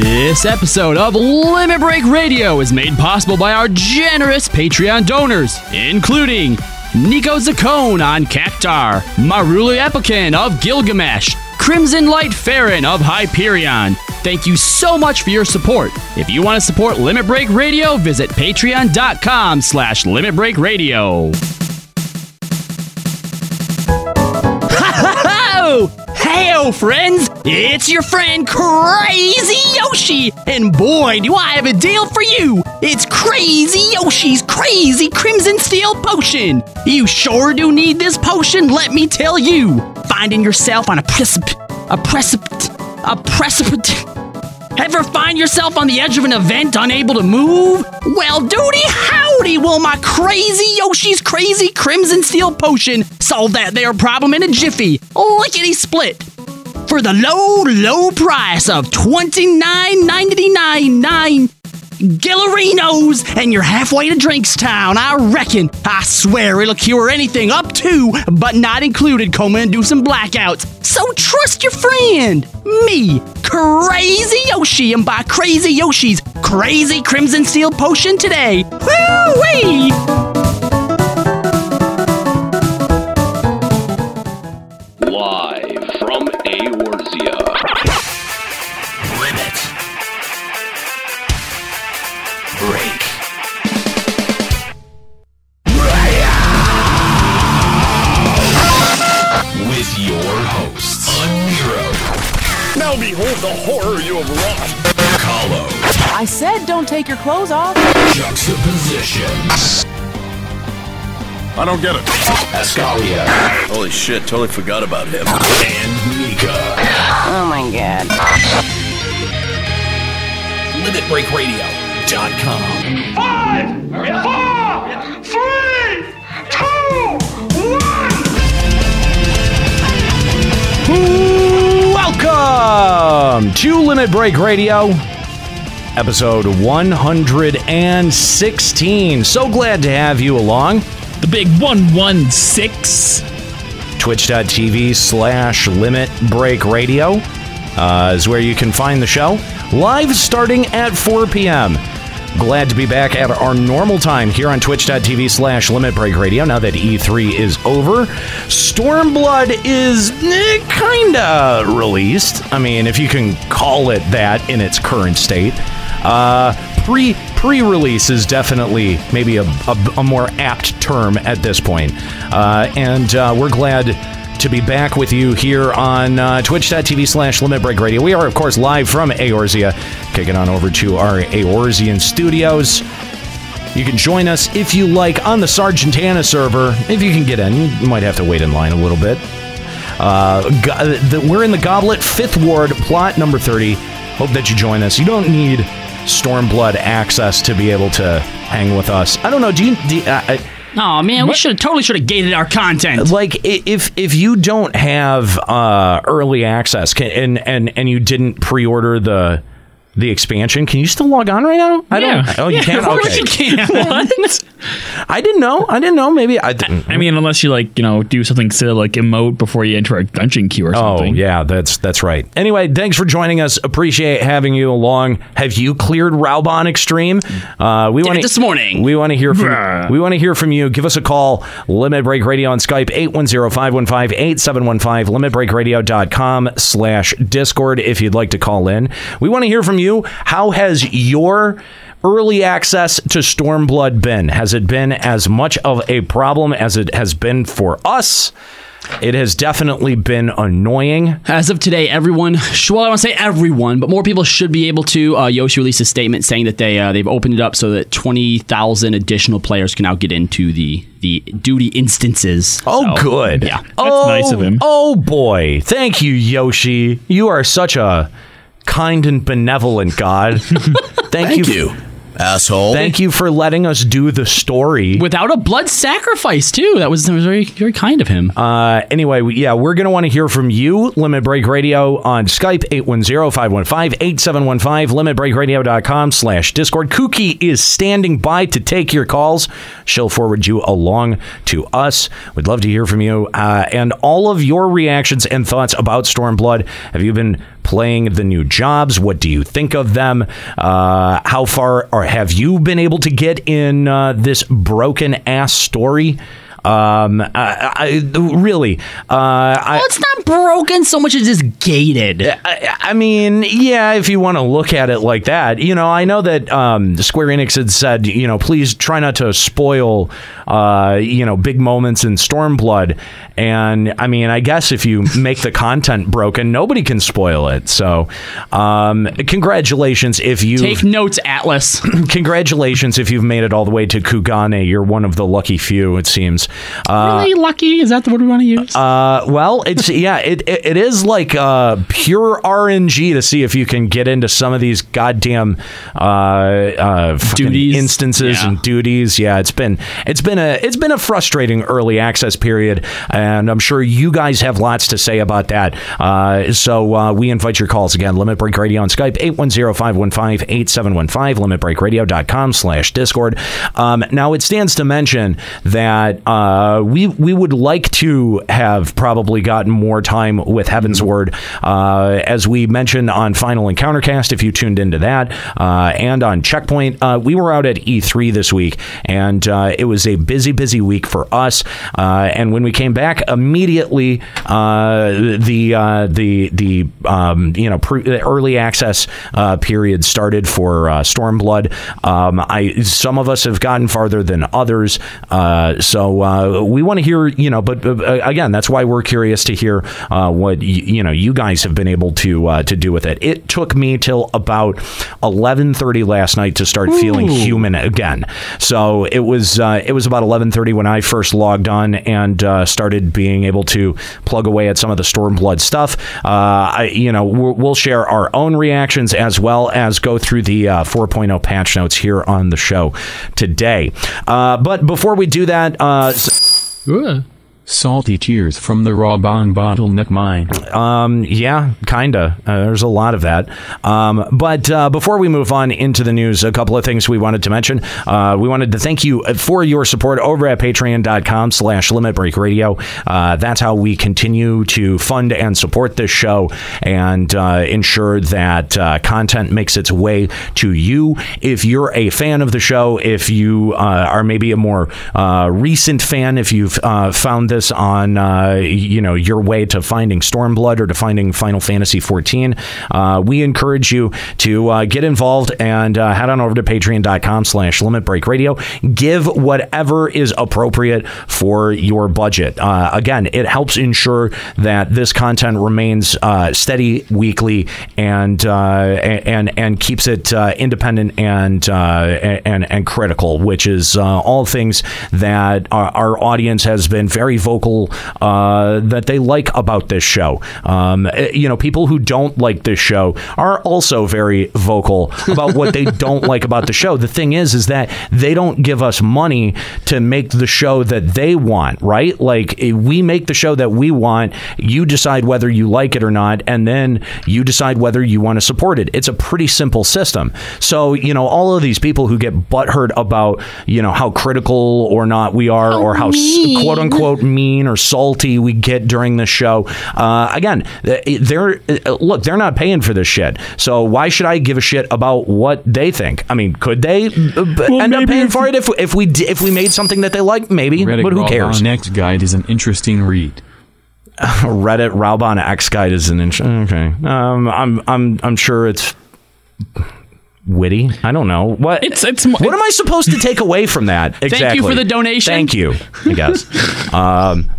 This episode of Limit Break Radio is made possible by our generous Patreon donors, including Nico Zaccone on Cactuar, Maruli Epican of Gilgamesh, Crimson Light Farron of Hyperion. Thank you so much for your support. If you want to support Limit Break Radio, visit patreon.com slash Limit Friends! It's your friend Crazy Yoshi! And boy, do I have a deal for you! It's Crazy Yoshi's Crazy Crimson Steel Potion! You sure do need this potion, let me tell you! Finding yourself on a precipice. A precipice. A precipice. Ever find yourself on the edge of an event unable to move? Well, duty howdy will my crazy Yoshi's crazy Crimson Steel Potion solve that there problem in a jiffy. Lickety split. For the low, low price of $29.99 Gillerinos, and you're halfway to Drinkstown, I reckon. I swear it'll cure anything up to, but not included, coma-inducing blackouts. So trust your friend, me, Crazy Yoshi, and buy Crazy Yoshi's Crazy Crimson Steel Potion today. Woo-wee! Live take your clothes off. Juxtaposition, I don't get it. Ascalia, Holy shit, totally forgot about him. and Mika. Oh my god. LimitBreakRadio.com. Five, four, three, two, one. Welcome to Limit Break Radio, episode 116. So glad to have you along. The big 116. Twitch.tv slash Limit Break Radio uh, is where you can find the show. Live starting at 4 p.m. Glad to be back at our normal time here on twitch.tv slash limit break radio now that E3 is over. Stormblood is eh, kinda released. I mean, if you can call it that in its current state. Uh, pre pre release is definitely maybe a, a, a more apt term at this point. Uh, and uh, we're glad to be back with you here on uh, twitch.tv slash limit break radio. We are, of course, live from Eorzea, kicking on over to our Eorzean studios. You can join us if you like on the Sargentana server. If you can get in, you might have to wait in line a little bit. Uh, go- the, we're in the Goblet, Fifth Ward, plot number 30. Hope that you join us. You don't need Stormblood access to be able to hang with us. I don't know. Do you? Do uh, uh, Oh man, we should have totally should have gated our content. like if if you don't have uh, early access can, and and and you didn't pre-order the the expansion, can you still log on right now? I Yeah. don't. Oh, you Yeah, can. of course Okay. you can. What? I didn't know. I didn't know. Maybe I didn't. I mean, unless you like, you know, do something silly like emote before you enter a dungeon queue or Oh something. yeah, that's that's right. Anyway, thanks for joining us. Appreciate having you along. Have you cleared Raubahn Extreme? Uh, we want this morning. We want to hear from we want to hear from you. Give us a call. Limit Break Radio on Skype 810-515-8715 limitbreakradio.com slash discord if you'd like to call in. We want to hear from you. How has your early access to Stormblood been? Has it been as much of a problem as it has been for us? It has definitely been annoying. As of today, everyone, well, I want to say everyone, but more people should be able to. Uh, Yoshi released a statement saying that they uh, they've opened it up so that twenty thousand additional players can now get into the the duty instances. Oh, So, good. Yeah. oh, nice of him. Oh boy, thank you, Yoshi. You are such a kind and benevolent god. thank, you. asshole. Thank you for letting us do the story. Without a blood sacrifice too. That was, that was very very kind of him. Uh, anyway, we- yeah, we're going to want to hear from you. Limit Break Radio on Skype, 810-515-8715, limitbreakradio.com slash Discord. Kookie is standing by to take your calls. She'll forward you along to us. We'd love to hear from you uh, and all of your reactions and thoughts about Stormblood. Have you been playing the new jobs? What do you think of them? Uh, how far or have you been able to get in uh, this broken ass story? Um, I, I really, uh, Well, it's not broken so much as just gated. I, I mean, yeah, if you want to look at it like that, you know, I know that um, Square Enix had said, you know, please try not to spoil, uh, you know, big moments in Stormblood. And I mean, I guess if you make the content broken, nobody can spoil it. So, um, congratulations if you Take notes, Atlas. congratulations if you've made it all the way to Kugane. You're one of the lucky few, it seems. Uh, really lucky? Is that the word we want to use? uh, well, it's yeah, it, it, it is like uh, pure RNG to see if you can get into some of these goddamn uh, uh, Duties? instances Yeah. and duties. Yeah, it's been it's been a it's been a frustrating early access period, and I'm sure you guys have lots to say about that. Uh, so uh, we invite your calls again. Limit Break Radio on Skype 810-515-8715 limitbreakradio.com slash discord. Um, now it stands to mention that uh, we we would like to have probably gotten more time with Heavensward uh, as we mentioned on Final Encountercast. If you tuned into that uh, and on Checkpoint, uh, we were out at E3 this week, and uh, it was a busy, busy week for us. And when we came back, immediately the the the um, you know pre- early access period started for Stormblood. Um, I some of us have gotten farther than others, so uh, we want to hear you know. But uh, again, that's why we're curious to hear uh, what y- you know you guys have been able to uh, to do with it. It took me till about eleven thirty last night to start feeling human again. So it was uh, it was about eleven thirty when I first logged on and uh, started being able to plug away at some of the Stormblood stuff. Uh, I, you know, we'll, we'll share our own reactions as well as go through the uh, 4.0 patch notes here on the show today. Uh, but before we do that, uh, s- Ooh. Salty tears from the Raubahn bottleneck mine. Um, yeah, kinda. Uh, there's a lot of that. Um, but uh, before we move on into the news, a couple of things we wanted to mention. Uh, we wanted to thank you for your support over at patreon.com slash limit break radio. Uh, that's how we continue to fund and support this show and uh, ensure that uh, content makes its way to you. If you're a fan of the show, if you are maybe a more recent fan, if you've found this on uh, you know your way to finding Stormblood or to finding Final Fantasy 14, uh, we encourage you to uh, get involved and uh, head on over to patreon.com slash limit break radio. Give whatever is appropriate for your budget. Uh, again, it helps ensure that this content remains uh, steady weekly and and and keeps it independent and and and critical, which is all things that our, our audience has been very vocal uh, that they like about this show. Um, eh, you know, people who don't like this show are also very vocal about what they don't like about the show. The thing is, is that they don't give us money to make the show that they want, right? Like eh, we make the show that we want. You decide whether you like it or not, and then you decide whether you want to support it. It's a pretty simple system. So you know, all of these people who get butthurt about you know how critical or not we are, or how mean. quote unquote mean or salty we get during the show. Uh, again, they're uh, look, they're not paying for this shit. So why should I give a shit about what they think? I mean, could they uh, b- end up paying for it if if we if we made something that they like? Maybe, Reddit but who cares? Next guide is an interesting read. Reddit Raubahn X guide is an interesting. Okay, um, I'm I'm I'm sure it's witty. I don't know what It's it's What am I supposed to take away from that? Exactly. Thank you for the donation. Thank you. I guess. um,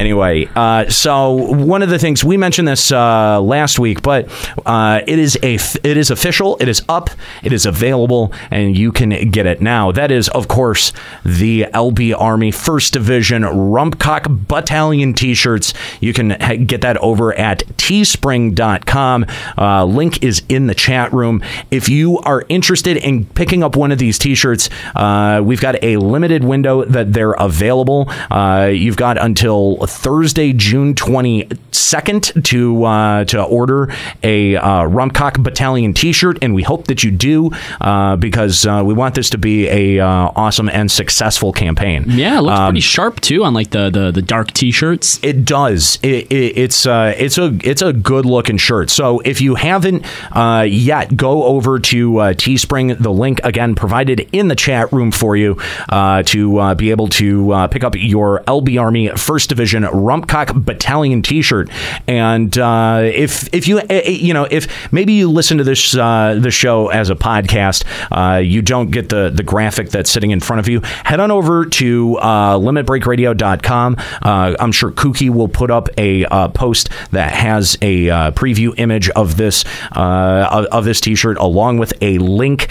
anyway, uh, so one of the things we mentioned this uh, last week, but uh, it is a it is official. It is up. It is available, and you can get it now. That is, of course, the LB Army First Division Rumpcock Battalion T-shirts. You can ha- get that over at teespring.com. Uh, link is in the chat room. If you are interested in picking up one of these T-shirts, uh, we've got a limited window that they're available. Uh, you've got until Thursday, June 22nd, to uh, to order a uh, Rumcock Battalion T-shirt, and we hope that you do uh, because uh, we want this to be a uh, awesome and successful campaign. Yeah, it looks Um, pretty sharp too on like the the, the dark t-shirts. It does. It, it, it's uh, it's a it's a good looking shirt. So if you haven't uh, yet, go over to uh, Teespring. The link again provided in the chat room for you uh, to uh, be able to uh, pick up your LB Army First Division Rumpcock Battalion T-shirt. And uh, if if you eh, eh, you know if maybe you listen to this uh, the show as a podcast, uh, you don't get the the graphic that's sitting in front of you. Head on over to uh, limitbreakradio.com. Uh, I'm sure Kookie will put up a uh, post that has a uh, preview image of this of, of this T-shirt, along with a link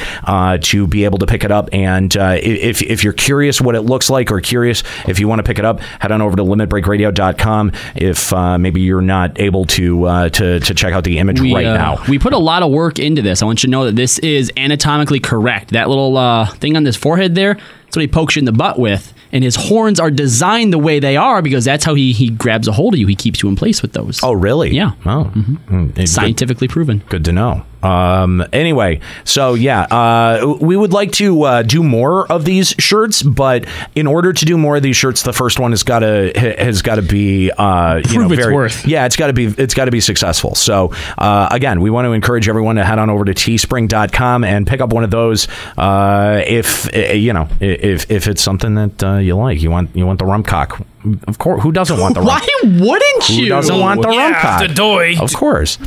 to be able to pick it up. And if if you're curious what it looks like, or curious if you want to pick it up, head on over to limitbreakradio.com. If uh, maybe you're not able to uh, to to check out the image right uh, now. We put a lot of work into this. I want you to know that this is anatomically correct. That little uh, thing on this forehead there, that's what he pokes you in the butt with. And his horns are designed the way they are because that's how he, he grabs a hold of you. He keeps you in place with those. Oh, really? Yeah. Oh, Mm, good- Scientifically proven. Good to know. Um, anyway, so yeah, uh, we would like to uh, do more of these shirts, but in order to do more of these shirts, the first one has got to has got to be uh, you Prove know, its very, worth. Yeah, it's got to be it's got to be successful. So uh, again, we want to encourage everyone to head on over to teespring.com and pick up one of those uh, if uh, you know if if it's something that uh, you like. You want you want the rumcock. Of course, who doesn't want the Why rum? wouldn't Who you? doesn't want the Yeah, rumcock? the doy. Of course.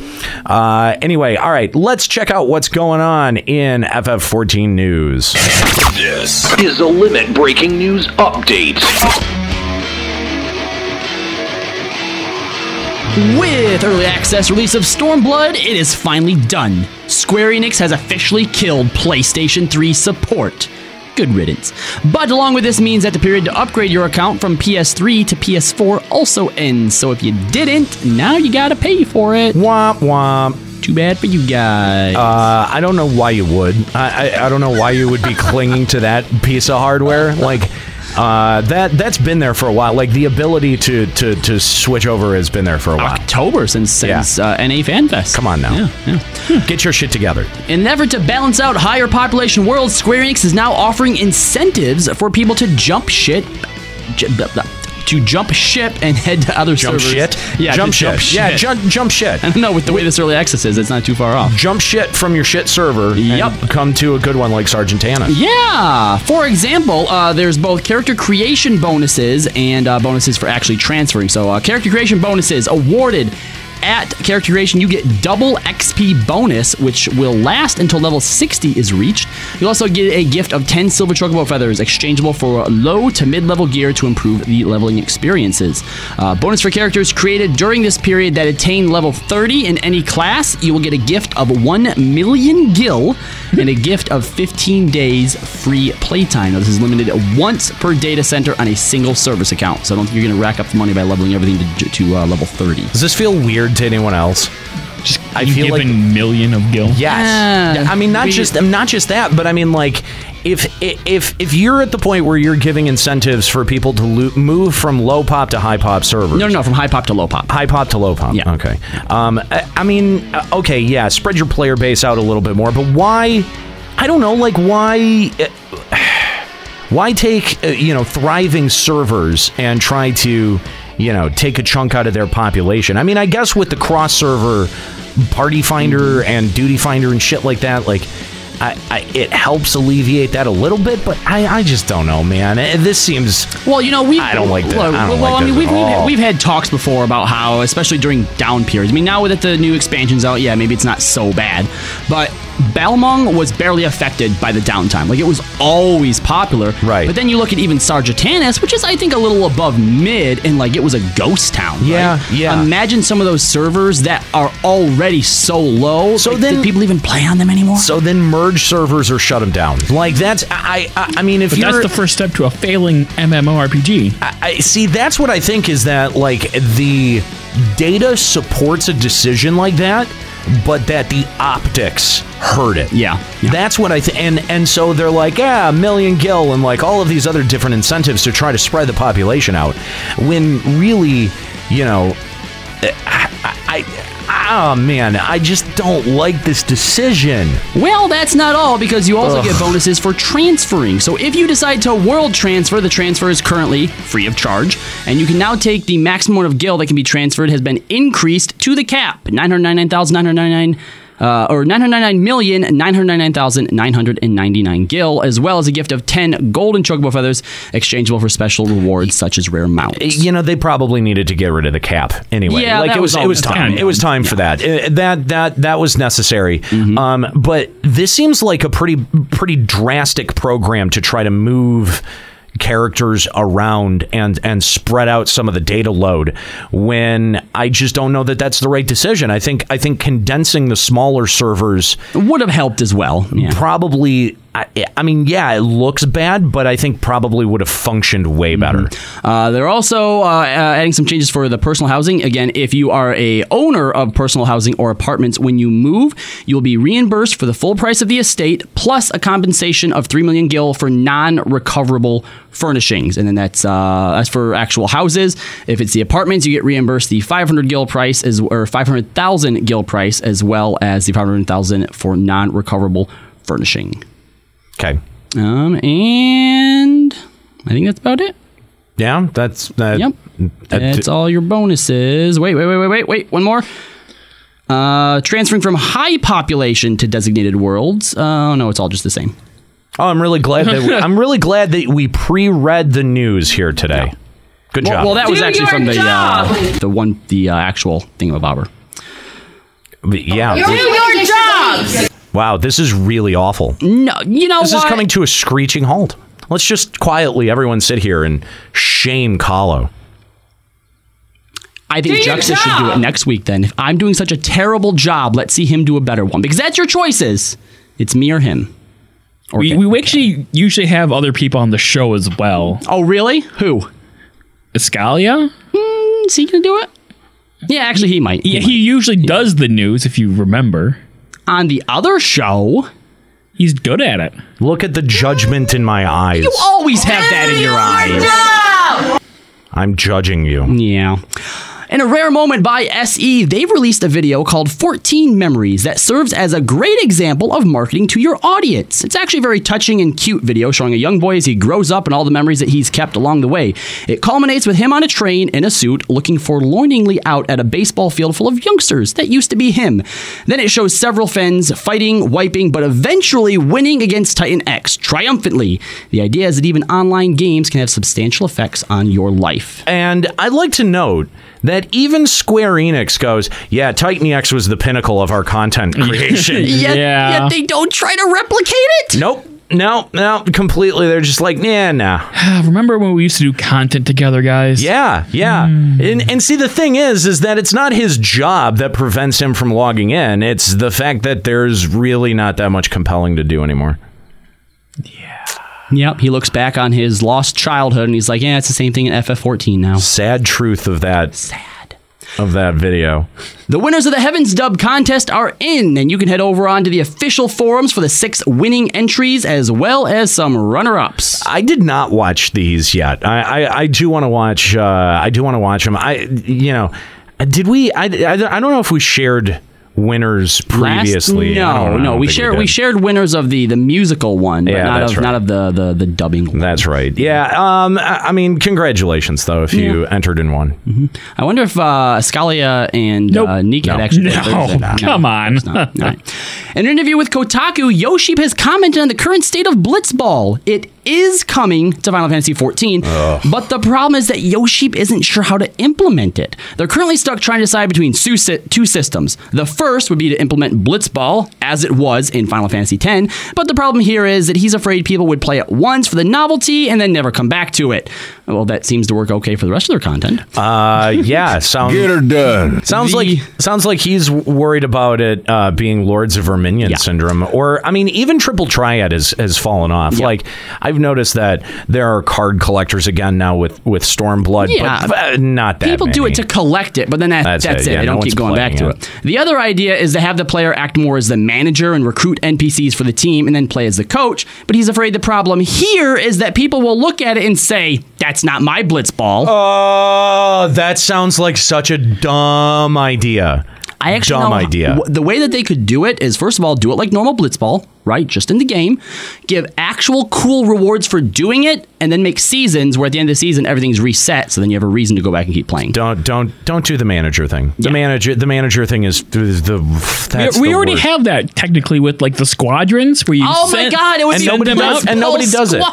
Uh, anyway, all right, let's check out what's going on in FF14 news. This is a limit breaking news update. With early access release of Stormblood, it is finally done. Square Enix has officially killed PlayStation 3 support. Good riddance. But along with this means that the period to upgrade your account from PS3 to PS4 also ends. So if you didn't, now you gotta pay for it. Womp womp. Too bad for you guys. Uh, I don't know why you would. I, I, I don't know why you would be clinging to that piece of hardware. Like, uh, that that's been there for a while. Like the ability to to, to switch over has been there for a while. October since since uh, NA FanFest. Come on now. Yeah, yeah. Get your shit together. In an effort to balance out higher population worlds, Square Enix is now offering incentives for people to jump shit. j- blah, blah, To jump ship and head to other Jump servers. shit. Yeah, jump shit. jump Yeah, shit. jump jump shit. I don't know with the way this early access is, it's not too far off. Jump shit from your shit server. Yep. Come to a good one like Sargentana. Yeah. For example, uh, there's both character creation bonuses and uh, bonuses for actually transferring. So, uh, character creation bonuses awarded. At character creation, you get double XP bonus, which will last until level 60 is reached. You'll also get a gift of 10 silver chocobo feathers, exchangeable for low to mid level gear to improve the leveling experiences. Uh, bonus for characters created during this period that attain level 30 in any class, you will get a gift of 1 million gil and a gift of 15 days free playtime. Now, this is limited once per data center on a single service account, so I don't think you're going to rack up the money by leveling everything to, to uh, level 30. Does this feel weird to anyone else? Just I you feel like giving million of gil. Yes. Yeah. I mean, not We- just not just that, but I mean, like, if if if you're at the point where you're giving incentives for people to lo- move from low pop to high pop servers, No, no, no, from high pop to low pop. high pop to low pop. Yeah. Okay. Um, I, I mean, uh, okay, yeah, spread your player base out a little bit more, but why? I don't know, like why. Uh, why take uh, you know thriving servers and try to you know take a chunk out of their population i mean i guess with the cross server party finder and duty finder and shit like that like I, I, it helps alleviate that a little bit, but I, I just don't know, man. Eh, This seems Well, you know, we I don't like that. Well, I don't well, like I mean, we've, we've, all. we've had talks before about how, especially during down periods. I mean, now that the new expansion's out, yeah, maybe it's not so bad, but Balmung was barely affected by the downtime. Like it was always popular, Right. But then you look at even Sargatanas, which is I think a little above mid, and like it was a ghost town. right? Yeah, yeah. Imagine some of those servers that are already so low. So like, then- do people even play on them anymore? so. Then merge servers or shut them down. Like that's I I, I mean if But you're that's the first step to a failing MMORPG. I, I see. That's what I think is that like the data supports a decision like that, but that the optics hurt it. Yeah, That's what I think. And and so they're like, yeah, a million gil and like all of these other different incentives to try to spread the population out. When really, you know, eh, I, I oh man, I just don't like this decision. Well, that's not all because you also Ugh. get bonuses for transferring. So if you decide to world transfer, the transfer is currently free of charge, and you can now take the maximum amount of gil that can be transferred has been increased to the cap 999,999. Uh, or 999,999,999 gil, as well as a gift of 10 golden chocobo feathers, exchangeable for special rewards such as rare mounts. You know, they probably needed to get rid of the cap anyway. Yeah, like it was, was it was all- time. It was time for that. Uh, That that that was necessary. Mm-hmm. Um, but this seems like a pretty pretty drastic program to try to move characters around and and spread out some of the data load when I just don't know that that's the right decision. I think I think condensing the smaller servers would have helped as well. Probably I, I mean, yeah, it looks bad, but I think probably would have functioned way better. Uh, they're also uh, uh, adding some changes for the personal housing. Again, if you are a owner of personal housing or apartments, when you move, you'll be reimbursed for the full price of the estate plus a compensation of three million gil for non-recoverable furnishings. And then that's uh, that's for actual houses. If it's the apartments, you get reimbursed the 500 gil price as or 500,000 gil price as well as the 500,000 for non-recoverable furnishing. Okay. Um, and I think that's about it. Yeah, that's that. Yep. that- That's all your bonuses. Wait, wait, wait, wait, wait, wait. One more. Uh, transferring from high population to designated worlds. Oh no, it's all just the same. Oh, I'm really glad that we, I'm really glad that we pre-read the news here today. Good Well, job. well, that was actually from the uh, the one the uh, actual thingamabobber. yeah. Do your jobs! Wow, this is really awful. No, you know this is coming to a screeching halt. Let's just quietly, everyone, sit here and shame Kahlo. I think Do your Juxta should do it job! next week. Then, if I'm doing such a terrible job, let's see him do a better one because that's your choices. It's me or him. Or We, we actually usually have other people on the show as well. Oh, really? Who? Escalia? Mm, is he gonna do it? Yeah, actually, he might. Yeah, he usually does the news, if you remember. On the other show, he's good at it. Look at the judgment in my eyes. You always have that in your eyes. I'm judging you. Yeah. In a rare moment by SE, they've released a video called 14 Memories that serves as a great example of marketing to your audience. It's actually a very touching and cute video showing a young boy as he grows up and all the memories that he's kept along the way. It culminates with him on a train in a suit looking forlorningly out at a baseball field full of youngsters that used to be him. Then it shows several Fens fighting, wiping, but eventually winning against Titan X triumphantly. The idea is that even online games can have substantial effects on your life. And I'd like to note that even Square Enix goes, yeah, Titan X was the pinnacle of our content creation. Yet, yet they don't try to replicate it. Nope. No, no, completely. They're just like, nah, nah. Remember when we used to do content together, guys? Yeah, yeah. Hmm. And, and see, the thing is, is that it's not his job that prevents him from logging in. It's the fact that there's really not that much compelling to do anymore. Yep, he looks back on his lost childhood and he's like, yeah, it's the same thing in FF14 now. Sad truth of that. Sad. Of that video. The winners of the Heavens Dub contest are in, and you can head over onto the official forums for the six winning entries as well as some runner ups. I did not watch these yet. I I, I do want to watch. Uh, I do want to watch them. I you know, did we? I, I, I don't know if we shared winners previously. I no, don't know. I no, we shared we, did. shared winners of the the musical one, but Yeah, not of right. not of the the, the dubbing one. That's right. Yeah. Um. I I mean, congratulations though if you entered in one. I wonder if uh, Scalia and uh, Nika had No. actually. No, come on. it's not. All right. In an interview with Kotaku, Yoshi has commented on the current state of Blitzball. It is coming to Final Fantasy XIV, but the problem is that Yoshi isn't sure how to implement it. They're currently stuck trying to decide between two sy- two systems. The first would be to implement Blitzball as it was in Final Fantasy X, but the problem here is that he's afraid people would play it once for the novelty and then never come back to it. Well, that seems to work okay for the rest of their content. Uh. Yeah. Sounds. Get her done. Sounds like sounds like he's worried about it uh, being Lords of Vermilion minion Yeah. syndrome, or I mean, even triple triad has has fallen off. Yeah. Like I've noticed that there are card collectors again now with with Stormblood, Yeah. but uh, not that People do it to collect it, but then that, That's that's, it. it. Yeah, they don't one's keep going back to playing it. The other idea is to have the player act more as the manager and recruit NPCs for the team and then play as the coach. But he's afraid the problem here is that people will look at it and say, that's not my blitzball. Oh, that sounds like such a dumb idea. I actually dumb know idea. w- The way that they could do it is first of all, do it like normal blitzball, right? Just in the game. Give actual cool rewards for doing it, and then make seasons where at the end of the season everything's reset, so then you have a reason to go back and keep playing. Don't don't don't do the manager thing. The Yeah. manager the manager thing is the, the that's we the already worst. have that technically with like the squadrons where you Oh my God, it was and nobody does and nobody does it.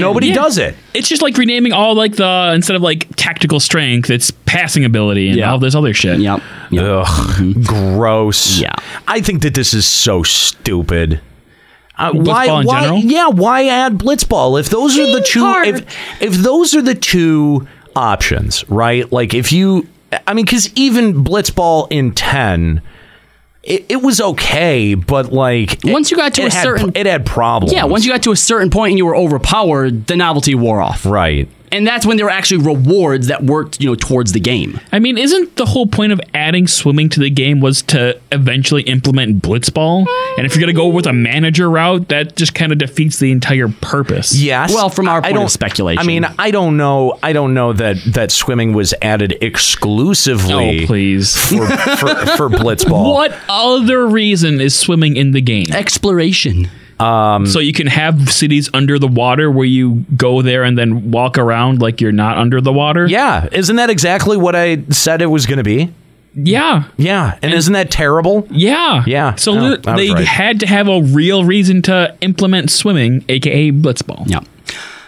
Nobody Yeah. does it. It's just like renaming all like the instead of like tactical strength, it's passing ability and Yeah. all this other shit. Yep. yep. Ugh, mm-hmm. gross. Yeah. I think that this is so stupid. Uh, Blitzball why? in why? general? Yeah. Why add blitzball if those are the two? card. If if those are the two options, right? Like if you, I mean, because even blitzball in ten. It, it was okay, but like Once you got to a had- certain- it had problems. Yeah, once you got to a certain point and you were overpowered, the novelty wore off. right, And that's when there were actually rewards that worked, you know, towards the game. I mean, isn't the whole point of adding swimming to the game was to eventually implement blitzball? And if you're gonna go with a manager route, that just kind of defeats the entire purpose. Yes. Well, from our I point don't of speculation. I mean, I don't know. I don't know that that swimming was added exclusively Oh please. for, for for blitzball. What other reason is swimming in the game? Exploration. Um, so you can have cities under the water where you go there and then walk around like you're not under the water. Yeah, isn't that exactly what I said it was going to be? Yeah. Yeah, and, isn't that terrible? Yeah. Yeah. So Oh, I was they right. had to have a real reason to implement swimming, aka blitzball. Yeah.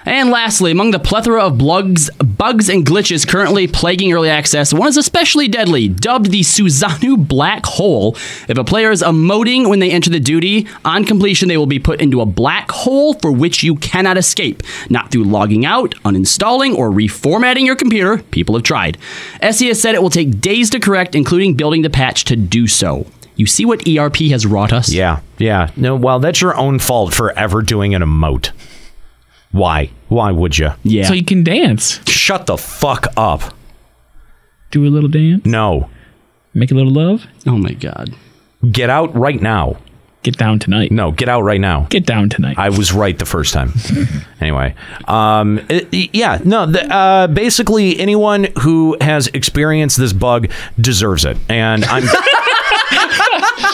And lastly, among the plethora of bugs, bugs and glitches currently plaguing early access, one is especially deadly, dubbed the Suzanu Black Hole. If a player is emoting when they enter the duty, on completion they will be put into a black hole for which you cannot escape, not through logging out, uninstalling, or reformatting your computer. People have tried. SE has said it will take days to correct, including building the patch to do so. You see what ERP has wrought us? Yeah, yeah. No, well, that's your own fault for ever doing an emote. Why? Why would you? Yeah. So you can dance. Shut the fuck up. Do a little dance. No. Make a little love. oh my god. Get out right now. Get down tonight. No, get out right now. Get down tonight. I was right the first time. anyway, um, it- yeah, no. The, uh, basically, anyone who has experienced this bug deserves it, and I'm.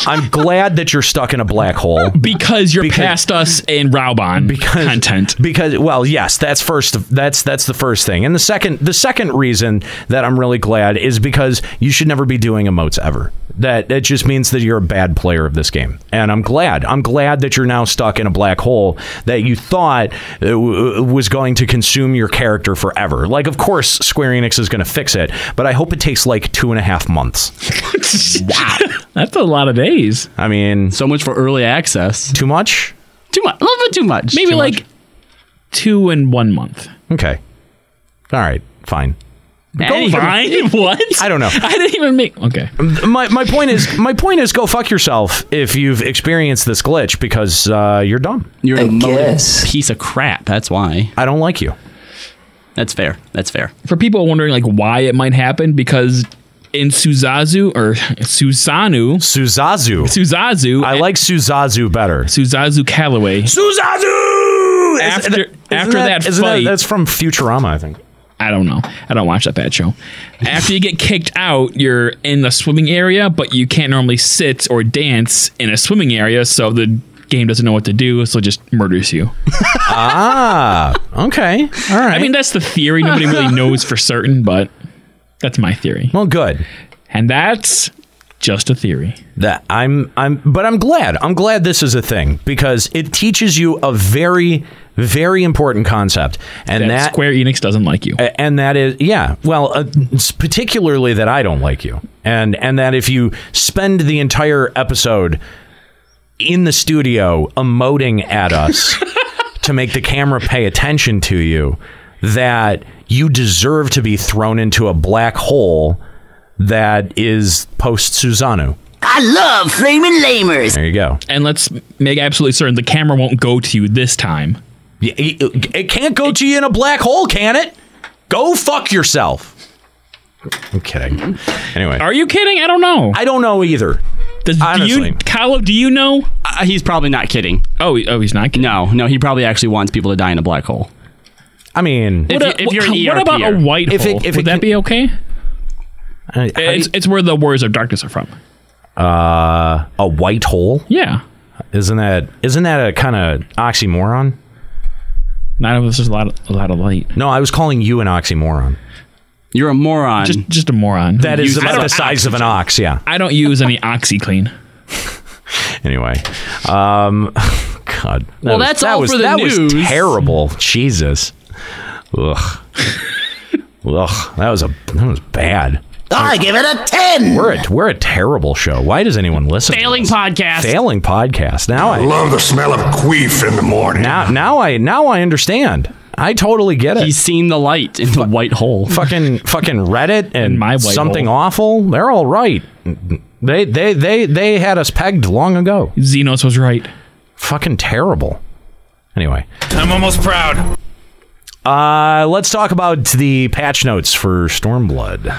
I'm glad that you're stuck in a black hole. because you're Because- past us in Raubahn because content. because well yes that's first that's that's the first thing. And the second the second reason that i'm really glad is because you should never be doing emotes ever. That that just means that you're a bad player of this game. And i'm glad i'm glad that you're now stuck in a black hole that you thought uh, w- was going to consume your character forever. Like of course square enix is going to fix it but i hope it takes like two and a half months. Wow, That's a lot of days. i mean So much for early access. too much Too much. A little bit too much. Maybe Too like much. two and one month. okay all right fine Anywho. Fine. what? I don't know. I didn't even make. Okay. my, my point is my point is go fuck yourself if you've experienced this glitch because uh, you're dumb. You're a emotive piece of crap. That's why. I don't like you. That's fair. That's fair. For people wondering like why it might happen, because in Suzazu or Susanu, Suzazu. Suzazu, I like Suzazu better. Suzazu Callaway. Suzazu. After- isn't after that isn't fight- that's from Futurama, I think. I don't know. I don't watch that bad show. After you get kicked out, you're in the swimming area, but you can't normally sit or dance in a swimming area, so the game doesn't know what to do, so it just murders you. Ah, okay, all right. I mean, that's the theory. Nobody really knows for certain, but that's my theory. well, good. And that's just a theory. That I'm I'm but I'm glad. I'm glad this is a thing because it teaches you a very very important concept and That, that Square Enix doesn't like you. And that is yeah well uh, particularly that i don't like you and and that if you spend the entire episode in the studio emoting at us to make the camera pay attention to you that you deserve to be thrown into a black hole that is post Susanu I love flaming lamers. There you go. And let's make absolutely certain the camera won't go to you this time. It, it can't go to you in a black hole, can it? Go fuck yourself. I'm kidding. Anyway, Are you kidding? I don't know. I don't know either. Does, do Honestly. you, Kylo, do you know? Uh, he's probably not kidding. Oh, oh, he's not kidding. No, no, he probably actually wants people to die in a black hole. I mean, If, What, you, if you're an what about a white If it- hole? if Would it that can- be okay? I- how do It's, it's where the Warriors of Darkness are from. uh, a white hole. Yeah. Isn't that isn't that a kind of oxymoron? Not if there's a lot, of, a lot of light. No, I was calling you an oxymoron. You're a moron. Just, just a moron. That is about don't- the size of an ox. Yeah. I don't use any OxyClean. Anyway, um, God. That Well, was- that's that all was, for the that news. was terrible. Jesus. Ugh. Ugh. That was a that was bad. I give it a 10. We're a we're a terrible show. Why does anyone listen? to failing us? podcast. Failing podcast. Now I Love the smell of queef in the morning. now now I now I understand. I totally get it. He's seen the light in the white hole. fucking fucking Reddit and my something hole. awful. They're all right. They they they they had us pegged long ago. Xenos was right. Fucking terrible. Anyway, I'm almost proud. Uh, let's talk about the patch notes for Stormblood.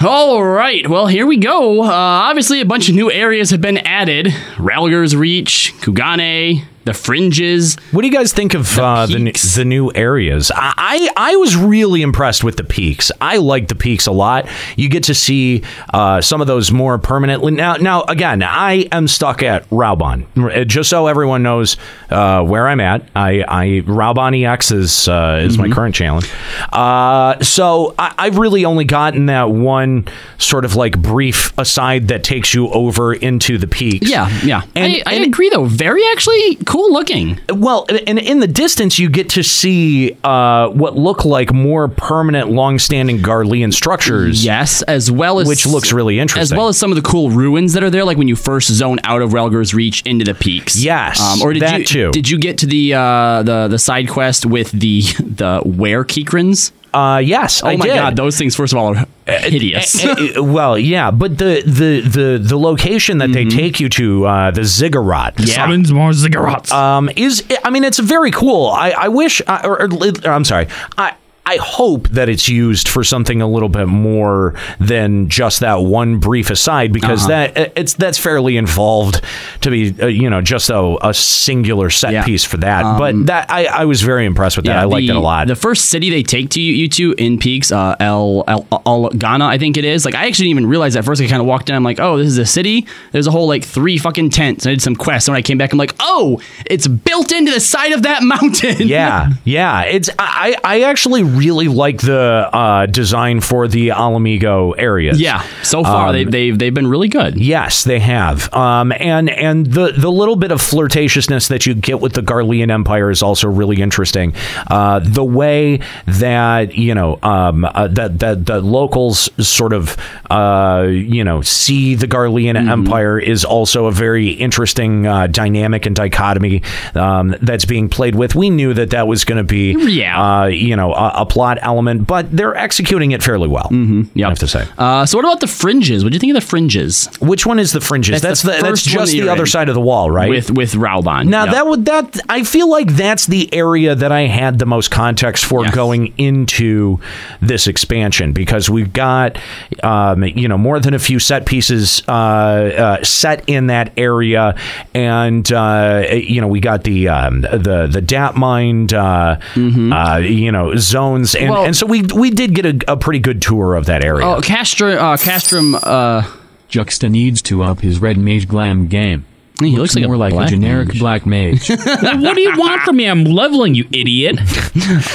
All right, well, here we go. Uh, obviously, a bunch of new areas have been added Rhalgr's Reach, Kugane, the Fringes. What do you guys think of uh, the, new- the new areas? I, I was really impressed with the peaks. I like the peaks a lot. You get to see uh, some of those more permanently. Now, now again, I am stuck at Raubahn. Uh, Just so everyone knows uh, where I'm at, I, I Raubahn EX is uh, is my current challenge. Uh, so I, I've really only gotten that one sort of like brief aside that takes you over into the peaks. Yeah, yeah. And- I, I and- agree, though. Very actually cool looking. Well, and in the distance, you get to see uh, what look like more permanent, long-standing Garlean structures. Yes, as well as Which looks really interesting. As well as some of the cool ruins that are there, like when you first zone out of Rhalgr's Reach into the peaks. Um, Yes, or did that you too. did you get to the uh, the the side quest with the the where Keekrans? Uh, yes, Oh I my did. god, those things first of all are hideous. Eh, eh, well, yeah, but the the the the location that they take you to, uh, the ziggurat, yeah. Summons more ziggurats. um, is I mean, it's very cool. I, I wish, uh, or, or, or I'm sorry, I. I hope that it's used for something a little bit more than just that one brief aside, because Uh-huh. that it's that's fairly involved to be, uh, you know, just a, a singular set Yeah. Um, piece for that. but that I, I was very impressed with that. I liked the- it a lot. The first city they take to you, you two in peaks, uh, El, El, Ala Gannha, I think it is. Like I actually didn't even realize at first. I kind of walked in. I'm like, oh, this is a city. There's a whole like three fucking tents. And I did some quests. And when I came back, I'm like, oh, it's built into the side of that mountain. Yeah, yeah. It's I I actually really like the uh, design for the Ala Mhigo areas. yeah. So far, Um, they, they've they've been really good. Yes, they have. Um, and and the the little bit of flirtatiousness that you get with the Garlean Empire is also really interesting. Uh, the way that you know um, uh, that that the locals sort of uh, you know see the Garlean Empire is also a very interesting uh, dynamic and dichotomy um, that's being played with. We knew that that was going to be Yeah. uh, you know a, a plot element, but they're executing it fairly well. Mm-hmm. I have to say. Uh, so what about the fringes? What do you think of the fringes Which one is the fringes? That's That's the that's just the other side of the wall, right? with with Raulban? now Yep. that would that I feel like that's the area that I had the most context for Yes. going into this expansion because we've got um, you know more than a few set pieces uh, uh, set in that area, and uh, you know we got the um, the the DAP mind uh, uh, you know zones, and. Well- and so we we did get a, a pretty good tour of that area. Oh, Castro, uh, Castrum. Uh, Juxta needs to up his red mage glam game. He looks, like more a like a generic mage. black mage. what do you want from me? I'm leveling you, idiot.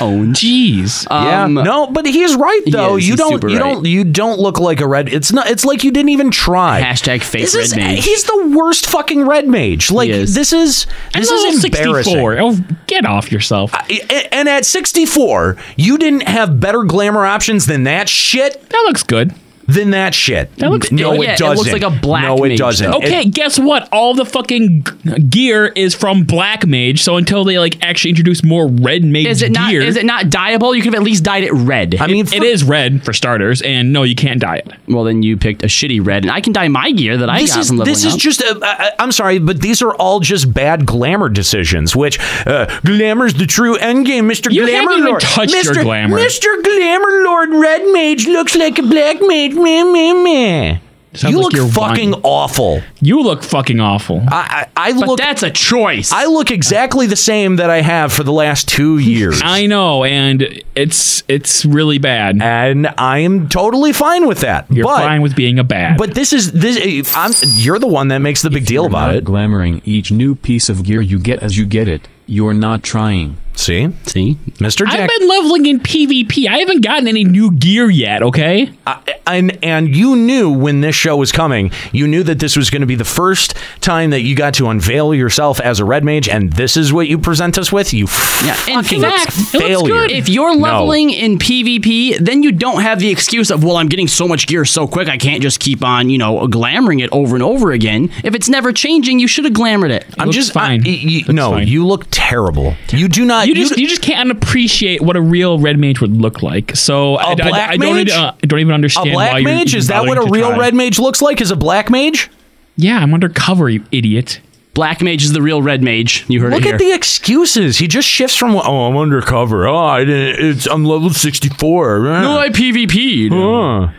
Oh, Jeez. Yeah, Um, no, but he's right though. is. You He's don't, super you right. don't, you don't look like a red. It's not. It's like you didn't even try. Hashtag fake This red is, mage. He's the worst fucking red mage. Like is. this is And this level is embarrassing. 64. Oh, get off yourself. I- And at 64, you didn't have better glamour options than that shit. That looks good. Than that shit. That looks- no, yeah, it it doesn't. looks like a black No, it mage, doesn't. Okay, It- guess what? All the fucking gear is from Black Mage. So until they like actually introduce more Red Mage Is it not? gear, Is it not dyeable? You could have at least dyed it red. I mean, it for- is red for starters, and no, you can't dye it. well, then you picked a shitty red, and I can dye my gear that I this got is from leveling this is up. just. Uh, I, I'm sorry, but these are all just bad glamour decisions. Which uh, glamour's the true end game, Mister You Glamour haven't even Lord. touched your Mr. glamour. Mister Glamour Lord Red Mage looks like a black mage. Meh, meh, meh. Sounds You like look you're fucking whining. awful. You look fucking awful. I I, I but look. that's a choice. I look exactly the same that I have for the last two years. I know, and it's it's really bad. and I am totally fine with that. You're but, fine with being a bad. But this is this. I'm, you're the one that makes the big deal You're about not it. glamoring each new piece of gear you get as you get it. You're not trying. See, See, Mister I've been leveling in PvP. I haven't gotten any new gear yet. Okay. I- and and you knew when this show was coming, you knew that this was going to be the first time that you got to unveil yourself as a red mage, and this is what you present us with. You Yeah, in fucking fact, it looks failure. good. if you're No. leveling in PvP, then you don't have the excuse of, well, I'm getting so much gear so quick, I can't just keep on, you know, glamoring it over and over again. If it's never changing, you should have glamored it. I'm looks just fine. I- you- Looks no, fine. you look terrible. You do not. You just you just can't appreciate what a real red mage would look like. So I, I- black I, don't mage? even, uh, I don't even a understand why black mage is that what a real try. red mage looks like? Is a black mage? Yeah, I'm undercover, you idiot. Black Mage is the real red mage. You heard Look it here. at the excuses. He just shifts from oh I'm undercover. Oh I didn't. It's I'm level 64. no, I PvP. Huh.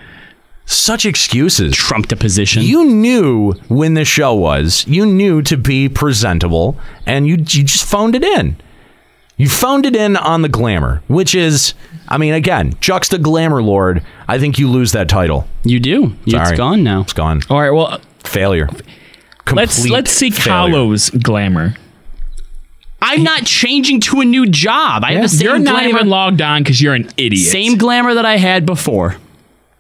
Such excuses. Trump to position. You knew when the show was. You knew to be presentable, and you you just phoned it in. You phoned it in on the glamour, which is, I mean, again, juxta glamour lord. I think you lose that title. You do. It's gone now. It's gone. All right, well, Failure. let's let's see failure. Kalos glamour. I'm not changing to a new job. I have the same You're not glamour, even logged on because you're an idiot. same glamour that I had before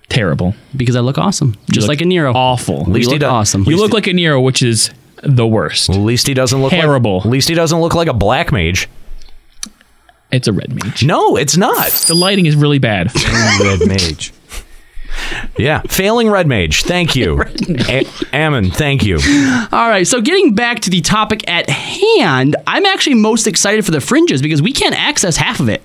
terrible, because I look awesome, just look like a Nero. awful. At least You he look does. awesome. You look like a Nero, which is the worst. At least he doesn't look Terrible. Like, at least he doesn't look like a black mage. It's a red mage. No, it's not. The lighting is really bad. Red mage. Yeah, failing red mage. Thank you, A- Ammon. Thank you. All right, so getting back to the topic at hand, I'm actually most excited for the fringes because we can't access half of it.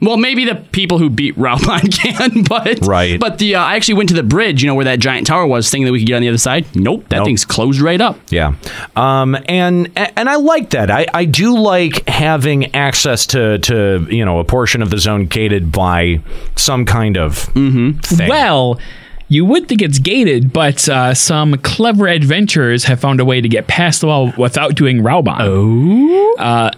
Well, maybe the people who beat Raubahn can, but Right. But the uh, I actually went to the bridge, you know, where that giant tower was, thinking that we could get on the other side. Nope, that Nope. thing's closed right up. Yeah, um, and and I like that. I, I do like having access to to you know a portion of the zone gated by some kind of thing. Well, you would think it's gated, but uh, some clever adventurers have found a way to get past the wall without doing Raubahn. Oh. Uh,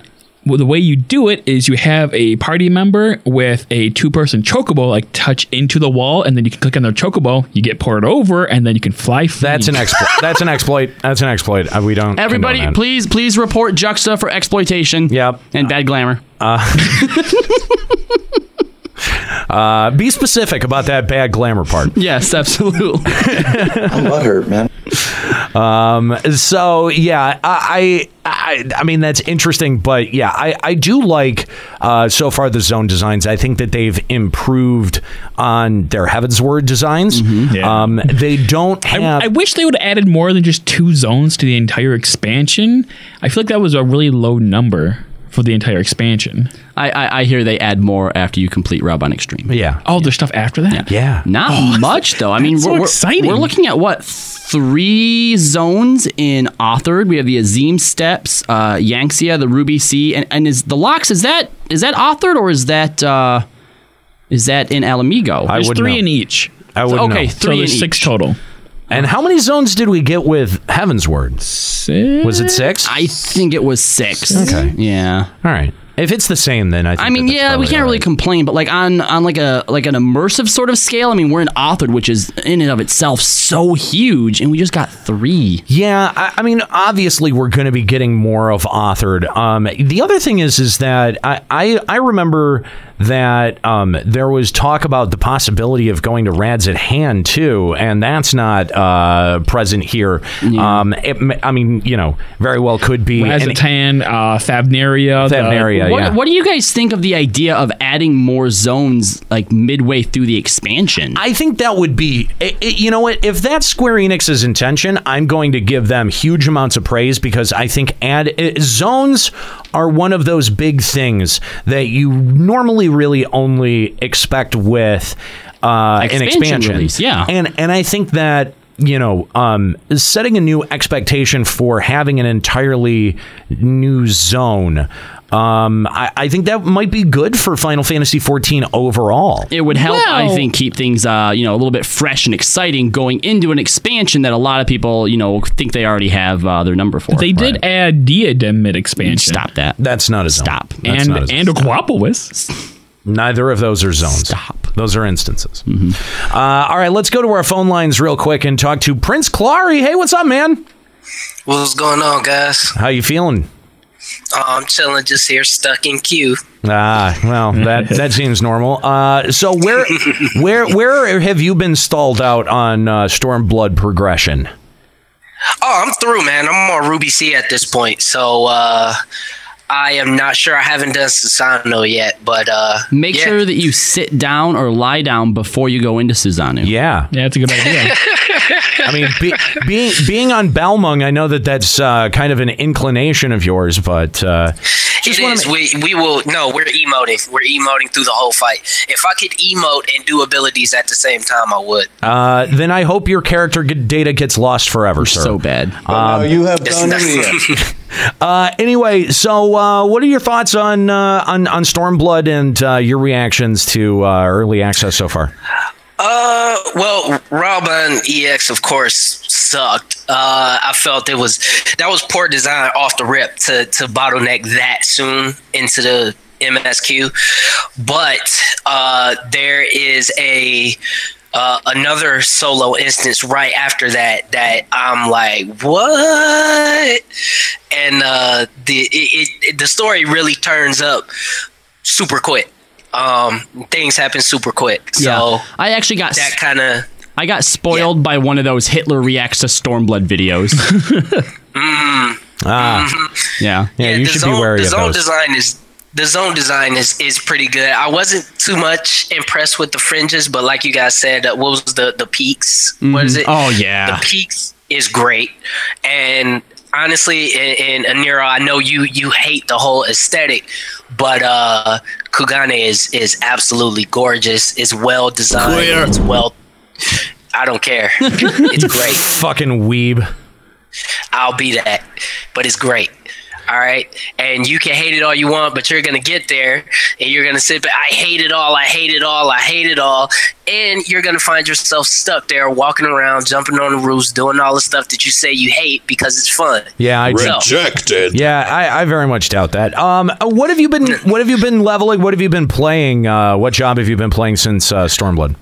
well, the way you do it is you have a party member with a two-person chocobo like touch into the wall, and then you can click on their chocobo. You get poured over, and then you can fly. Free. That's an exploit. That's an exploit. That's an exploit. Uh, we don't. Everybody, that. please, please report Juxta for exploitation. Yep. And bad glamour. Uh, be specific about that bad glamour part. Yes, absolutely. I'm butthurt, man. Um, so yeah, I, I, I mean that's interesting, but yeah, I, I do like uh, so far the zone designs. I think that they've improved on their Heavensward designs. Yeah. Um, they don't I, have. I wish they would have added more than just two zones to the entire expansion. I feel like that was a really low number for the entire expansion. I, I, I hear they add more after you complete Raubahn Extreme. yeah. Oh, there's stuff after that. Yeah. Not much though. I mean, that's so we're, we're- exciting. We're looking at what three zones in Othard. We have the Azim Steppe, uh, Yanxia, the Ruby Sea, and, and is the Lochs. Is that is that Othard or is that uh, is that in Ala Mhigo? I There's wouldn't three know. in each. I wouldn't okay, know. So three in there's six each. total. And how many zones did we get with Heavensward? Was it six? I think it was six. Okay. Yeah. All right. If it's the same, then I. Think I mean, that yeah, we can't all really right. complain, but like on on like a like an immersive sort of scale. I mean, we're in Othard, which is in and of itself so huge, and we just got three. Yeah, I, I mean, obviously, we're going to be getting more of Othard. Um, the other thing is, is that I, I, I remember that um, there was talk about the possibility of going to Radz-at-Han too, and that's not uh, present here. Um, it, m- I mean, you know, very well could be. And- Radz-at-Han, uh, Fabnaria. the- What, yeah. what do you guys think of the idea of adding more zones like midway through the expansion? I think that would be, i- i- you know what? If that's Square Enix's intention, I'm going to give them huge amounts of praise because I think add i- zones are one of those big things that you normally really only expect with uh, an Expansion expansion. release, yeah. and and I think that you know um, setting a new expectation for having an entirely new zone. Um, I, I think that might be good for Final Fantasy XIV overall. It would help, I think, keep things uh, you know a little bit fresh and exciting going into an expansion that a lot of people you know think they already have uh, their number for. They did add Diadem mid expansion. Stop that. That's not a zone. Stop. That's and a zone. and Aquapolis. Neither of those are zones. Stop. Those are instances. Uh, all right, let's go to our phone lines real quick and talk to Prince Clary. Hey, what's up, man? What's going on, guys? How you feeling? Uh, I'm chilling just here, stuck in queue. Ah, well, that that seems normal. Uh, so where where where have you been stalled out on uh, Stormblood progression? Oh, I'm through, man. I'm on Ruby Sea at this point, so uh, I am not sure. I haven't done Susano yet, but uh, Make yeah. sure that you sit down or lie down before you go into Susanoo. Yeah, Yeah, that's a good idea. I mean, be, being being on Balmung, I know that that's uh, kind of an inclination of yours, but uh, It is. We we will. No, we're emoting. We're emoting through the whole fight. If I could emote and do abilities at the same time, I would. uh, then I hope your character data gets lost forever, sir. So bad. Um, you have done not- it. Uh, anyway, so uh, what are your thoughts on uh, on on Stormblood and uh, your reactions to uh, early access so far? Uh, well, Raubahn EX, of course, sucked. Uh, I felt it was that was poor design off the rip to to bottleneck that soon into the MSQ. But uh, there is a uh, another solo instance right after that that I'm like, what? And uh, the it, it, the story really turns up super quick. Um, things happen super quick. So yeah. I actually got that kind of I got spoiled by one of those Hitler reacts to Stormblood videos. Ah, yeah. yeah, you the should zone, be wary the of zone those. design is the zone design is is pretty good. I wasn't too much impressed with the fringes, but like you guys said, uh, what was the the peaks? What is Mhm. it? Oh, yeah. the peaks is great. And honestly, in, in Anira, I know you you hate the whole aesthetic, but uh Kugane is is absolutely gorgeous. It's well designed. Queer. It's well. I don't care. it's great. Fucking weeb. I'll be that. But it's great. All right. And you can hate it all you want, but you're going to get there and you're going to sit back. I hate it all. I hate it all. I hate it all. And you're going to find yourself stuck there walking around, jumping on the roofs, doing all the stuff that you say you hate because it's fun. Yeah, I So- Rejected. Yeah, I, I very much doubt that. Um, uh, what have you been? What have you been leveling? What have you been playing? Uh, what job have you been playing since uh, Stormblood?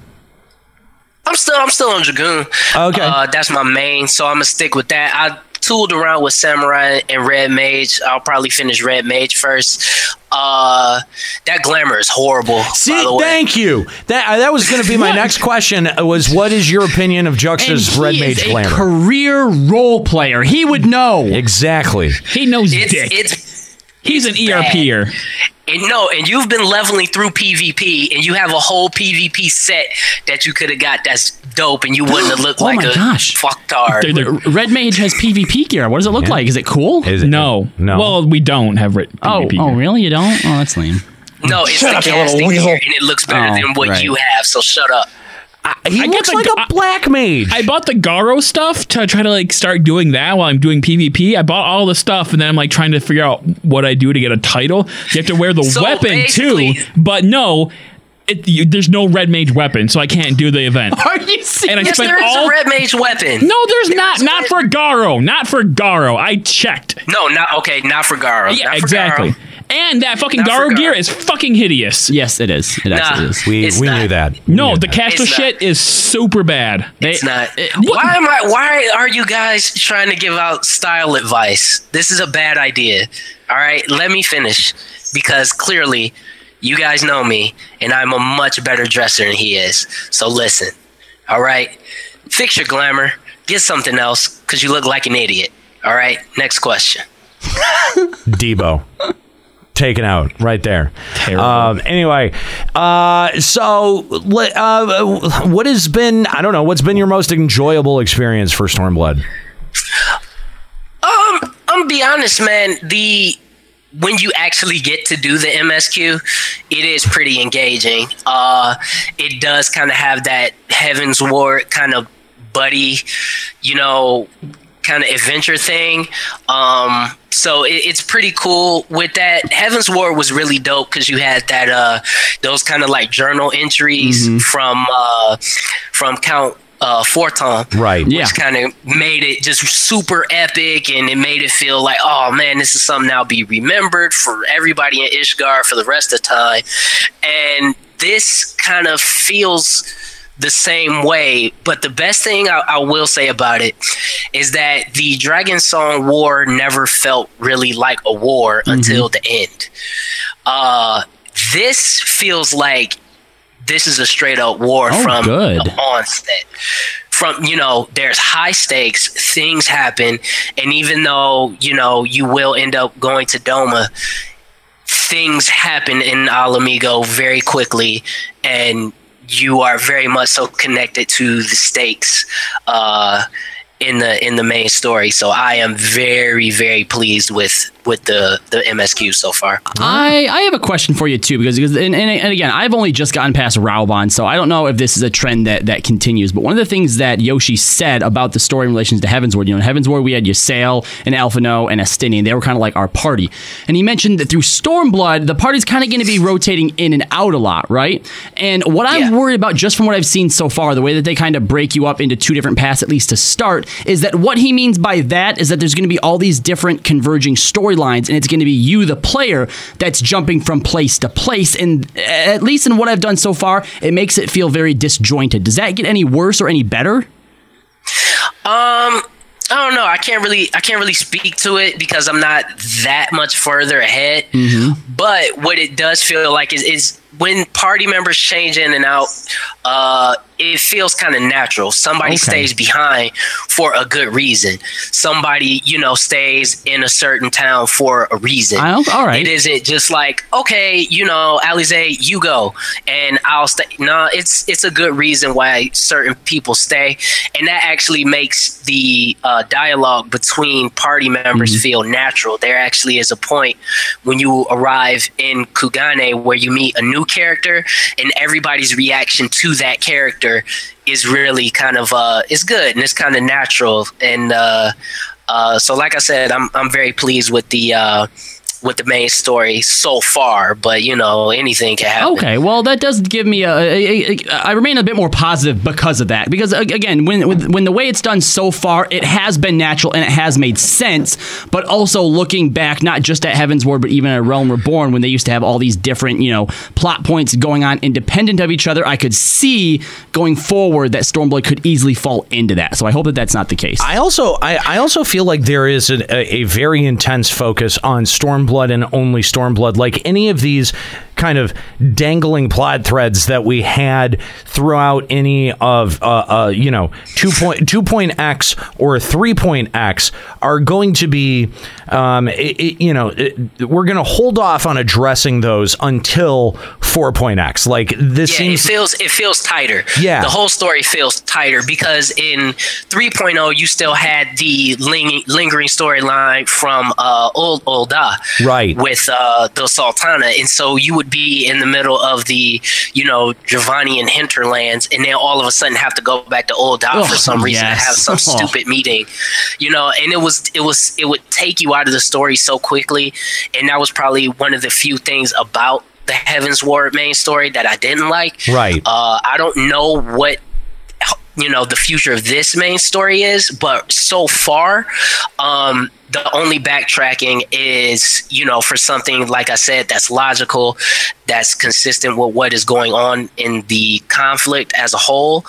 I'm still I'm still on Dragoon. Okay. Uh, that's my main, so I'm gonna stick with that. I tooled around with Samurai and Red Mage. I'll probably finish Red Mage first. Uh, that glamour is horrible. See, by the way. thank you. That uh, that was going to be my next question. uh, Was what is your opinion of Juxta's And Red he Mage is a glamour? career role player. He would know. exactly. He knows It's dick. it's He's an E bad. ERPer. And no, and you've been leveling through PvP, and you have a whole PvP set that you could have got. That's dope, and you wouldn't have looked Oh like my a gosh. fucktard. They're- they're- Red Mage has PvP gear. What does it look like? Is it cool? Is it- no, no. Well, we don't have writ- oh, PvP. oh, really? You don't? Oh, that's lame. no, it's Shut the up, casting gear, and it looks better Oh, than what right. you have. So shut up. He I get looks the like go- a black mage. I bought the Garo stuff to try to like start doing that while I'm doing PvP. I bought all the stuff and then I'm like trying to figure out what I do to get a title. You have to wear the So weapon too, but no, it, you, there's no red mage weapon, so I can't do the event. Are you serious? And I Yes, spent there is all a red mage weapon. no, there's not. Not red- for Garo. Not for Garo. I checked. No, not okay. Not for Garo. Yeah, Not for exactly. Garo. And that fucking Not for Garo gear is fucking hideous. Yes, it is. It actually Nah. is. we It's we not. knew that. We No, knew the that. Castle It's not. shit is super bad. It's not. Uh, it- what- why am I? Why are you guys trying to give out style advice? This is a bad idea. All right, let me finish because clearly You guys know me, and I'm a much better dresser than he is. So listen, all right? Fix your glamour. Get something else, because you look like an idiot. All right? Next question. Debo. Taken out right there. Um, anyway, uh, so uh, what has been, I don't know, what's been your most enjoyable experience for Stormblood? Um, I'm gonna be honest, man. The when you actually get to do the MSQ, it is pretty engaging. Uh, it does kind of have that Heavensward kind of buddy, you know, kind of adventure thing. Um, so it, it's pretty cool with that. Heavensward was really dope because you had that uh, those kind of like journal entries from uh, from Count uh, Fortemps, Right. which kind of made it just super epic and it made it feel like, oh man, this is something that'll be remembered for everybody in Ishgard for the rest of time. And this kind of feels the same way. But the best thing I, I will say about it is that the Dragon Song War never felt really like a war until the end. Uh, this feels like this is a straight up war Oh, from good. the onset. From you know, there's high stakes, things happen, and even though you know you will end up going to Doma, things happen in Ala Mhigo very quickly, and you are very much so connected to the stakes uh, in the in the main story. So I am very very pleased with with the the MSQ so far. I, I have a question for you too because, because and, and, and again I've only just gotten past Raubahn so I don't know if this is a trend that, that continues but one of the things that Yoshi said about the story in relation to Heavensward you know in Heavensward we had Ysayle and Alphinaud and Estinien they were kind of like our party. And he mentioned that through Stormblood the party's kind of going to be rotating in and out a lot right? And what I'm worried about just from what I've seen so far the way that they kind of break you up into two different paths at least to start is that what he means by that is that there's going to be all these different converging storylines and it's going to be you the player that's jumping from place to place and at least in what I've done so far it makes it feel very disjointed does that get any worse or any better Um, I don't know. I can't really I can't really speak to it because I'm not that much further ahead. But what it does feel like is is when party members change in and out, uh, it feels kind of natural. Somebody Okay. stays behind for a good reason. Somebody, you know, stays in a certain town for a reason. I don't- all right. It isn't just like, okay, you know, Alisaie, you go and I'll stay. No, it's it's a good reason why certain people stay, and that actually makes the uh, dialogue between party members feel natural. There actually is a point when you arrive in Kugane where you meet a new character, and everybody's reaction to that character is really kind of uh, is good and it's kind of natural and. Uh, uh, so, like I said, I'm I'm very pleased with the uh, with the main story so far. But you know, anything can happen. Okay, well, that does give me a, a- a- I remain a bit more positive because of that. Because again, when when when the way it's done so far, it has been natural and it has made sense. But also looking back, not just at Heavensward, but even at Realm Reborn, when they used to have all these different, you know, plot points going on independent of each other, I could see going forward that Stormblood could easily fall into that. So I hope that that's not the case. I also I, I also feel like there is a, a, a very intense focus on Stormblood and only Stormblood. Like any of these kind of dangling plot threads that we had throughout any of uh, uh, you know two point two point X or three point X are going to be um, it, it- you know it, we're going to hold off on addressing those until four point X. Like this yeah, seems it feels it feels tighter. Yeah. the whole story feels tighter because in 3.0 you still had the ling- lingering storyline from uh, old Ul'dah, Right. with uh, the Sultana, and so you would be in the middle of the you know Giovanni and hinterlands, and then all of a sudden have to go back to Ul'dah Oh, for some reason yes. to have some Oh. stupid meeting, you know, and it was it was it would take you out of the story so quickly, and that was probably one of the few things about the Heavensward main story that I didn't like. Right. Uh, I don't know what you know the future of this main story is, but so far, um, the only backtracking is you know for something like I said that's logical, that's consistent with what is going on in the conflict as a whole,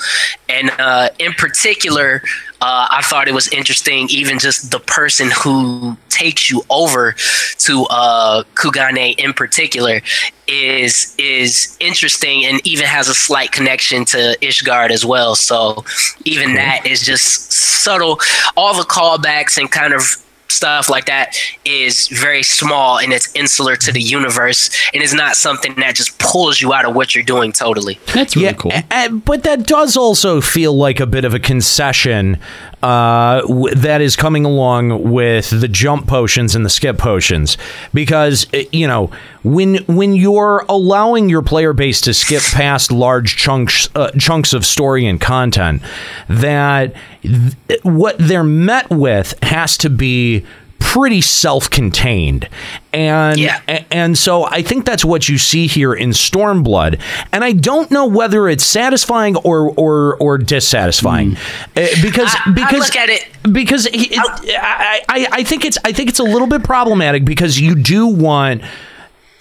and uh, in particular. Uh, I thought it was interesting, even just the person who takes you over to uh, Kugane in particular is is interesting and even has a slight connection to Ishgard as well. So even that is just subtle. All the callbacks and kind of stuff like that is very small and it's insular to the universe and is not something that just pulls you out of what you're doing totally. That's really cool. a- a- but that does also feel like a bit of a concession uh, w- that is coming along with the jump potions and the skip potions, because uh, you know when when you're allowing your player base to skip past large chunks uh, chunks of story and content, that th- what they're met with has to be pretty self-contained. And a- and so i think that's what you see here in stormblood. And i don't know whether it's satisfying or or or dissatisfying. Uh, because I- I because look at it- because it- I, I i think it's i think it's a little bit problematic because you do want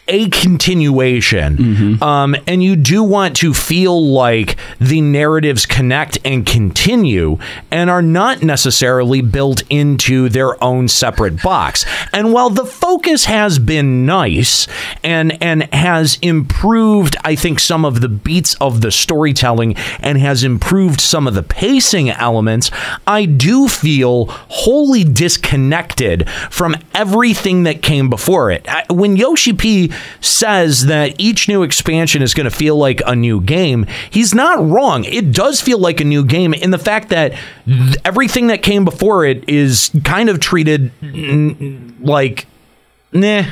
a continuation. Um, and you do want to feel like the narratives connect and continue and are not necessarily built into their own separate box. And while the focus has been nice and and has improved i think some of the beats of the storytelling and has improved some of the pacing elements i do feel wholly disconnected from everything that came before it. I- when yoshi p says that each new expansion is going to feel like a new game he's not wrong it does feel like a new game in the fact that th- everything that came before it is kind of treated like nah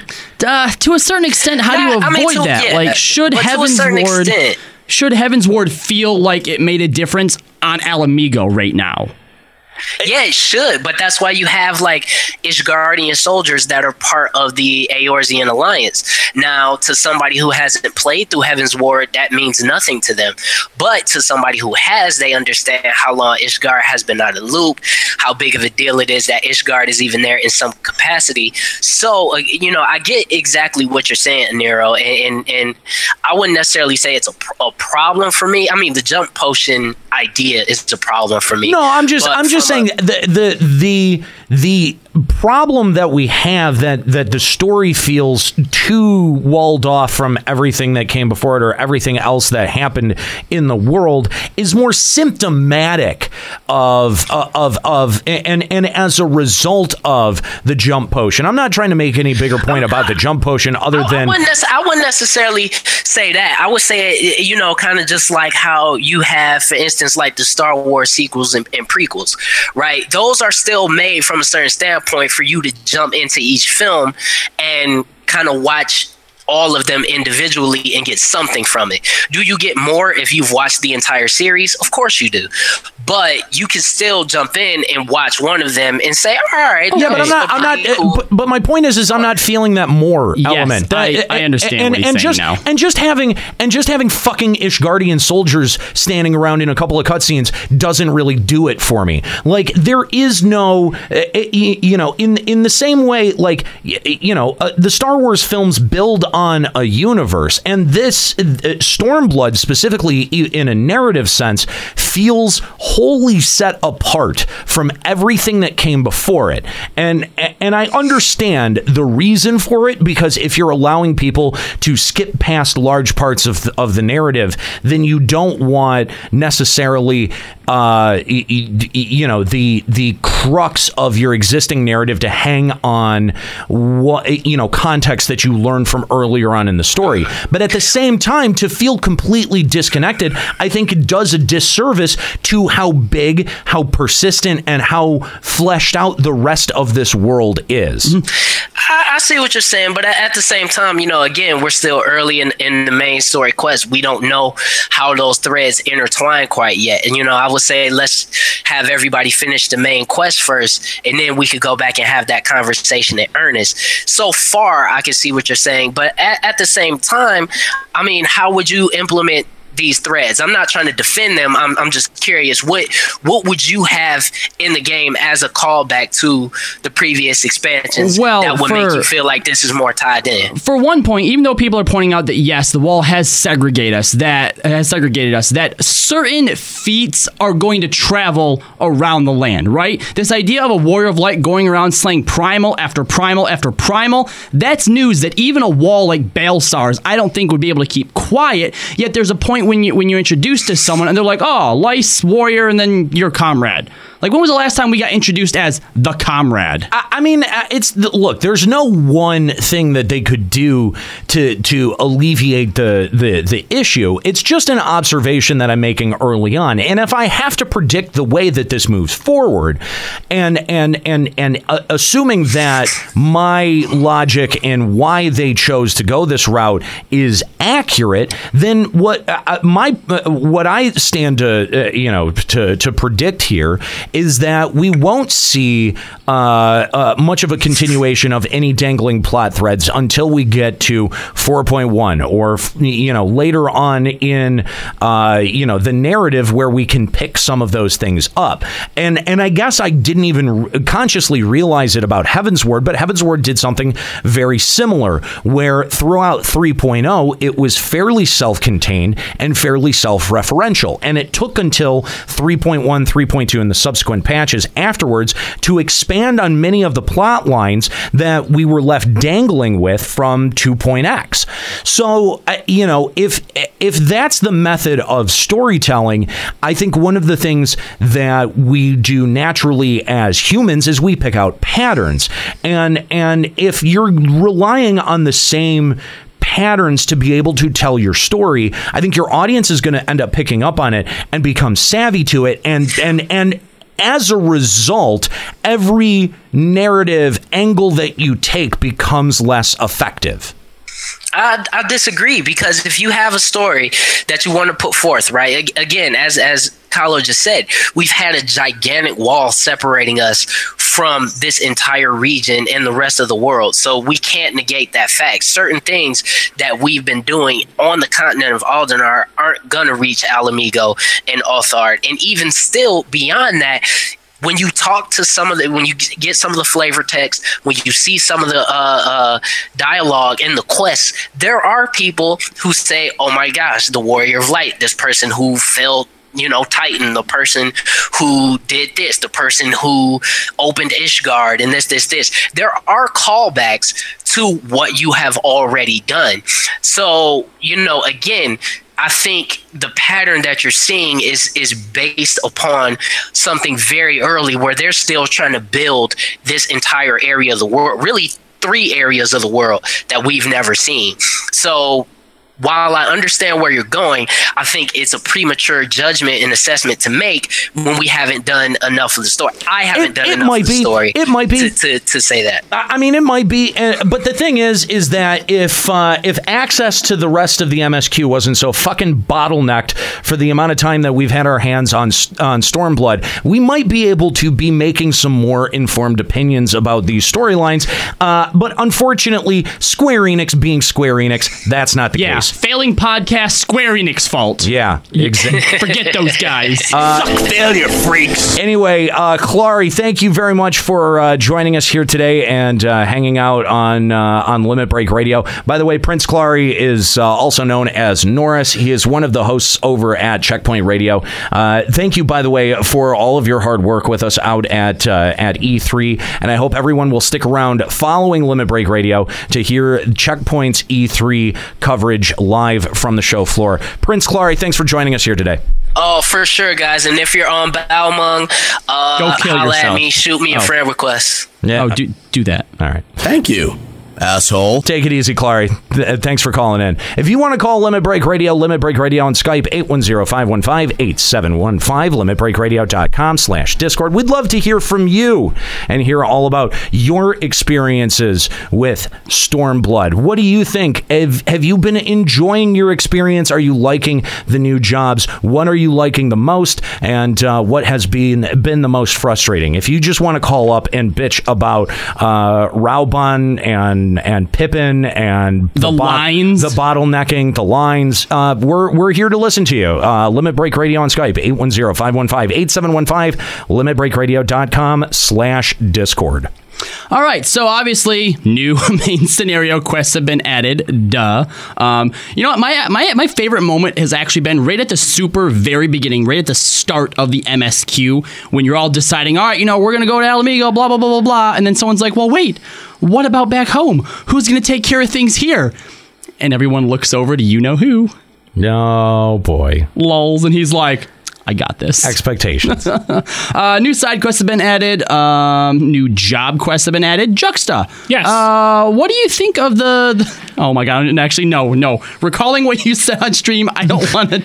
Uh, to a certain extent, how do you Nah, I avoid mean, to- that? yeah, like, should but to a Heavensward extent. should Heavensward feel like it made a difference on Ala Mhigo right now? Yeah, it should, but that's why you have like Ishgardian soldiers that are part of the Eorzean Alliance. Now, to somebody who hasn't played through Heavensward, that means nothing to them. But to somebody who has, they understand how long Ishgard has been out of the loop, how big of a deal it is that Ishgard is even there in some capacity. So, uh, you know, I get exactly what you're saying, Nero, and and, and I wouldn't necessarily say it's a, a problem for me. I mean, the jump potion idea is a problem for me. No, I'm just But I'm just saying the the the the problem that we have that that the story feels too walled off from everything that came before it or everything else that happened in the world is more symptomatic of uh, of of and and as a result of the jump potion. I'm not trying to make any bigger point about the jump potion other I than wouldn't, I wouldn't necessarily say that. I would say, you know, kind of just like how you have, for instance, like the Star Wars sequels and, and prequels, right? Those are still made from a certain standpoint for you to jump into each film and kind of watch all of them individually and get something from it. Do you get more if you've watched the entire series? Of course you do. But you can still jump in and watch one of them and say, all right. Yeah, but I'm not. I'm not. cool. But, but my point is, is I'm not feeling that more Yes, element. I- That- I understand And, what he's and saying just now. and just having and just having fucking Ishgardian soldiers standing around in a couple of cutscenes doesn't really do it for me. Like there is no, uh, uh, y- you know, in in the same way, like you know, uh, the Star Wars films build on a universe, and this uh, Stormblood specifically in a narrative sense feels wholly set apart from everything that came before it. And and I understand the reason for it because if you're allowing people to skip past large parts of the, of the narrative, then you don't want necessarily uh, you know the the crux of your existing narrative to hang on what you know context that you learned from earlier on in the story. But at the same time, to feel completely disconnected, I think it does a disservice to how big, how persistent, and how fleshed out the rest of this world is. Mm-hmm. I, I see what you're saying, but at, at the same time, you know, again, we're still early in, in the main story quest. We don't know how those threads intertwine quite yet. And, you know, I would say let's have everybody finish the main quest first, and then we could go back and have that conversation in earnest. So far, I can see what you're saying, but at, at the same time, I mean, how would you implement these threads. I'm not trying to defend them. I'm, I'm just curious what what would you have in the game as a callback to the previous expansions Well, that would make for- you feel like this is more tied in? for one point, even though people are pointing out that yes, the wall has segregated us, that has segregated us, that certain feats are going to travel around the land, right? This idea of a warrior of light going around slaying primal after primal after primal, that's news that even a wall like Baelsar's, I don't think would be able to keep quiet. Yet there's a point when you when you're introduced to someone and they're like, oh, lice warrior, and then your comrade. Like when was the last time we got introduced as the comrade? I, I mean, uh, it's look. There's no one thing that they could do to to alleviate the, the the issue. It's just an observation that I'm making early on. And if I have to predict the way that this moves forward, and and and and uh, assuming that my logic and why they chose to go this route is accurate, then what uh, uh, my uh, what I stand to uh, you know to to predict here is that we won't see uh, uh, much of a continuation of any dangling plot threads until we get to 4.1 or you know later on in uh, you know the narrative where we can pick some of those things up. And and I guess I didn't even consciously realize it about Heavensward but Heavensward did something very similar where throughout 3.0 it was fairly self-contained and fairly self-referential. And it took until 3.1 3.2 and the subsequent patches afterwards to expand on many of the plot lines that we were left dangling with from 2.x so uh, you know if if that's the method of storytelling i think one of the things that we do naturally as humans is we pick out patterns. And and if you're relying on the same patterns to be able to tell your story i think your audience is going to end up picking up on it and become savvy to it and and and as a result, every narrative angle that you take becomes less effective. I, I disagree because if you have a story that you want to put forth, right? Again, as as Kylo just said, we've had a gigantic wall separating us from this entire region and the rest of the world. So we can't negate that fact. Certain things that we've been doing on the continent of Aldenard aren't gonna reach Ala Mhigo and Othard. And even still beyond that, when you talk to some of the when you get some of the flavor text when you see some of the uh, uh, dialogue in the quests there are people who say oh my gosh the warrior of light this person who fell you know titan the person who did this the person who opened ishgard and this this this. There are callbacks to what you have already done. So you know again I think the pattern that you're seeing is is based upon something very early where they're still trying to build this entire area of the world, really three areas of the world that we've never seen. So while I understand where you're going, I think it's a premature judgment and assessment to make when we haven't done enough of the story. I haven't It- done it enough might of the be- story. it might be- to, to, to say that. I I mean, it might be, uh, but the thing is, is that if uh, if access to the rest of the MSQ wasn't so fucking bottlenecked for the amount of time that we've had our hands on on Stormblood, we might be able to be making some more informed opinions about these storylines. Uh, but unfortunately, Square Enix being Square Enix, that's not the Yeah, case. Failing podcast, Square Enix fault. Yeah, exactly. Forget those guys. Suck Failure freaks. Anyway, uh, Clary, thank you very much for uh, joining us here today and uh, hanging out on uh, on Limit Break Radio. By the way, Prince Clary is uh, also known as Norris. He is one of the hosts over at Checkpoint Radio. Uh, thank you, by the way, for all of your hard work with us out at uh, at E3, and I hope everyone will stick around following Limit Break Radio to hear Checkpoint's E3 coverage live from the show floor. Prince Clary, thanks for joining us here today. Oh, for sure, guys. And if you're on Balmung, uh, Go kill holla at yourself. me, shoot me a Oh. friend request. Yeah. oh, do do that. All right. Thank you, asshole. Take it easy, Clary. Th- uh, thanks for calling in. If you want to call Limit Break Radio, Limit Break Radio on Skype, 810-515-8715, limitbreakradio.com slash Discord. We'd love to hear from you and hear all about your experiences with Stormblood. What do you think? Have, have you been enjoying your experience? Are you liking the new jobs? What are you liking the most? And uh, what has been, been the most frustrating? If you just want to call up and bitch about uh, and and and Pippin and The lines. the bottlenecking, the lines. Uh, we're we're here to listen to you. Uh, Limit Break Radio on Skype 810-515-8715 limitbreakradio.com slash discord. All right, so obviously new main scenario quests have been added. Duh. Um, you know what? My my my favorite moment has actually been right at the super very beginning, right at the start of the MSQ, when you're all deciding, all right, you know, we're gonna go to Ala Mhigo, blah blah blah blah blah, and then someone's like, well, wait, what about back home? Who's gonna take care of things here? And everyone looks over to you know who. No boy. Lulls, and he's like, I got this. Expectations. uh, new side quests have been added. Um, new job quests have been added. Juxta. Yes. Uh, what do you think of the, the? Oh my god! Actually, no, no. Recalling what you said on stream, I don't want to.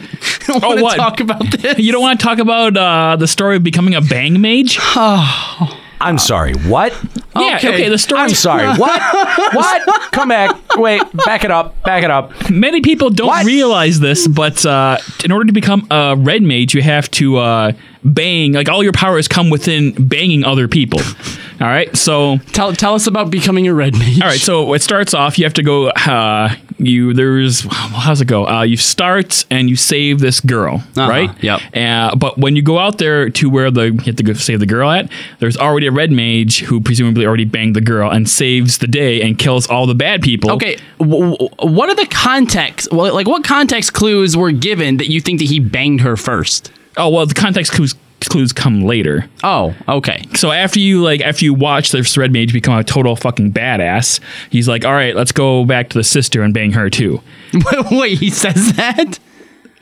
Oh, what? talk about this. You don't want to talk about uh, the story of becoming a bang mage? I'm sorry. What? Yeah, okay, the story. I'm sorry. What? what? Come back. Wait. Back it up. Back it up. Many people don't realize this, but uh, in order to become a red mage, you have to uh, bang. Like all your powers come within banging other people. All right, so tell tell us about becoming a red mage. All right, so it starts off. You have to go. Uh, you there's how's it go? Uh, you start and you save this girl, Uh-huh, right? yep. Uh, but when you go out there to where the you have to go save the girl at, there's already a red mage who presumably already banged the girl and saves the day and kills all the bad people. Okay, w- w- what are the context? Well, like what context clues were given that you think that he banged her first? Oh well, the context clues clues come later. Oh, okay. So after you like after you watch this red mage become a total fucking badass, he's like, "All right, let's go back to the sister and bang her too." Wait, he says that?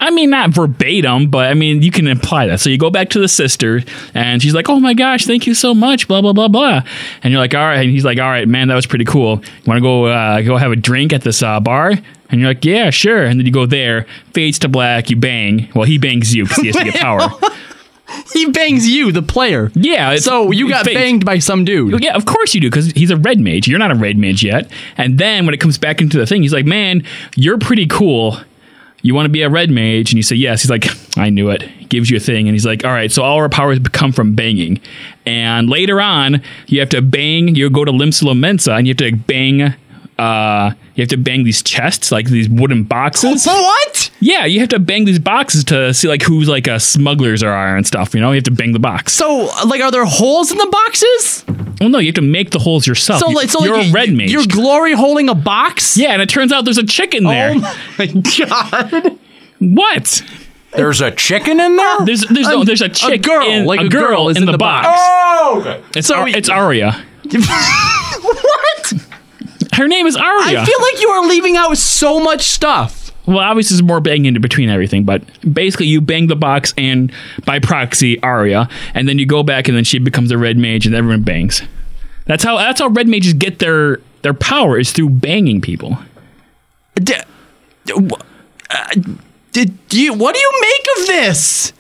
I mean, not verbatim, but I mean, you can imply that. So you go back to the sister, and she's like, "Oh my gosh, thank you so much," blah blah blah blah. And you're like, "All right," and he's like, "All right, man, that was pretty cool. You want to go uh, go have a drink at this uh, bar?" And you're like, "Yeah, sure." And then you go there, fades to black, you bang. Well, he bangs you because he has to get power. He bangs you, the player. Yeah. So you got fake. banged by some dude. Yeah, of course you do, because he's a red mage. You're not a red mage yet. And then when it comes back into the thing, he's like, "Man, you're pretty cool. You want to be a red mage?" And you say, "Yes." He's like, "I knew it." Gives you a thing, and he's like, "All right, so all our powers come from banging." And later on, you have to bang. You go to Limsa Lominsa, and you have to bang. Uh, you have to bang these chests, like these wooden boxes. What? Yeah, you have to bang these boxes to see like who's like uh, smugglers are and stuff. You know, you have to bang the box. So, like, are there holes in the boxes? Well, no, you have to make the holes yourself. So, like, so you're like, a red mage. You're glory holding a box? Yeah, and it turns out there's a chicken there. Oh my god! What? There's a chicken in there. There's there's no there's a chick girl, in, like a, a girl, girl is in, the, box. Oh, okay. It's So Ar- we- it's Aria. what? Her name is Aria. I feel like you are leaving out so much stuff. Well, obviously there's more banging in between everything, but basically you bang the box and by proxy Aria, and then you go back and then she becomes a red mage and everyone bangs. That's how that's how red mages get their their power is through banging people. D- d- uh, did you? What do you make of this?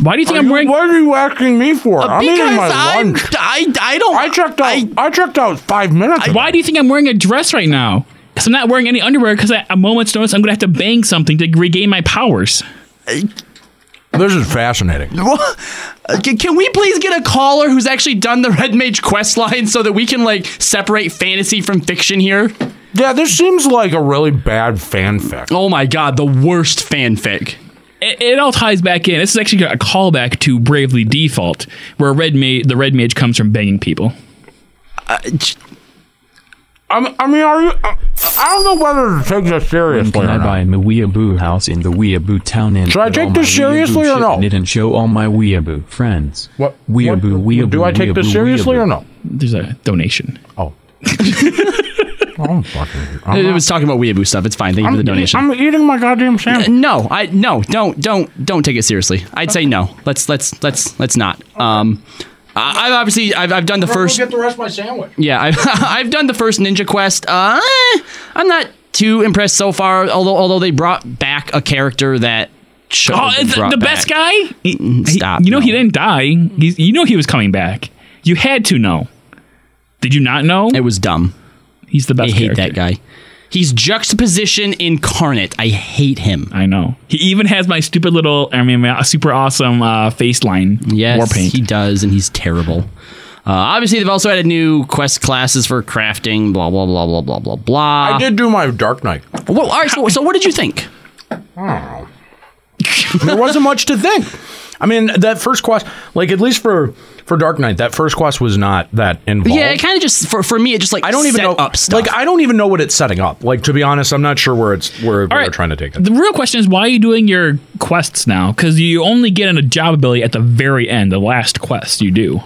Why do you think Are I'm you- wearing? what are you asking me for? I'm eating my I'm, lunch. I, I don't. I checked out. I, checked out five minutes. ago. Why do you think I'm wearing a dress right now? 'Cause I'm not wearing any underwear because at a moment's notice I'm gonna have to bang something to regain my powers. This is fascinating. What? Uh, Can, can we please get a caller who's actually done the Red Mage quest line so that we can like separate fantasy from fiction here? Yeah, this seems like a really bad fanfic. Oh my god, the worst fanfic. it, it all ties back in. This is actually a callback to Bravely Default, where red ma- the red mage comes from banging people. I, I mean, are you? Uh, I don't know whether to take this When seriously can or I not. buy my weeaboo house in the weeaboo town and Should I put take all this my weeaboo seriously or shit no? in it and show all my weeaboo friends? What? Weeaboo, what- weeaboo, Do I take this weeaboo, seriously weeaboo. or no? There's a donation. Oh. I'm fucking. I'm, It not- was talking about weeaboo stuff. It's fine. Thank you for the I'm, donation. I'm eating my goddamn sandwich. no, I no, don't don't don't take it seriously. I'd say no. Let's let's let's let's not. Um, I, I've obviously I've, I've done the first. Get the rest of my sandwich. Yeah, I've, I've done the first Ninja Quest. Uh, I'm not too impressed so far. Although although they brought back a character that Oh, have been it's brought the best guy. He- he- stop, you know he didn't die. He's, you know he was coming back. You had to know. Did you not know? It was dumb. He's the best. I hate character. that guy. He's juxtaposition incarnate. I hate him. I know. He even has my stupid little, I mean, my super awesome uh, face line. Yes, war paint. he does, and he's terrible. Uh, obviously, they've also added new quest classes for crafting. Blah blah blah blah blah blah blah. I did do my Dark Knight. Well, all right. So, so what did you think? there wasn't much to think. I mean, that first quest, like at least for for Dark Knight, that first quest was not that involved. Yeah, it kind of just for for me, it just like I don't even know. up stuff. Like I don't even know what it's setting up. Like to be honest, I'm not sure where it's where, where they're right. trying to take it. The real question is why are you doing your quests now? Because you only get in a job ability at the very end, the last quest you do.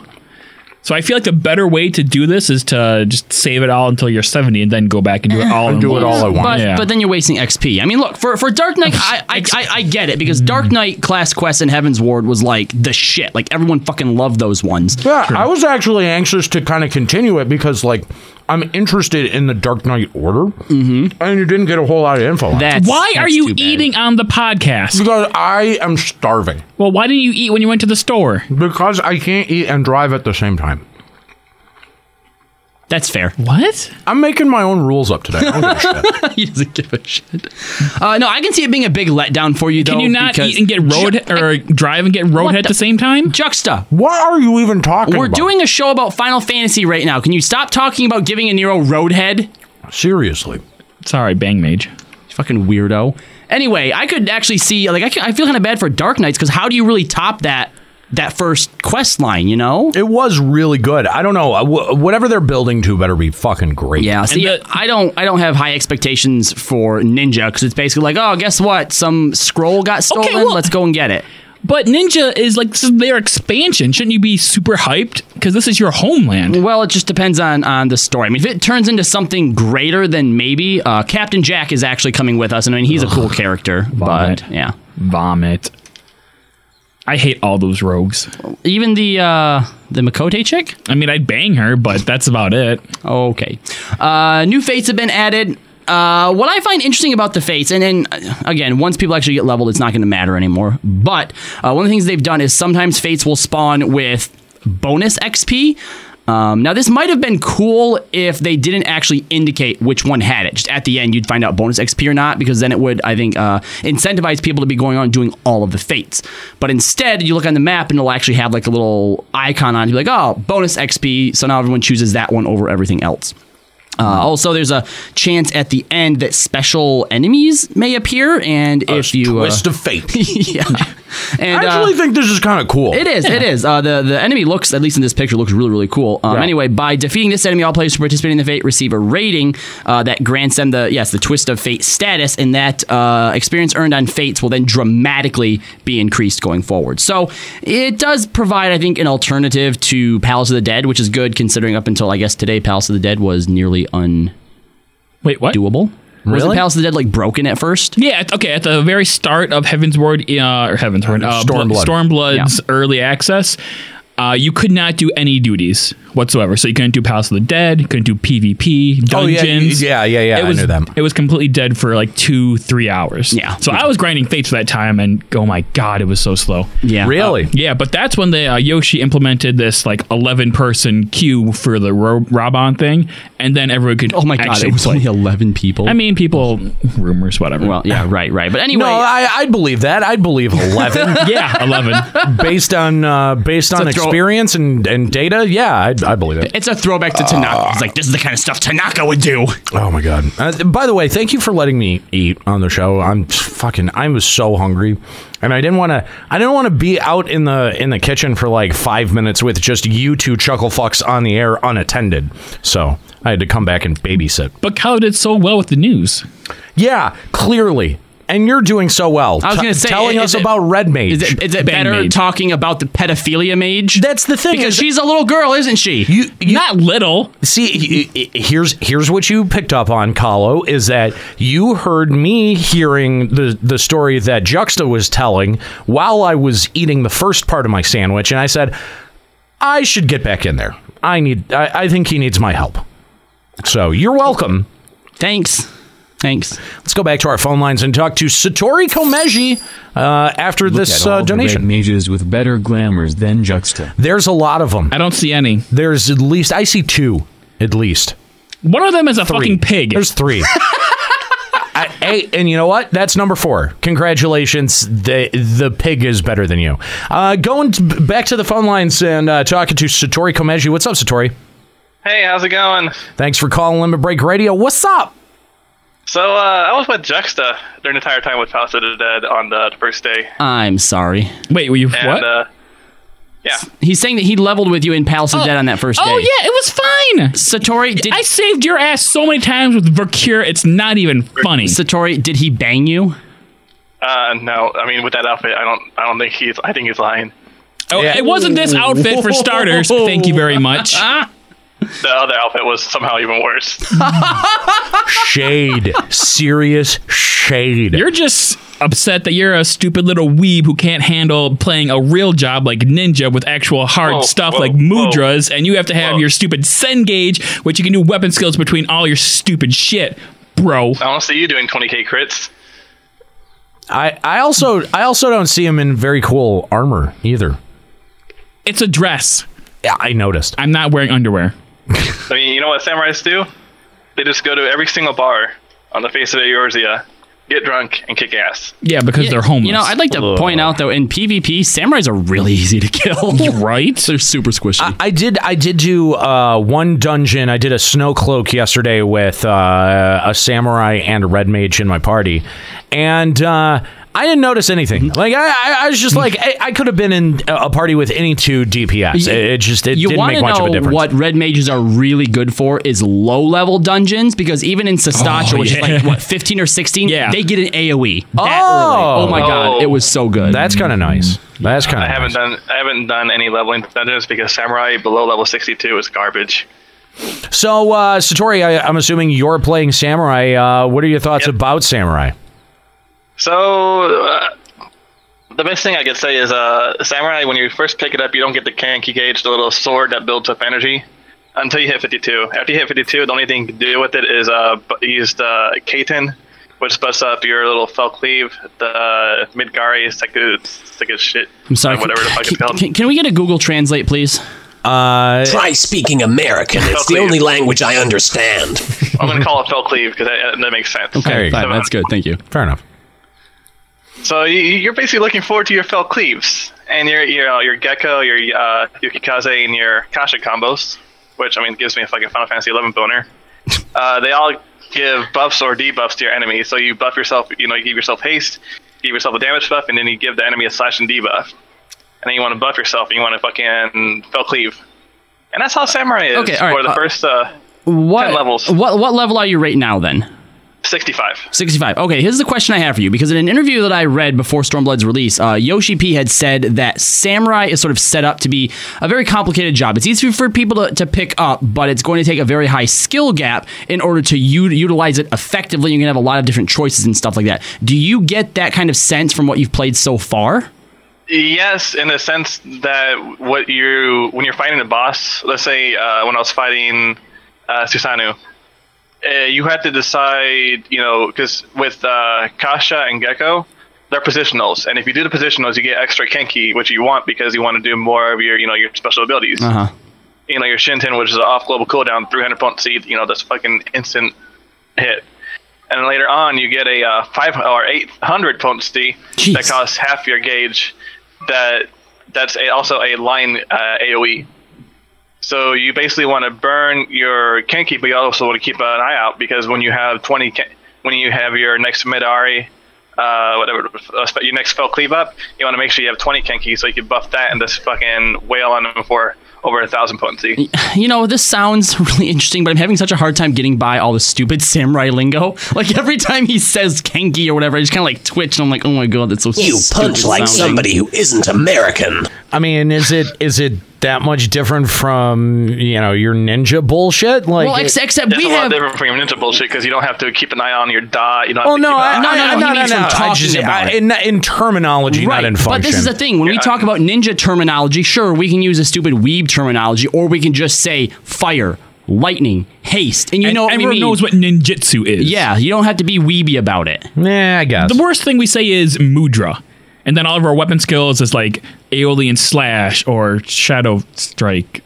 So I feel like the better way to do this is to just save it all until you're 70 and then go back and do it all. And do it all at once. But, Yeah. but then you're wasting XP. I mean, look for for Dark Knight, I I, I I get it because Dark mm-hmm. Knight class quest in Heavensward was like the shit. Like everyone fucking loved those ones. Yeah, I was actually anxious to kind of continue it because like I'm interested in the Dark Knight Order, mm-hmm. and you didn't get a whole lot of info. on it. That's why are you eating on the podcast? because I am starving. Well, why didn't you eat when you went to the store? Because I can't eat and drive at the same time. That's fair. What? I'm making my own rules up today. I don't give a shit. he doesn't give a shit. Uh, no, I can see it being a big letdown for you. Can though, you not because eat and get road Ju- or drive and get roadhead at the- the same time? Juxta. What are you even talking about? We're about? doing a show about Final Fantasy right now. Can you stop talking about giving a Nero Roadhead? Seriously. Sorry, Bang Mage. Fucking weirdo. Anyway, I could actually see like I, can- I feel kind of bad for Dark Knights because how do you really top that that first quest line? You know? It was really good. I don't know. Whatever they're building to better be fucking great. Yeah. See, the- I don't I don't have high expectations for Ninja because it's basically like, oh, guess what? Some scroll got stolen. well- Let's go and get it. But Ninja is like this is their expansion. Shouldn't you be super hyped? Because this is your homeland. Well, it just depends on on the story. I mean, if it turns into something greater, then maybe uh, Captain Jack is actually coming with us, and I mean, he's a cool character. Vomit. But yeah, Vomit. I hate all those rogues. even the uh, the Makote chick. I mean, I'd bang her, but that's about it. Okay. Uh, new fates have been added. Uh, what I find interesting about the fates, and then again, once people actually get leveled, it's not going to matter anymore. But uh, one of the things they've done is sometimes fates will spawn with bonus XP. Um, now, this might have been cool if they didn't actually indicate which one had it. Just at the end, you'd find out bonus XP or not, because then it would, I think, uh, incentivize people to be going on doing all of the fates. But instead, you look on the map and it'll actually have like a little icon on it. You're like, oh, bonus XP. So now everyone chooses that one over everything else. Uh, also, there's a chance at the end that special enemies may appear, and if you uh, Twist of fate. yeah, and I uh, actually think this is kind of cool. it is. It is. Uh, the the enemy looks, at least in this picture, looks really really cool. Um, Yeah. Anyway, by defeating this enemy, all players who participate in the fate receive a rating uh, that grants them the yes the twist of fate status, and that uh, experience earned on fates will then dramatically be increased going forward. So it does provide, I think, an alternative to Palace of the Dead, which is good considering up until I guess today, Palace of the Dead was nearly undoable. Wait, what? Wasn't Really? Palace of the Dead like broken at first? Yeah, at- okay. At the very start of Heavensward, uh, or Heavensward, uh, Stormblood. Stormblood's early access, uh, you could not do any duties whatsoever. So you couldn't do Palace of the Dead, you couldn't do PvP, Oh, yeah, dungeons. yeah, yeah, yeah, It I was, knew them. It was completely dead for like two, three hours. Yeah. So I was grinding Fates for that time, and oh my god, it was so slow. Yeah. Really? Yeah, but that's when the uh, Yoshi implemented this like eleven person queue for the Ro- Raubahn thing, and then everyone could. Oh my god, it was play. only eleven people. I mean, people rumors, whatever. well, yeah, right, right. But anyway, No, I, I'd believe that. I'd believe eleven. yeah, eleven. based on uh, based on a throw- experience and, and data. Yeah, I, I believe it. it's a throwback to Tanaka. It's like this is the kind of stuff Tanaka would do. Oh my god! Uh, by the way, thank you for letting me eat on the show. I'm fucking. I was so hungry, and I didn't want to. I didn't want to be out in the in the kitchen for like five minutes with just you two chuckle fucks on the air unattended. So I had to come back and babysit. But Kyle did so well with the news. Yeah, clearly. And you're doing so well. I was going to say, telling us it- about Red Mage. Is it, is it better Mage. talking about the pedophilia mage? That's the thing. because she's a little girl, isn't she? you, you, Not little. See, here's here's what you picked up on, Kahlo, is that you heard me hearing the the story that Juxta was telling while I was eating the first part of my sandwich, and I said, I should get back in there. I need. I, I think he needs my help. So you're welcome. Thanks. Thanks. Let's go back to our phone lines and talk to Satori Komeji uh, after Look this at all uh, the donation. red mages with better glamours than Juxta. There's a lot of them. I don't see any. There's at least I see two, at least. One of them is a Three. fucking pig. There's three. I, hey, and you know what? That's number four. Congratulations. The the pig is better than you. Uh, going to, back to the phone lines and uh, talking to Satori Komeji. What's up, Satori? Hey, how's it going? Thanks for calling Limit Break Radio. What's up? So, uh, I was with Juxta during the entire time with House of the Dead on the first day. I'm sorry. Wait, were you And, uh, yeah. He's saying that he leveled with you in Palace of the Dead on that first day. Oh yeah, it was fine. Satori, did I saved your ass so many times with Vercure. It's not even funny. Satori, did he bang you? Uh, no, I mean, with that outfit, I don't, I don't think he's, I think he's lying. Oh, it wasn't this outfit for starters. Thank you very much. The other outfit was somehow even worse. Shade. Serious shade. You're just upset that you're a stupid little weeb who can't handle playing a real job like ninja with actual hard Whoa, stuff whoa, like mudras, and you have to have your stupid sen gauge, which you can do weapon skills between all your stupid shit, bro. I don't see you doing 20k crits. I, I also I also don't see him in very cool armor either. It's a dress. Yeah, I noticed. I'm not wearing underwear. I mean, you know what samurais do? They just go to every single bar on the face of Eorzea, get drunk, and kick ass. Yeah, because Yeah, they're homeless. You know, I'd like to point out though, in PvP, samurais are really easy to kill. right? They're super squishy. I, I did I did do uh, one dungeon. I did a Snowcloak yesterday with uh, a samurai and a red mage in my party, and uh, I didn't notice anything. Like I, I, I was just like I, I could have been in a party with any two DPS. It, it just it you didn't want make to much of a difference. what red mages are really good for is low level dungeons because even in Sastasha, Oh, which is like what fifteen or sixteen, Yeah. they get an AOE. That Oh. early. oh my god, it was so good. That's kind of nice. That's kind I of haven't done, I haven't done any leveling dungeons because samurai below level 62 is garbage. So, uh, Satori, I, I'm assuming you're playing Samurai. Uh, what are your thoughts about Samurai? So, uh, the best thing I could say is, uh, samurai. When you first pick it up, you don't get the Kenki gauge, the little sword that builds up energy, until you hit 52. After you hit 52, the only thing you can do with it is uh, use the Kaiten, which busts up your little fell cleave, the Midare, Seku, Seku shit, I'm sorry. whatever the fuck it's can, called. can, can we get a Google Translate, please? Uh, Try speaking American. It's the only language I understand. I'm gonna call it fell cleave because that, that makes sense. There you fine, that's good. Thank you. Fair enough. So you, you're basically looking forward to your fell cleaves and your your your Gekko, your uh, Yukikaze, and your Kasha combos, which I mean gives me a fucking Final Fantasy 11 boner. Uh, they all give buffs or debuffs to your enemy. So you buff yourself, you know, you give yourself haste, give yourself a damage buff, and then you give the enemy a slash and debuff. And then you want to buff yourself, and you want to fucking fell cleave. And that's how Samurai is Okay, right, for the uh, first uh, What 10 levels. What what level are you right now then? 65. 65. Okay, here's the question I have for you because in an interview that I read before Stormblood's release, uh, Yoshi P had said that Samurai is sort of set up to be a very complicated job. It's easy for people to, to pick up, but it's going to take a very high skill gap in order to u- utilize it effectively. You can have a lot of different choices and stuff like that. Do you get that kind of sense from what you've played so far? Yes, in the sense that what you when you're fighting a boss, let's say uh, when I was fighting uh, Susanoo, uh, you had to decide, you know, because with uh, Kasha and Gekko, they're positionals, and if you do the positionals, you get extra Kenki, which you want because you want to do more of your, you know, your special abilities. Uh huh. You know, your Shinten, which is an off global cooldown, 300 potency, you know, that's fucking instant hit. And later on, you get a uh, five or 800 potency that costs half your gauge. That that's a, also a line uh, AOE. So you basically want to burn your Kenki, but you also want to keep an eye out because when you have 20, Ken- when you have your next Midare, uh, whatever, uh, your next spell cleave up, you want to make sure you have 20 Kenki so you can buff that and just fucking wail on them for over a thousand potency. You know, this sounds really interesting, but I'm having such a hard time getting by all the stupid samurai lingo. Like every time he says Kenki or whatever, I just kind of like twitch and I'm like, oh my god, that's so You punch stupid like sounding. somebody who isn't American. I mean, is it is it that much different from you know your ninja bullshit? Like, Well, ex- except it's we a lot have different from your ninja bullshit because you don't have to keep an eye on your dot. You don't. Have Oh to no! keep I, an eye- I, no, he means from I talking just- about I- in, in terminology, not in function. But this is the thing. When we talk about ninja terminology, sure, we can use a stupid weeb terminology, or we can just say fire, lightning, haste. And you And know what we everyone mean. knows what ninjutsu is. Yeah, you don't have to be weeby about it. Yeah, I guess. The worst thing we say is mudra. And then all of our weapon skills is like Aeolian Slash or Shadow Strike.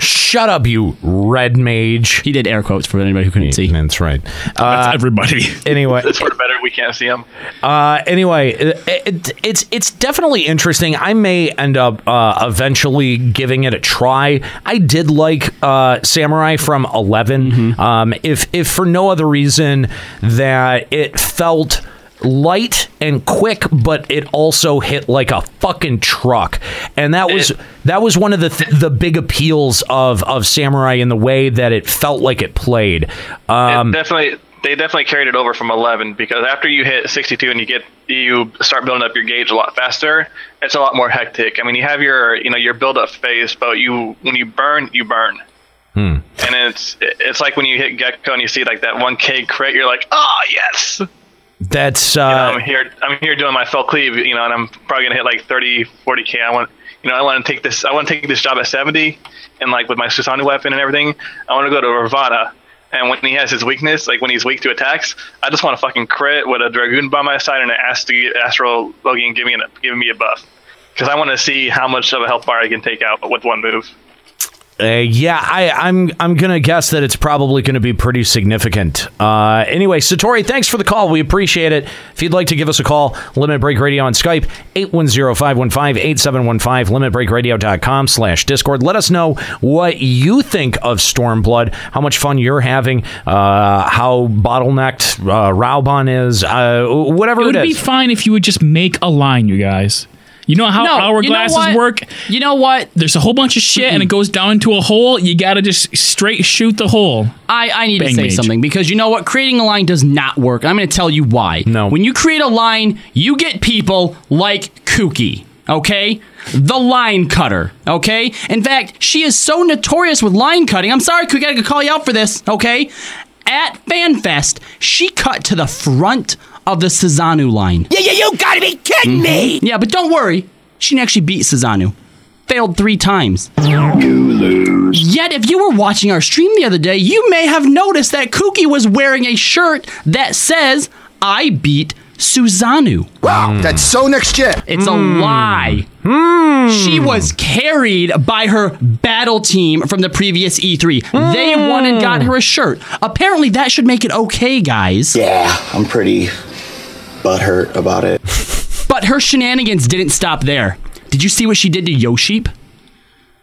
Shut up, you red mage. He did air quotes for anybody who couldn't see. That's right. That's Uh, everybody. anyway, That's for better. We can't see him. Uh, anyway, it, it, it's it's definitely interesting. I may end up uh, eventually giving it a try. I did like uh, Samurai from 11 Um, if if for no other reason that it felt light and quick but it also hit like a fucking truck. And that was that was one of the th- the big appeals of of samurai in the way that it felt like it played. Um it definitely they definitely carried it over from 11 because after you hit 62 and you get you start building up your gauge a lot faster it's a lot more hectic. I mean you have your you know your build up phase but you when you burn you burn. Hmm. and it's it's like when you hit Gekko and you see like that 1k crit you're like oh yes that's uh i'm here i'm here doing my fell cleave you know and i'm probably gonna hit like 30 40k i want you know i want to take this i want to take this job at 70 and like with my Susanoo weapon and everything i want to go to ravana and when he has his weakness, like when he's weak to attacks, I just want to fucking crit with a dragoon by my side and ask to get Astral and give me, an, give me a buff. Because I want to see how much of a health bar I can take out with one move. Uh, yeah, I, I'm I'm gonna guess that it's probably gonna be pretty significant. Uh, anyway, Satori, thanks for the call. We appreciate it. If you'd like to give us a call, Limit Break Radio on Skype, 810-515-8715, limitbreakradio.com slash Discord. Let us know what you think of Stormblood, how much fun you're having, uh, how bottlenecked uh, Raubahn is, uh, whatever It would it be fine if you would just make a line, you guys. You know how No, you know hourglasses work? You know what? There's a whole bunch of shit and it goes down into a hole. You gotta just straight shoot the hole. I, I need to Bang say mage. something because you know what? Creating a line does not work. I'm going to tell you why. No. When you create a line, you get people like Kooky. Okay? The line cutter. Okay? In fact, she is so notorious with line cutting. I'm sorry, Kooky, I gotta call you out for this. Okay? At FanFest, she cut to the front of the Susanoo line. Yeah, yeah, you gotta be kidding mm-hmm. me! Yeah, but don't worry. She actually beat Susanoo. Failed three times. Yet, if you were watching our stream the other day, you may have noticed that Kooky was wearing a shirt that says, I beat Susanoo. Wow, that's so next gen. It's a hmm. lie. She hmm. was carried by her battle team from the previous E3. They hmm. won and got her a shirt. Apparently, that should make it okay, guys. Yeah, I'm pretty butthurt about it. But her shenanigans didn't stop there. Did you see what she did to Yoshi P?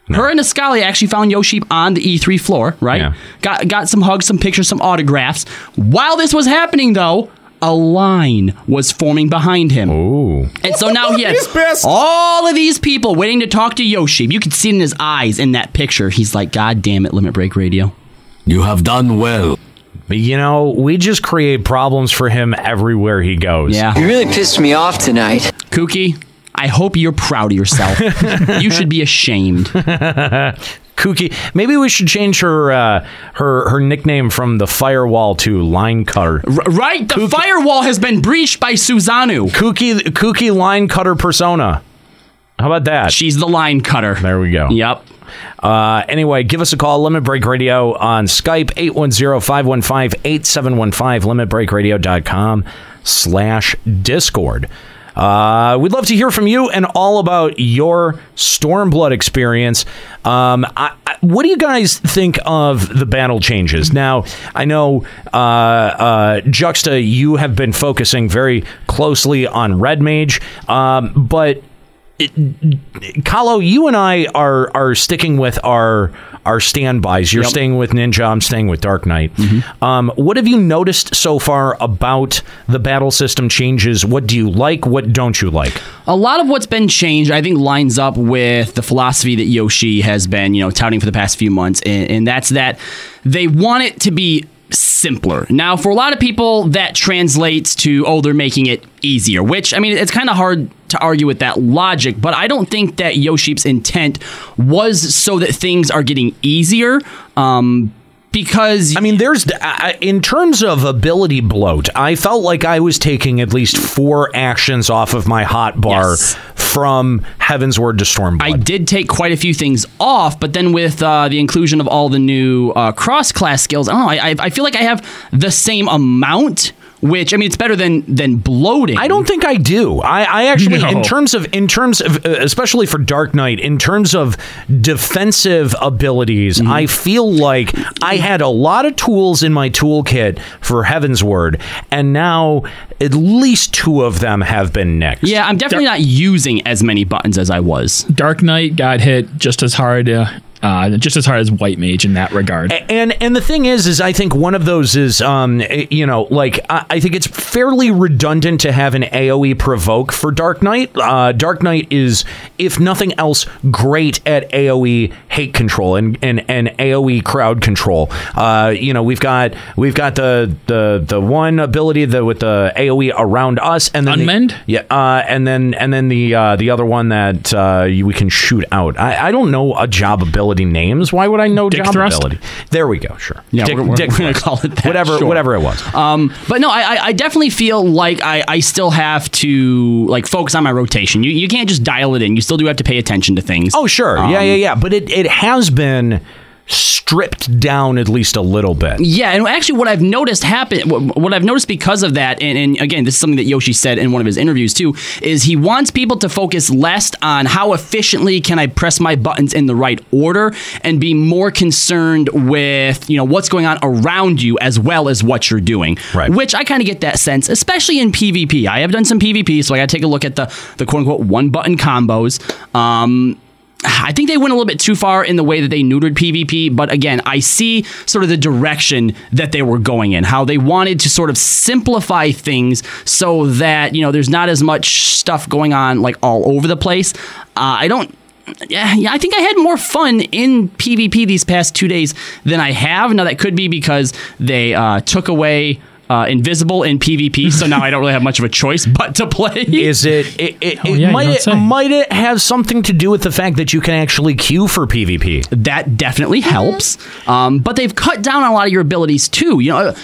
Her and Ascali actually found Yoshi P on the E3 floor, right? Got got some hugs, some pictures, some autographs. While this was happening, though, a line was forming behind him. Ooh. And so now he had He's pissed. all of these people waiting to talk to Yoshi P. You could see it in his eyes in that picture. He's like, God damn it, Limit Break Radio. You have done well. But, you know, we just create problems for him everywhere he goes. Yeah. You really pissed me off tonight. Kooky, I hope you're proud of yourself. you should be ashamed. Kooky. Maybe we should change her uh, her her nickname from the firewall to line cutter. R- right? The firewall has been breached by Susanoo. Kooky Kooky line cutter persona. How about that? She's the line cutter. There we go. Yep. Uh, anyway, give us a call, Limit Break Radio on Skype, 810-515-8715, limitbreakradio.com slash Discord. Uh, we'd love to hear from you and all about your Stormblood experience. Um, I, I, what do you guys think of the battle changes? Now, I know uh, uh, Juxta, you have been focusing very closely on Red Mage, um, but Kahlo, you and I are are sticking with our our standbys. You're Yep. staying with Ninja. I'm staying with Dark Knight. Um, what have you noticed so far about the battle system changes? What do you like? What don't you like? A lot of what's been changed, I think, lines up with the philosophy that Yoshi has been, you know, touting for the past few months, and, and that's that they want it to be simpler. Now, for a lot of people, that translates to oh, they're making it easier. Which I mean, it's kind of hard to argue with that logic, but I don't think that Yoshi P's intent was so that things are getting easier. Um, because I mean, there's in terms of ability bloat, I felt like I was taking at least four actions off of my hot bar Yes. from Heavensward to Stormblood. I did take quite a few things off, but then with uh, the inclusion of all the new uh, cross class skills, I don't know. I- I feel like I have the same amount which I mean it's better than than bloating. I don't think I do. I, I actually, No. in terms of, in terms of, uh, especially for Dark Knight, in terms of defensive abilities, Mm-hmm. I feel like I had a lot of tools in my toolkit for Heaven's Word, and now at least two of them have been nicked. Yeah, I'm definitely not using as many buttons as I was. Dark Knight got hit just as hard, uh, uh, just as hard as White Mage in that regard. and and the thing is is i think one of those is um you know like i, I think it's fairly redundant to have an aoe provoke for dark knight. Uh dark knight is if nothing else great at aoe hate control and and, and aoe crowd control. Uh you know we've got we've got the the the one ability that with the aoe around us and then the- yeah uh and then and then the uh the other one that uh we can shoot out. I i don't know a job ability names why would i know Dick job thrust? ability there we go sure Yeah, Dick- we're, we're, Dick we're gonna call it that. whatever sure. whatever it was Um, but no, I, I- I definitely feel like I, I still have to like focus on my rotation. You you can't just dial it in. You still do have to pay attention to things. oh sure Um, yeah yeah yeah but it it has been stripped down at least a little bit Yeah, and actually, what I've noticed happen, what, I've noticed because of that, and, and again, this is something that Yoshi said in one of his interviews too, is he wants people to focus less on how efficiently can I press my buttons in the right order, and be more concerned with you know what's going on around you as well as what you're doing. Right. Which I kind of get that sense, especially in PvP. I have done some PvP, so I got to take a look at the the quote unquote one button combos. Um, I think they went a little bit too far in the way that they neutered PvP, but again, I see sort of the direction that they were going in, how they wanted to sort of simplify things so that, you know, there's not as much stuff going on like all over the place. Uh, I don't yeah, yeah, I think I had more fun in PvP these past two days than I have. Now that could be because they uh, took away uh, invisible in PvP, so now I don't really have much of a choice but to play. Is it? It, it, Oh, it yeah, you might it say. might it have something to do with the fact that you can actually queue for PvP? That definitely helps. Um, but they've cut down on a lot of your abilities too. You know,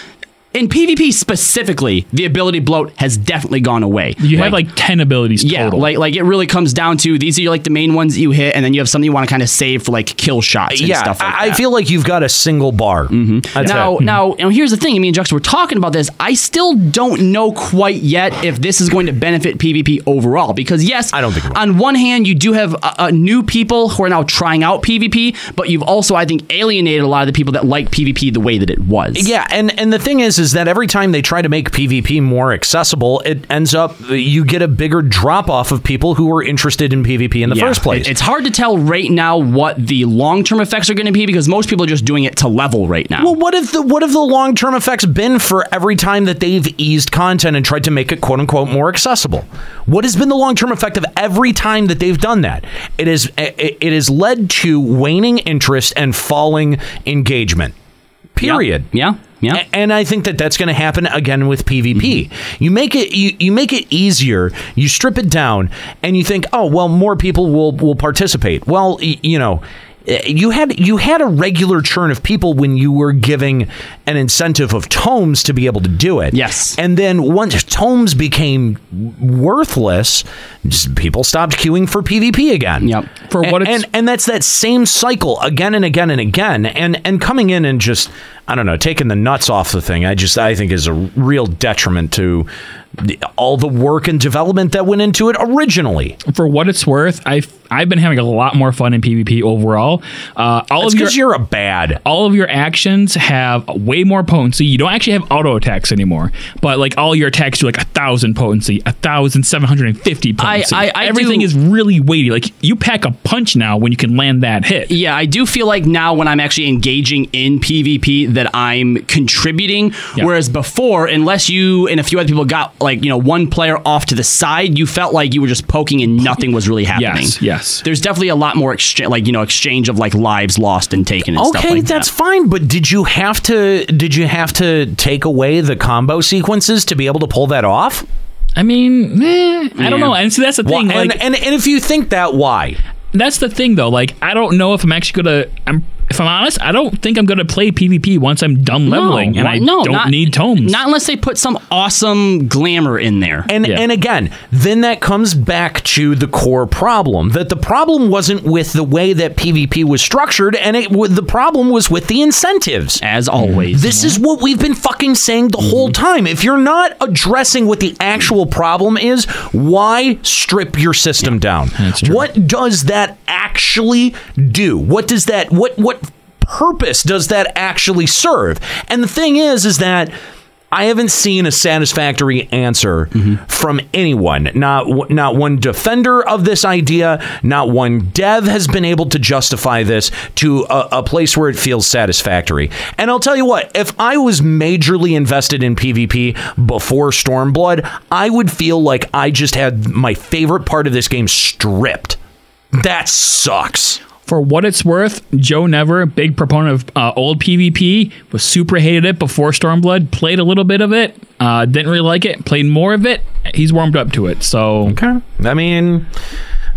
in PvP specifically, the ability bloat has definitely gone away. You have like ten abilities yeah, total. like like it really comes down to these are like the main ones that you hit, and then you have something you want to kind of save for like kill shots and yeah, stuff like I, I feel like you've got a single bar. Mm-hmm. now, now, and here's the thing. I mean, Juxta, we're talking about this. I still don't know quite yet if this is going to benefit PvP overall. Because yes, I don't think. On one hand, you do have uh, uh, new people who are now trying out PvP, but you've also, I think, alienated a lot of the people that like PvP the way that it was. Yeah, and and the thing is, is that every time they try to make PvP more accessible, it ends up you get a bigger drop off of people who are interested in PvP in the Yeah. first place. It's hard to tell right now what the long term effects are going to be because most people are just doing it to level right now. Well, what have the what have the long term effects been for every time that they've eased content and tried to make it quote unquote more accessible? What has been the long term effect of every time that they've done that? It is it, it has led to waning interest and falling engagement. Period. Yeah. Yeah. A- And I think that that's going to happen again with PvP. Mm-hmm. You make it you, you make it easier. You strip it down, and you think, oh well, more people will will participate. Well, y- you know. You had you had a regular churn of people when you were giving an incentive of tomes to be able to do it. Yes, and then once tomes became worthless, people stopped queuing for PvP again. Yep. For what and, it's- and and that's that same cycle again and again and again and and coming in and just I don't know taking the nuts off the thing I just I think is a real detriment to all the work and development that went into it originally. For what it's worth, I've I've been having a lot more fun in PvP overall. Uh, all That's of your 'cause you're a bad. All of your actions have way more potency. You don't actually have auto attacks anymore, but like all your attacks do like a thousand potency, a thousand seven hundred and fifty potency. I- I Everything do- is really weighty. Like you pack a punch now when you can land that hit. Yeah, I do feel like now when I'm actually engaging in PvP that I'm contributing. Whereas before, unless you and a few other people got like, you know, one player off to the side, you felt like you were just poking and nothing was really happening. Yes, yes. There's definitely a lot more exchange like, you know, exchange of like lives lost and taken and stuff Okay, like that's that. fine, but did you have to did you have to take away the combo sequences to be able to pull that off? I mean, eh, I don't know. And so that's the thing. Why- and, like, and and if you think that, why? That's the thing, though. Like, I don't know if I'm actually gonna. I'm. If I'm honest, I don't think I'm going to play PvP once I'm done leveling, and I no, don't not- need tomes. Not unless they put some awesome glamour in there. And and again, then that comes back to the core problem that the problem wasn't with the way that PvP was structured, and it wa- the problem was with the incentives. As always, this is what we've been fucking saying the whole mm-hmm. time. If you're not addressing what the actual problem is, why strip your system down? What does that actually do? What does that what what purpose does that actually serve? And the thing is is that I haven't seen a satisfactory answer from anyone. Not not one defender of this idea, not one dev has been able to justify this to a, a place where it feels satisfactory. And I'll tell you what, if I was majorly invested in PvP before Stormblood, I would feel like I just had my favorite part of this game stripped. That sucks. For what it's worth, Joe Never, big proponent of uh, old PvP, was super hated it before Stormblood. Played a little bit of it, uh, didn't really like it. Played more of it. He's warmed up to it. So okay, I mean.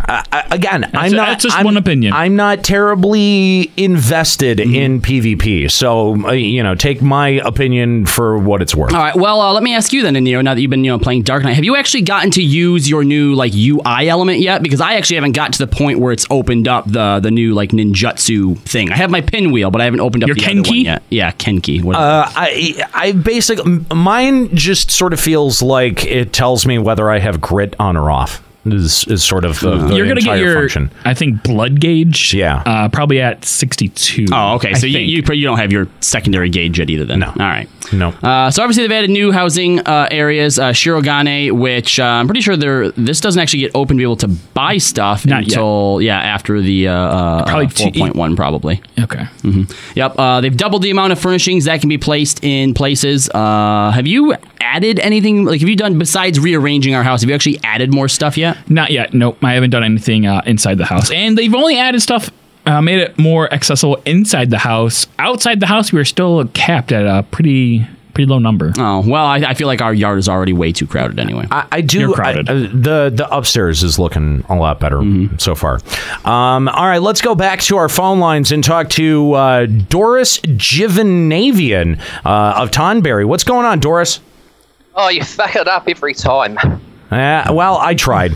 I, I- again, I'm not. that's just I'm, one opinion. I'm not terribly invested in PvP, so uh, you know, take my opinion for what it's worth. All right. Well, uh, let me ask you then, Neo. Now that you've been, you know, playing Dark Knight, have you actually gotten to use your new like UI element yet? Because I actually haven't got to the point where it's opened up the the new like ninjutsu thing. I have my pinwheel, but I haven't opened up Your the other one Kenki? yet. Yeah, Kenki. Uh, I I basically mine just sort of feels like it tells me whether I have grit on or off. Is is sort of the you're gonna entire get your, function. I think, blood gauge. Yeah, uh, probably at 62. Oh, okay. I So you, you you don't have your secondary gauge yet either. Then no. All right. No. Uh, so obviously they've added new housing uh, areas, uh, Shirogane, which uh, I'm pretty sure they're this doesn't actually get open to be able to buy stuff Not yet. until yeah after the uh, uh, Probably uh, two- 4.1 probably. Okay. hmm Yep. Uh, they've doubled the amount of furnishings that can be placed in places. Uh, have you added anything? Like, have you done besides rearranging our house? Have you actually added more stuff yet? Not yet. Nope. I haven't done anything uh, inside the house. And they've only added stuff, uh, made it more accessible inside the house. Outside the house, we were still capped at a pretty pretty low number. Oh well, I, I feel like our yard is already way too crowded anyway. I, I do. You're I, crowded. uh, the the upstairs is looking a lot better so far. Um, all right, let's go back to our phone lines and talk to uh, Doris Givanavian uh, of Tonberry. What's going on, Doris? Oh, you fuck it up every time. Uh, well, I tried.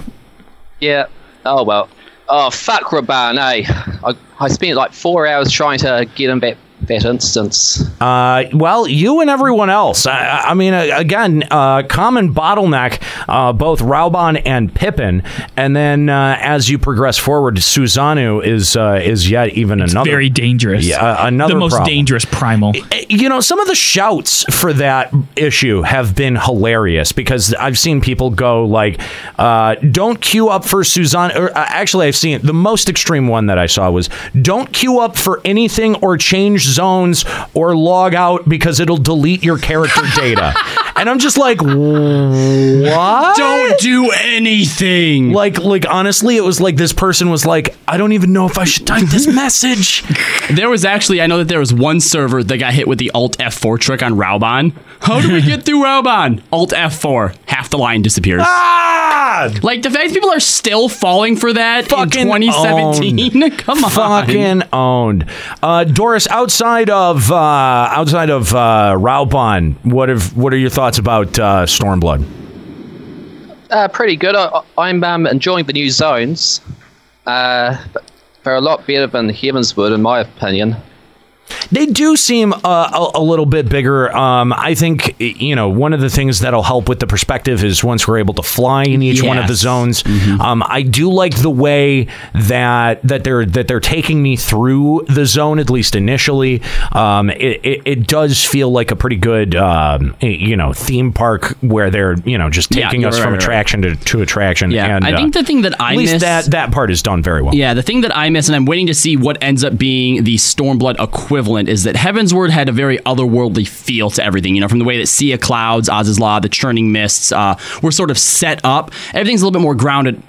Yeah. Oh well. Oh fuck Raubahn, eh? I, I spent like four hours trying to get him that that instance. Uh, well, you and everyone else. I, I mean, uh, again, uh, common bottleneck, uh, both Raubahn and Pipin, and then uh, as you progress forward, Susanoo is uh, is yet even another Very dangerous. Yeah, uh, another the most problem. dangerous primal. You know, some of the shouts for that issue have been hilarious because I've seen people go like, uh, "Don't queue up for Suzanne." Or uh, actually, I've seen the most extreme one that I saw was, "Don't queue up for anything or change zones or log out because it'll delete your character data." And I'm just like, "What? Don't do anything." Like, like honestly, it was like this person was like, "I don't even know if I should type this message." There was actually, I know that there was one server that got hit with the Alt F4 trick on Raubahn. How do we get through Raubahn? Alt F4, half the line disappears. Ah! Like the fact people are still falling for that Fucking in 2017. Come on, fucking owned. Uh, Doris, outside of uh, outside of uh, Raubahn, what have what are your thoughts about uh, Stormblood? Uh, pretty good. I, I'm um, enjoying the new zones. Uh, they're a lot better than Heavensward, in my opinion. They do seem uh, a, a little bit bigger. Um, I think you know one of the things that'll help with the perspective is once we're able to fly in each one of the Yes. zones. Um, I do like the way that that they're that they're taking me through the zone at least initially. Um, it, it, it does feel like a pretty good um, you know theme park where they're you know just taking you're us right, from right, right. attraction to, to attraction. Yeah, and, I uh, think the thing that I at least miss- that that part is done very well. Yeah, the thing that I miss, and I'm waiting to see what ends up being the Stormblood equivalent, is that Heavensward had a very otherworldly feel to everything. You know, from the way that Sea of Clouds, Azys Lla, the Churning Mists uh, were sort of set up. Everything's a little bit more grounded.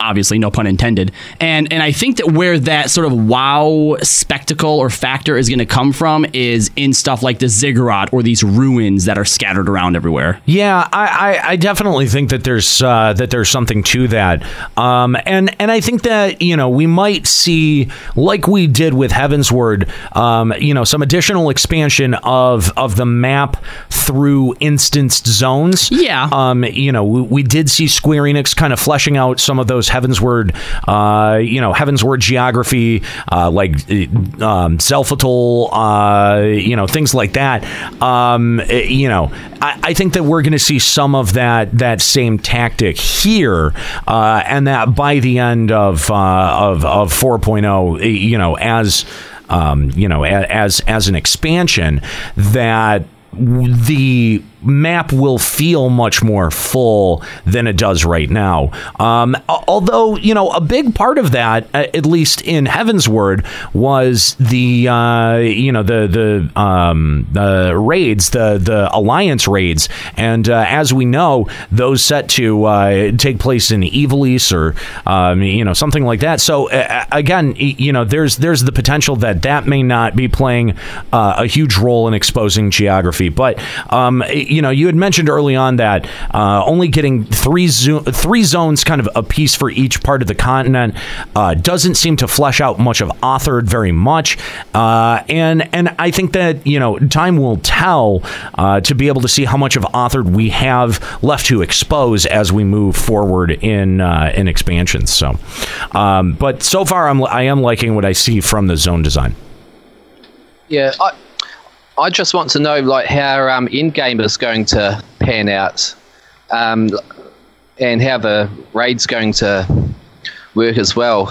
Obviously no pun intended. And and i think that where that sort of wow spectacle or factor is going to come from is in stuff like the ziggurat or these ruins that are scattered around everywhere. Yeah, I, I, I definitely think that there's uh, that there's something to that, um, and and I think that you know we might see like we did with Heavensward, um, you know, some additional expansion of of the map through instanced zones. Yeah, um, you know, we, we did see Square Enix kind of fleshing out some of those Heavensward, uh, you know, Heavensward geography, uh, like uh, um, Xelphatol, uh, you know, things like that. Um, you know, I, I think that we're going to see some of that that same tactic here, uh, and that by the end of of of 4.0, eh, you know, as um, you know, as as an expansion, that the map will feel much more full than it does right now. Um, although, you know, a big part of that, at least in Heavensward, was the uh, you know the the um, the raids, the the alliance raids, and uh, as we know, those set to uh, take place in Ivalice or um, you know something like that. So again, you know, there's there's the potential that that may not be playing uh, a huge role in exposing geography. But um, you know, you had mentioned early on that uh, only getting three zo- three zones, kind of a piece for each part of the continent, uh, doesn't seem to flesh out much of Othard very much. Uh, and and I think that you know time will tell uh, to be able to see how much of Othard we have left to expose as we move forward in uh, in expansions. So, um, but so far I'm I am liking what I see from the zone design. Yeah, I, I just want to know like how um, in game is going to pan out, um, and how the raid's going to work as well.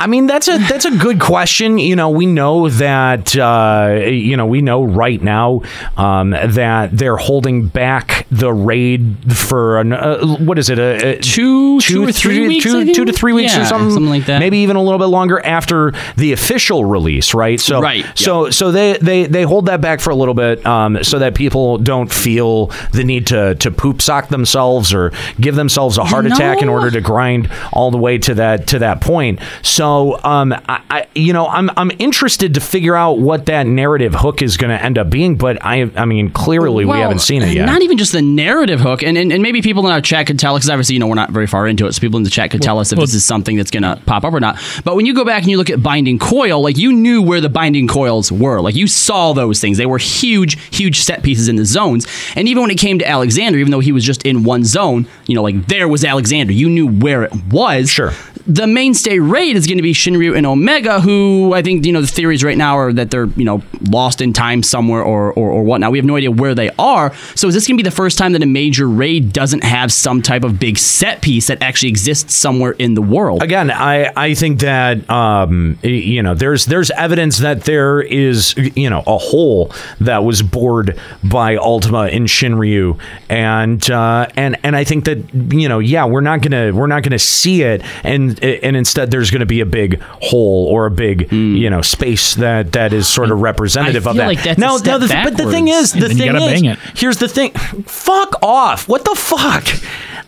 I mean, that's a that's a good question. You know, we know that uh, you know we know right now um, that they're holding back the raid for an, uh, what is it a, a two two or three weeks, two, two to three weeks Yeah, or something, something like that. Maybe even a little bit longer after the official release, right? So Right, So so they, they they hold that back for a little bit um, so that people don't feel the need to to poop sock themselves or give themselves a heart attack in order to grind all the way to that to that point. So, um, I, I you know, I'm I'm interested to figure out what that narrative hook is going to end up being, but I I mean, clearly we haven't seen it yet. Not even just the narrative hook, and and, and maybe people in our chat could tell because obviously you know we're not very far into it, so people in the chat could tell us if this is something that's going to pop up or not. But when you go back and you look at binding coil, like you knew where the binding coils were, like you saw those things. They were huge, huge set pieces in the zones. And even when it came to Alexander, even though he was just in one zone, you know, like there was Alexander. You knew where it was. Sure. The mainstay raid is going to be Shinryu and Omega, who I think you know the theories right now are that they're you know lost in time somewhere or or, or whatnot. We have no idea where they are. So is this going to be the first time that a major raid doesn't have some type of big set piece that actually exists somewhere in the world? Again, I, I think that um, you know there's there's evidence that there is you know a hole that was bored by Ultima in Shinryu, and uh, and and I think that you know yeah we're not gonna we're not gonna see it, and and instead there's gonna be a big hole or a big hmm. you know space that that is sort of representative of that. like that's no, the, but the thing is, the thing is, bang it. here's the thing, fuck off. What the fuck?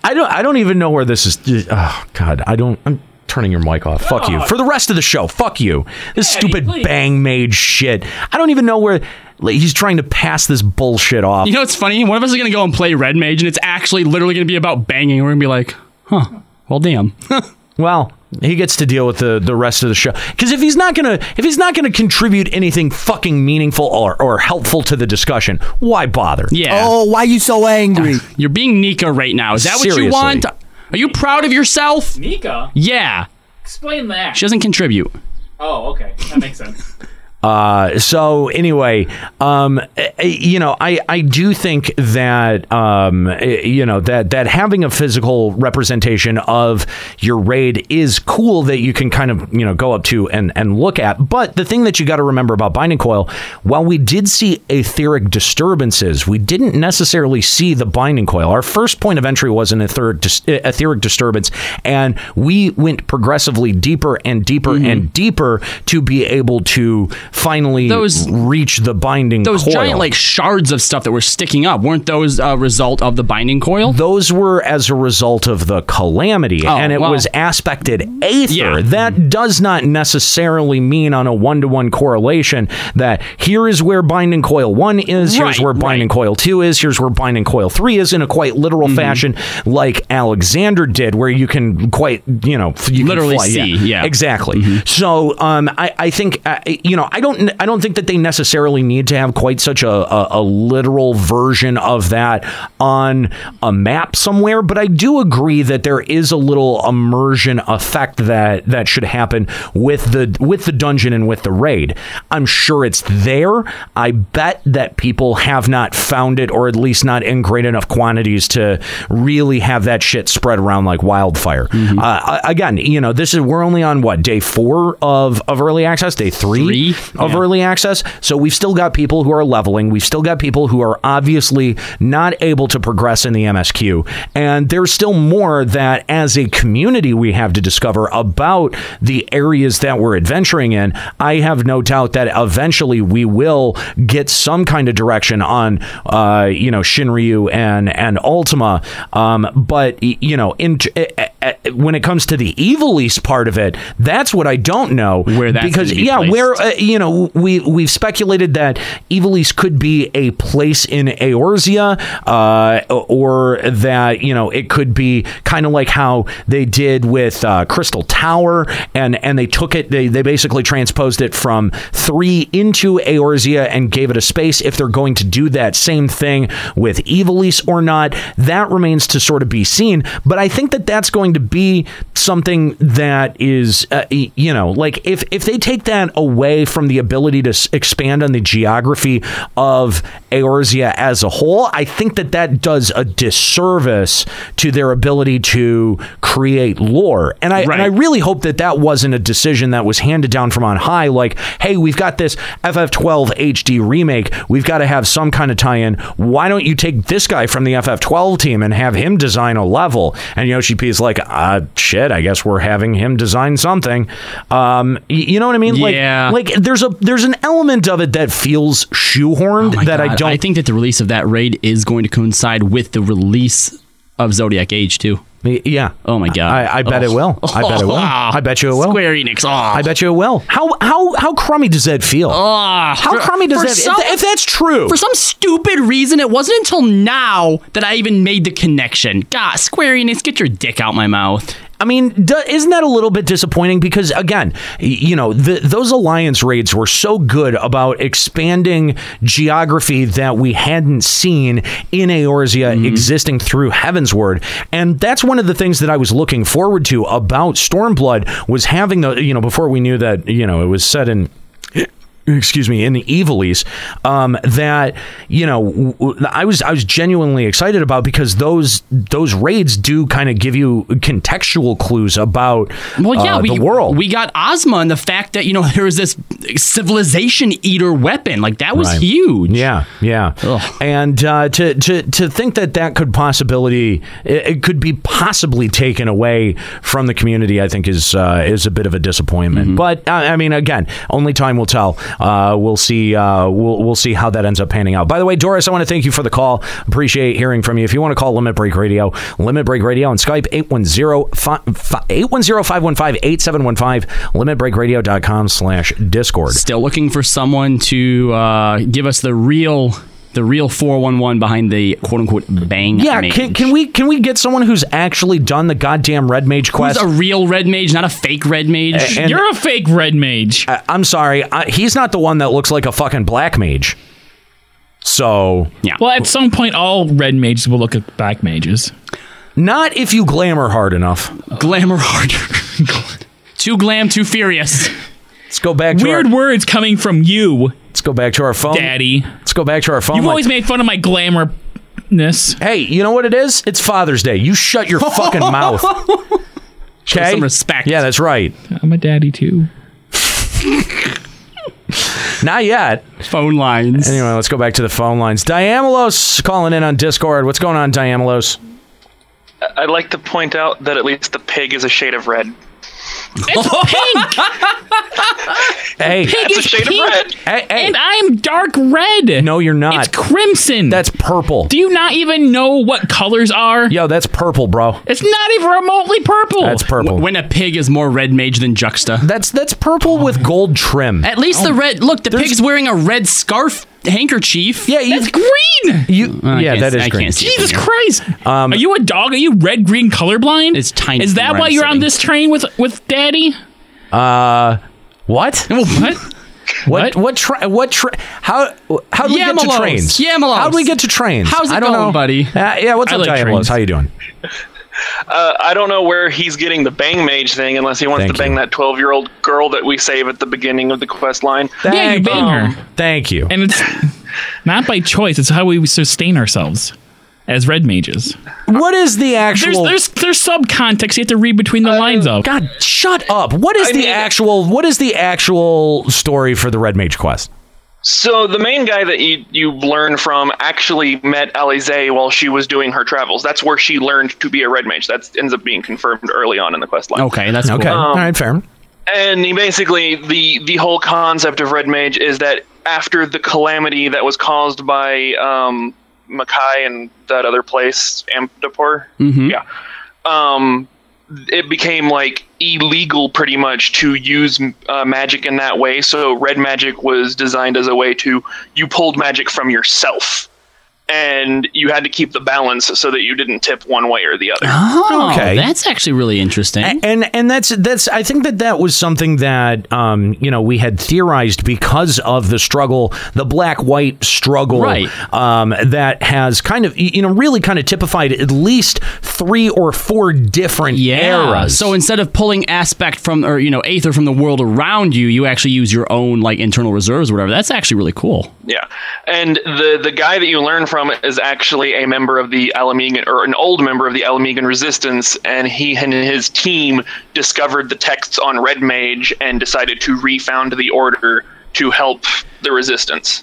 I don't I don't even know where this is. Oh God, I don't. I'm turning your mic off. Fuck you. Oh. For the rest of the show, fuck you. This stupid bang made shit. I don't even know where like, he's trying to pass this bullshit off. You know what's funny? One of us is going to go and play Red Mage, and it's actually literally going to be about banging. We're going to be like, huh, well, damn. well, he gets to deal with the, the rest of the show because if he's not gonna if he's not gonna contribute anything fucking meaningful or, or helpful to the discussion, why bother? Yeah. Oh, why are you so angry? You're being Nika right now. Is that what you want? Are you proud of yourself? Nika? Yeah. Explain that. She doesn't contribute. Oh, okay. That makes sense. Uh, so anyway, um, eh, eh, you know, I, I do think that um, eh, you know that that having a physical representation of your raid is cool that you can kind of you know go up to and and look at. But the thing that you got to remember about binding coil, while we did see etheric disturbances, we didn't necessarily see the binding coil. Our first point of entry was an etheric dis- etheric disturbance, and we went progressively deeper and deeper and deeper to be able to finally Those- reach the binding Those coil. giant like shards of stuff that were sticking up weren't those a result of the binding coil? Those were as a result of the calamity, Oh, and it well. was aspected aether. That does not necessarily mean on a one to one correlation that here is where binding coil one is, here's Right, where binding coil two is, here's where binding coil three is in a quite literal Mm-hmm. fashion, like Alexander did, where you can quite, you know, you can Literally see, yeah. Mm-hmm. exactly. So, um, I, I think, uh, you know, I don't, I don't think that they necessarily need to have quite such a, a, a literal version of that on a map somewhere, but I do agree that there is a little immersion effect that that should happen with the with the dungeon and with the raid. I'm sure it's there. I bet that people have not found it, or at least not in great enough quantities to really have that shit spread around like wildfire. Uh, again, you know, this is we're only on what day four of of early access, day three, of Yeah. early access. So we've still got people who are leveling. We've still got people who are obviously not able to progress in the MSQ. And there's still more that as a community we have to discover about the areas that we're adventuring in. I have no doubt that eventually we will get some kind of direction on, uh, you know, Shinryu and, and Ultima. Um, but, you know, in, eh, eh, eh, when it comes to the Ivalice part of it, that's what I don't know. Where that's because yeah, placed. where uh, you know we we've speculated that Ivalice could be a place in Eorzea, uh, or that you know it could be kind of like how they did with uh, Crystal Tower, and and they took it they they basically transposed it from three into Eorzea and gave it a space. If they're going to do that same thing with Ivalice or not, that remains to sort of be seen. But I think that that's going to be something that is uh, you know like if if they take that away from the ability to s- expand on the geography of Eorzea as a whole, I think that that does a disservice to their ability to create lore. And I and I really hope that that wasn't a decision that was handed down from on high. Like, hey, we've got this FF12 HD remake. We've got to have some kind of tie-in. Why don't you take this guy from the FF12 team and have him design a level? And Yoshi P is like, uh, shit. I guess we're having him design something. Um, you know what I mean? Yeah. Like, like there's a there's an element of it that feels shoehorned oh that I Oh don't. I think that the release of that raid is going to coincide with the release of Zodiac Age too. Yeah. Oh my god. I, I bet it will. I bet it will. Oh. I bet you it will. Square Enix. Oh. I bet you it will. How how how crummy does that feel? Oh. how how crummy does that? if, if that's true, For some stupid reason, it wasn't until now that I even made the connection. God, Square Enix, get your dick out my mouth. I mean, isn't that a little bit disappointing? Because again, you know, the, those alliance raids were so good about expanding geography that we hadn't seen in Eorzea mm-hmm. existing through Heavensward, and that's one of the things that I was looking forward to about Stormblood was having the you know before we knew that you know it was set in excuse me in the Ivalice um that you know i was i was genuinely excited about because those those raids do kind of give you contextual clues about Well, yeah, uh, we, the world We got Ozma and the fact that you know there was this civilization eater weapon. Like that was Right. huge. Yeah, yeah. And uh, to to to think that that could possibility it, it could be possibly taken away from the community, I think is uh, is a bit of a disappointment. Mm-hmm. But uh, I mean, again, only time will tell. Uh, we'll see. Uh, we'll we'll see how that ends up panning out. By the way, Doris, I want to thank you for the call. Appreciate hearing from you. If you want to call Limit Break Radio, Limit Break Radio on Skype 810-515-8715, limitbreakradio.com slash Discord. Still looking for someone to uh, give us the real the real 411 behind the quote unquote bang Yeah, mage. can, can we can we get someone who's actually done the goddamn red mage quest Who's quest? a real red mage, not a fake red mage? And- You're a fake red mage. I, I'm sorry, I, he's not the one that looks like a fucking black mage. So yeah, Well, at some point, all red mages will look at black mages. not if you glamour hard enough. glamour hard too glam, too furious. Let's go back to Weird our, words coming from you, let's go back to our phone. Daddy. Let's go back to our phone. You've line. always made fun of my glamourness. Hey, you know what it is? It's Father's Day. You shut your fucking mouth. Okay. some respect. Yeah, that's right. I'm a daddy too. Not yet. Phone lines. Anyway, let's go back to the phone lines. Diamolos calling in on Discord. What's going on, Diamolos? I'd like to point out that at least the pig is a shade of red. It's pink. Hey, Pink That's a is shade of red. hey, hey. and I'm dark red. No, you're not. It's crimson. That's purple. Do you not even know what colors are? Yo, that's purple, bro. It's not even remotely purple. That's purple. When a pig is more red mage than Juxta. That's that's purple with gold trim. At least the oh. red. Look, the pig's wearing a red scarf handkerchief. Yeah, you, That's green. you I yeah, that is I green. Jesus. Christ. Um, Are you a dog? Are you red green colorblind? It's tiny Is that why I'm you're on this train with with Daddy? Uh, what? What? What? What? Tra- what? Tra- how? How do we get to trains? Yamalos. How do we get to trains? How's it I don't going, know. buddy? Uh, yeah. What's I up, like trains. How you doing? Uh, I don't know where he's getting the bang mage thing unless he wants Thank to bang you. that 12 year old girl that we save at the beginning of the quest line. yeah, you Thank bang you. her. Thank you. And it's not by choice. It's how we sustain ourselves as red mages. What is the There's actual? there's there's subcontext you have to read between the lines of. God, shut up. What is I the mean- actual? What is the actual story for the Red Mage quest? So the main guy that you you learn from actually met Alisaie while she was doing her travels. That's where she learned to be a red mage. That ends up being confirmed early on in the quest line. Okay, that's Okay. cool. All right. Fair. And he basically the the whole concept of red mage is that after the calamity that was caused by um, Makai and that other place, Amdapor, Mhm. yeah, um, it became like illegal pretty much to use uh, magic in that way. So red magic was designed as a way to you pulled magic from yourself. And you had to keep the balance so that you didn't tip one way or the other. Oh, Okay. That's actually really interesting. A- and and that's that's I think that that was something that um you know we had theorized because of the struggle the black white struggle Right. um that has kind of you know really kind of typified at least three or four different eras So instead of pulling aspect from or you know aether from the world around you, you actually use your own like internal reserves or whatever. That's actually really cool. Yeah, and the the guy that you learn from is actually a member of the Ala Mhigan or an old member of the Ala Mhigan Resistance, and he and his team discovered the texts on Red Mage and decided to refound the Order to help the Resistance.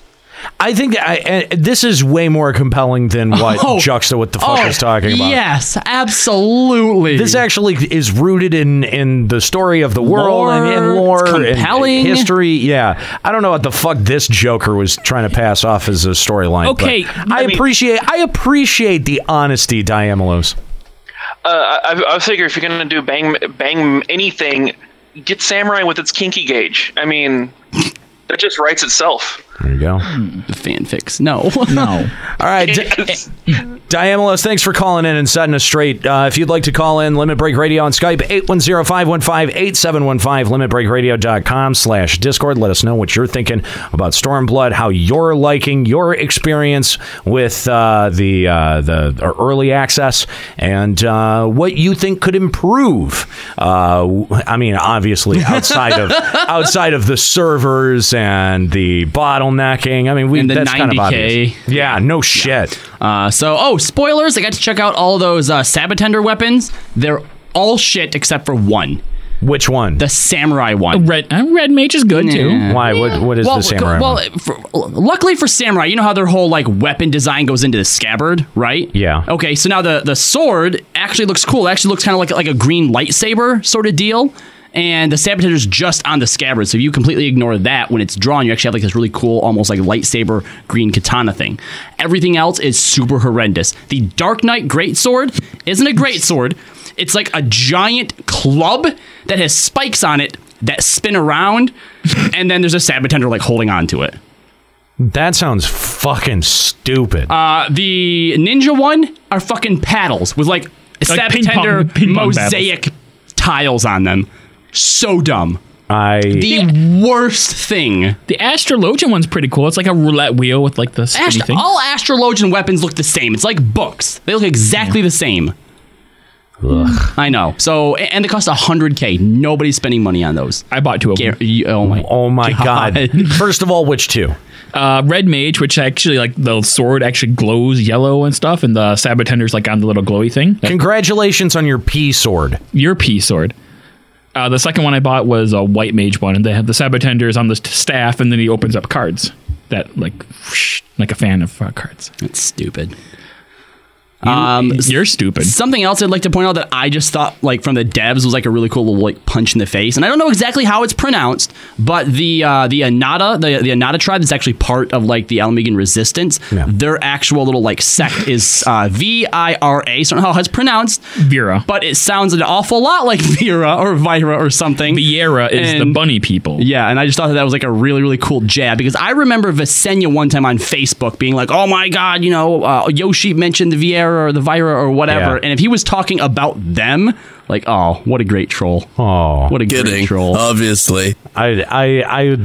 I think that I, uh, this is way more compelling than what Oh. Juxta what the fuck Oh, is talking about Yes, absolutely. This actually is rooted in in the story of the world and, and Lore, lore it's and compelling. history. Yeah, I don't know what the fuck this Joker was trying to pass off as a storyline. but Okay, I, appreciate I appreciate the honesty, Diamolos. Uh, I, I figure if you're gonna do bang bang anything, get Samurai with its kinky gauge. I mean, that just writes itself. There you go. The fanfics. No. No. All right, Di- Diamolos, thanks for calling in and setting us straight. Uh, if you'd like to call in, Limit Break Radio on Skype, 810-515-8715, limitbreakradio.com slash Discord. Let us know what you're thinking about Stormblood, how you're liking your experience with uh, the uh, the early access, and uh, what you think could improve. Uh, I mean, obviously, outside of outside of the servers and the bottlenecking. I mean, we And the that's kind of 90K. obvious. Yeah, no shit. Uh, so, oh, spoilers! I got to check out all those uh, Sabotender weapons. They're all shit except for one. Which one? The samurai one. Red uh, red mage is good too. Yeah. Why? What? What is well, the samurai? well, one? for, luckily for samurai, you know how their whole like weapon design goes into the scabbard, right? Yeah. Okay, so now the the sword actually looks cool. It actually looks kind of like like a green lightsaber sort of deal. And the sabotender's just on the scabbard, so you completely ignore that. When it's drawn, you actually have like this really cool, almost like lightsaber green katana thing. Everything else is super horrendous. The Dark Knight Greatsword isn't a greatsword. It's like a giant club that has spikes on it that spin around, and then there's a sabotender like holding on to it. That sounds fucking stupid. Uh, the ninja one are fucking paddles with like, Like ping pong- sabotender ping pong mosaic tiles on them. So dumb. I The worst thing. The astrologian one's pretty cool. It's like a roulette wheel with like the spinny Astro- thing. all astrologian weapons look the same. It's like books. They look exactly the same. Ugh. I know. So and they cost hundred k. Nobody's spending money on those. I bought two of them. Gar- oh my. oh my god. God. First of all, which two? Uh, red mage, which actually like the sword actually glows yellow and stuff, and the sabotender's like on the little glowy thing. Congratulations on your P sword. Your P sword. Uh, the second one I bought was a white mage one, and they have the sabotenders on the st- staff, and then he opens up cards that like whoosh, like a fan of uh, cards. That's stupid. Um, You're stupid. Something else I'd like to point out that I just thought, like from the devs, was like a really cool little like punch in the face, and I don't know exactly how it's pronounced, but the uh, the Ananta, the the Ananta tribe that's actually part of like the Ala Mhigan Resistance, their actual little like sect is uh, V I R A. So I don't know how it's pronounced, Vera, but it sounds an awful lot like Vera or Vira or something. Viera is the bunny people. Yeah, and I just thought that, that was like a really, really cool jab because I remember Visenya one time on Facebook being like, "Oh my god, you know, uh, Yoshi mentioned the Viera or the Vira or whatever," Yeah. and if he was talking about them, like, oh, what a great troll! Oh, what a great troll! Obviously. I I I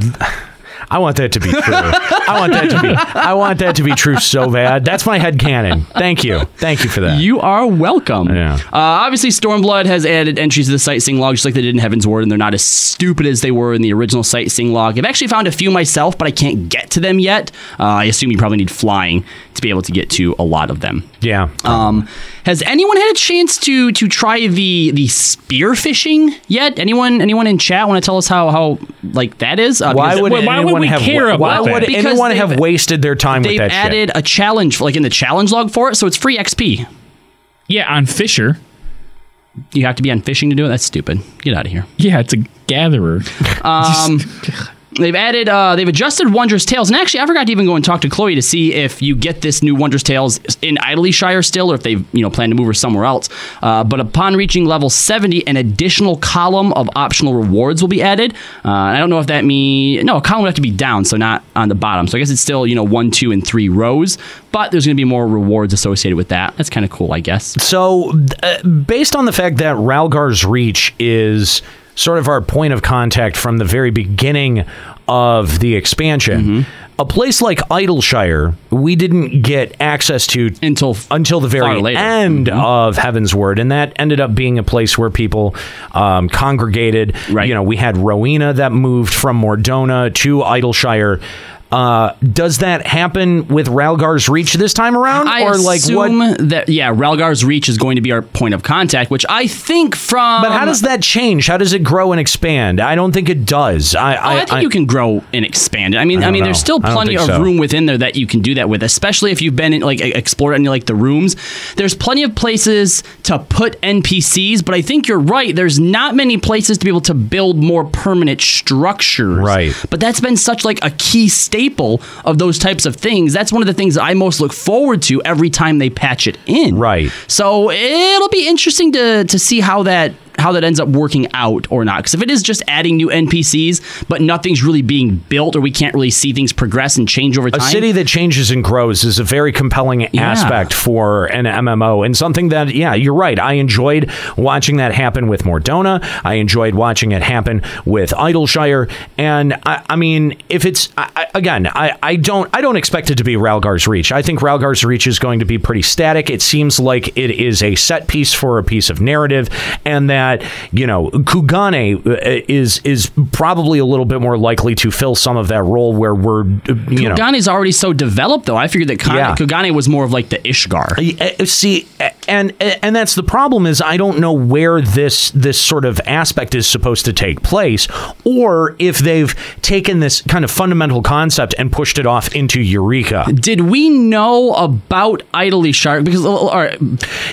I want that to be true. I want that to be I want that to be true so bad. That's my head canon. Thank you. Thank you for that. You are welcome. Yeah. Uh, obviously, Stormblood has added entries to the sightseeing log just like they did in Heavensward, and they're not as stupid as they were in the original sightseeing log. I've actually found a few myself, but I can't get to them yet. Uh, I assume you probably need flying to be able to get to a lot of them. Yeah. Um, has anyone had a chance to to try the the spear fishing yet? Anyone anyone in chat want to tell us how how like that is? Uh, why because- would anyone have why would Because anyone have they've- wasted their time with They've that shit? added a challenge, like in the challenge log for it, so it's free XP. Yeah, on Fisher. You have to be on fishing to do it. That's stupid. Get out of here. Yeah, it's a gatherer. Um, they've added, uh, they've adjusted Wondrous Tales, and actually, I forgot to even go and talk to Khloe to see if you get this new Wondrous Tales in Idyllshire still, or if they've you know plan to move her somewhere else. Uh, but upon reaching level seventy, an additional column of optional rewards will be added. Uh, I don't know if that means no, a column would have to be down, so not on the bottom. So I guess it's still you know one, two, and three rows, but there's going to be more rewards associated with that. That's kind of cool, I guess. So, uh, based on the fact that Rhalgr's Reach is sort of our point of contact from the very beginning of the expansion, a place like Idyllshire, we didn't get access to until until the very end of Heavensward, and that ended up being a place where people um, congregated. Right. You know, we had Rowena that moved from Mor Dhona to Idyllshire. Uh, does that happen with Rhalgr's Reach this time around, I or like what? assume that yeah, Rhalgr's reach is going to be our point of contact, which I think from. But how does that change? How does it grow and expand? I don't think it does. I, Oh, I, think you can grow and expand. I mean, I I, mean, know. there's still plenty of so. room within there that you can do that with, especially if you've been in, like explored any like the rooms. There's plenty of places to put NPCs, but I think you're right. There's not many places to be able to build more permanent structures. Right. But that's been such like a key staple of those types of things. That's one of the things that I most look forward to every time they patch it in. Right. So it'll be interesting to to see how that how that ends up working out or not. Because if it is just adding new NPCs, but nothing's really being built, or we can't really see things progress and change over time. A city that changes and grows is a very compelling aspect for an MMO and something that, yeah, you're right. I enjoyed watching that happen with Mor Dhona. I enjoyed watching it happen with Idyllshire. And I, I mean, if it's I, I- again, I, I don't I don't expect it to be Rhalgr's Reach. I think Rhalgr's Reach is going to be pretty static. It seems like it is a set piece for a piece of narrative, and that you know Kugane uh, is is probably a little bit more likely to fill some of that role where we're uh, you know Kugane is already so developed, though. I figured that Kugane, Yeah. Kugane was more of like the Ishgar. Uh, See, and and that's the problem is I don't know where this this sort of aspect is supposed to take place, or if they've taken this kind of fundamental concept and pushed it off into Eureka. Did we know about Idyllshire? Because all right.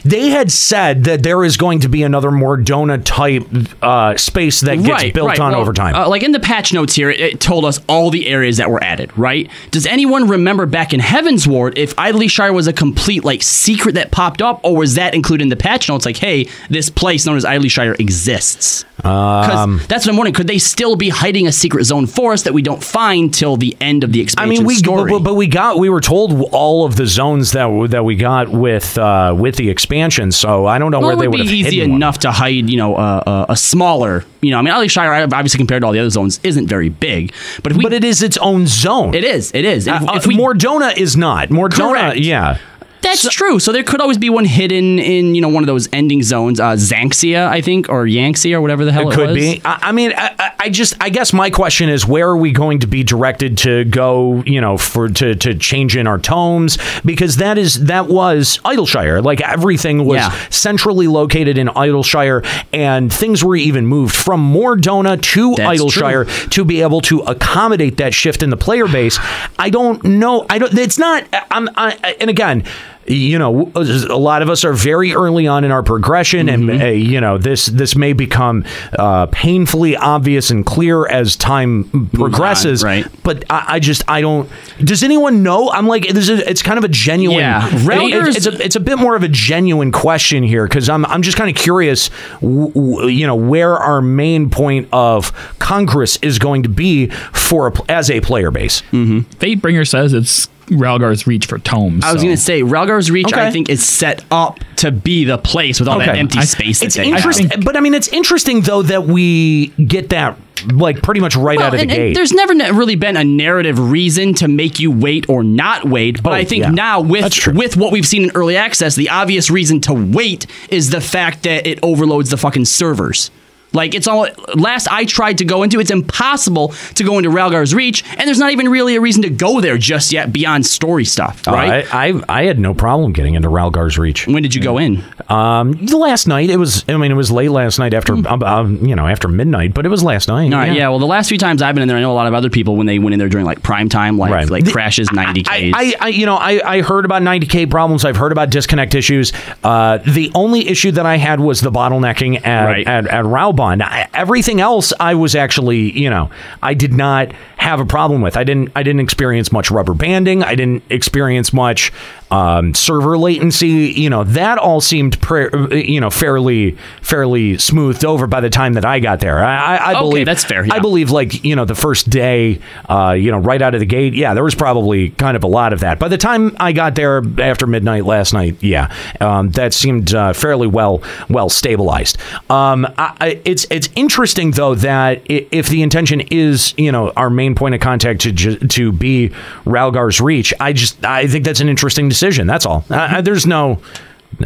they had said that there is going to be another Mor Dhona type uh, space that gets built on Well, over time. Uh, like in the patch notes here, it, it told us all the areas that were added, right? Does anyone remember back in Heavensward if Idyllshire was a complete like secret that popped up, or was that included in the patch notes? Like, hey, this place known as Idyllshire exists. Because Um, that's what I'm wondering. Could they still be hiding a secret zone for us that we don't find till the end of the expansion? I mean, we story? but, but we got we were told all of the zones that that we got with uh, with the expansion. So I don't know well, where they would be easy hidden one. enough to hide, you know, uh, uh, a smaller, you know, I mean, Idyllshire, obviously compared to all the other zones, isn't very big, but if we, but it is its own zone. It is. It is. If, Uh, if we Mor Dhona is not. Mor Dhona, Correct. yeah. That's true. So there could always be one hidden in you know one of those ending zones, uh, Zanxia, I think, or Yanxia, or whatever the hell It it, could was. be. I, I mean, I, I- I just, I guess my question is, where are we going to be directed to go? You know, for to to change in our tomes because that is that was Idyllshire. Like everything was Yeah. centrally located in Idyllshire, and things were even moved from Mor Dhona to That's Idyllshire to be able to accommodate that shift in the player base. I don't know. I don't. It's not. I'm. I, and again. You know, a lot of us are very early on in our progression, Mm-hmm. and uh, you know, this this may become uh, painfully obvious and clear as time progresses. right. But I, I just I don't. Does anyone know? I'm like, this is, it's kind of a genuine. Yeah. it- Railgars- it's a it's a bit more of a genuine question here because I'm I'm just kind of curious, w- w- you know, where our main point of Congress is going to be for a, as a player base. Mm-hmm. Fatebringer says it's Rhalgr's reach for tomes. I was so- going to say Rhalgr's Reach. I think is set up to be the place with all that empty I- space. It's that they have. interesting, but I mean, it's interesting though that we get that like pretty much right Well, out of the and- and gate. there's never really been a narrative reason to make you wait or not wait, but Oh, I think yeah. now with with what we've seen in early access, the obvious reason to wait is the fact that it overloads the fucking servers. Like it's all last I tried to go into, it's impossible to go into Rhalgr's Reach, and there's not even really a reason to go there just yet beyond story stuff, Uh, right? I, I I had no problem getting into Rhalgr's Reach. When did you go in? Um, last night. It was. I mean, it was late last night after um, um, you know after midnight, but it was last night. All right, yeah. Well, the last few times I've been in there, I know a lot of other people when they went in there during like prime time, like like The- crashes, ninety k. I, I, you know, I, I heard about 90k problems. I've heard about disconnect issues. Uh, the only issue that I had was the bottlenecking at Right. at, at Raubahn. I, everything else, I was actually, you know, I did not have a problem with. I didn't, I didn't experience much rubber banding. I didn't experience much um, server latency. You know, that all seemed, pre- you know, fairly, fairly smoothed over by the time that I got there. I, I, I Okay, believe that's fair, I believe, like you know, the first day, uh, you know, right out of the gate, yeah, there was probably kind of a lot of that. By the time I got there after midnight last night, yeah, um, that seemed uh, fairly well well stabilized. Um, I, I, it's it's interesting though that if the intention is you know our main point of contact to to be Rhalgr's reach, I just I think that's an interesting decision. That's all. I, I, there's no.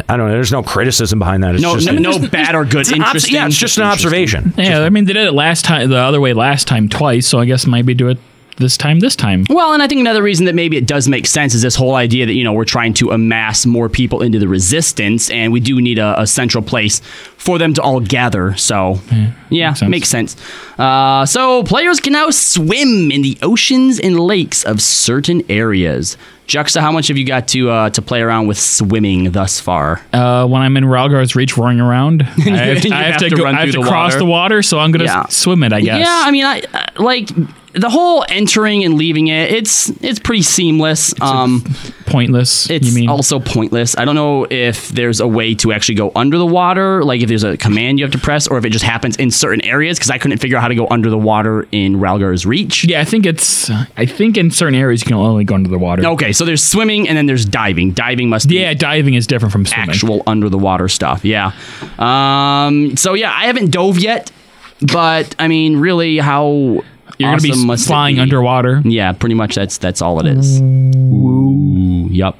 I don't know. There's no criticism behind that. It's No- just no- no bad or good, it's an obs- yeah, it's just an observation. Yeah, I mean they did it last time, the other way last time twice. So I guess maybe do it this time. This time. Well, and I think another reason that maybe it does make sense is this whole idea that you know we're trying to amass more people into the resistance, and we do need a, a central place for them to all gather. So, yeah, makes sense. Uh, so players can now swim in the oceans and lakes of certain areas. Juxta, how much have you got to uh, to play around with swimming thus far? Uh, when I'm in Rhalgr's reach, roaring around, I have, I have have to, to go, I have to the cross water. the water, so I'm gonna Yeah. s- swim it. I guess. Yeah, I mean, I uh, like the whole entering and leaving it. It's it's pretty seamless. um, pointless. It's you mean? also pointless. I don't know if there's a way to actually go under the water, like if there's a command you have to press, or if it just happens in certain areas. Because I couldn't figure out how to go under the water in Rhalgr's Reach. Yeah, I think it's. I think in certain areas you can only go under the water. Okay, so there's swimming and then there's diving. Diving must be Yeah, diving is different from swimming. actual under the water stuff. Yeah. Um. So yeah, I haven't dove yet, but I mean, really, how You're gonna be awesome must it flying be? underwater. Yeah, pretty much. That's that's all it is. Ooh, yep.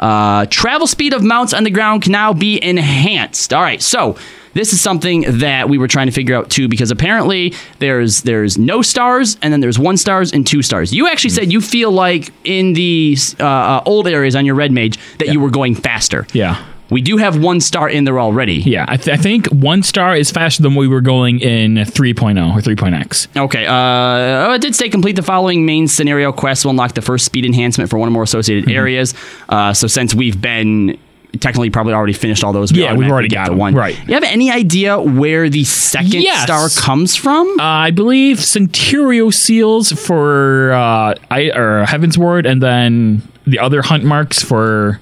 Uh, travel speed of mounts on the ground can now be enhanced. All right, so this is something that we were trying to figure out too, because apparently there's there's no stars, and then there's one stars and two stars. You actually said you feel like in the uh, uh, old areas on your red mage that you were going faster. Yeah. We do have one star in there already. Yeah, I, th- I think one star is faster than we were going in 3.0 or 3.x. Okay. Uh, oh, it did say complete the following main scenario quests will unlock the first speed enhancement for one or more associated Mm-hmm. areas. Uh, so since we've been technically probably already finished all those, we Yeah, we've already got the one. Right. You have any idea where the second Yes. star comes from? Uh, I believe Centurio seals for uh, I or Heavensward, and then the other hunt marks for.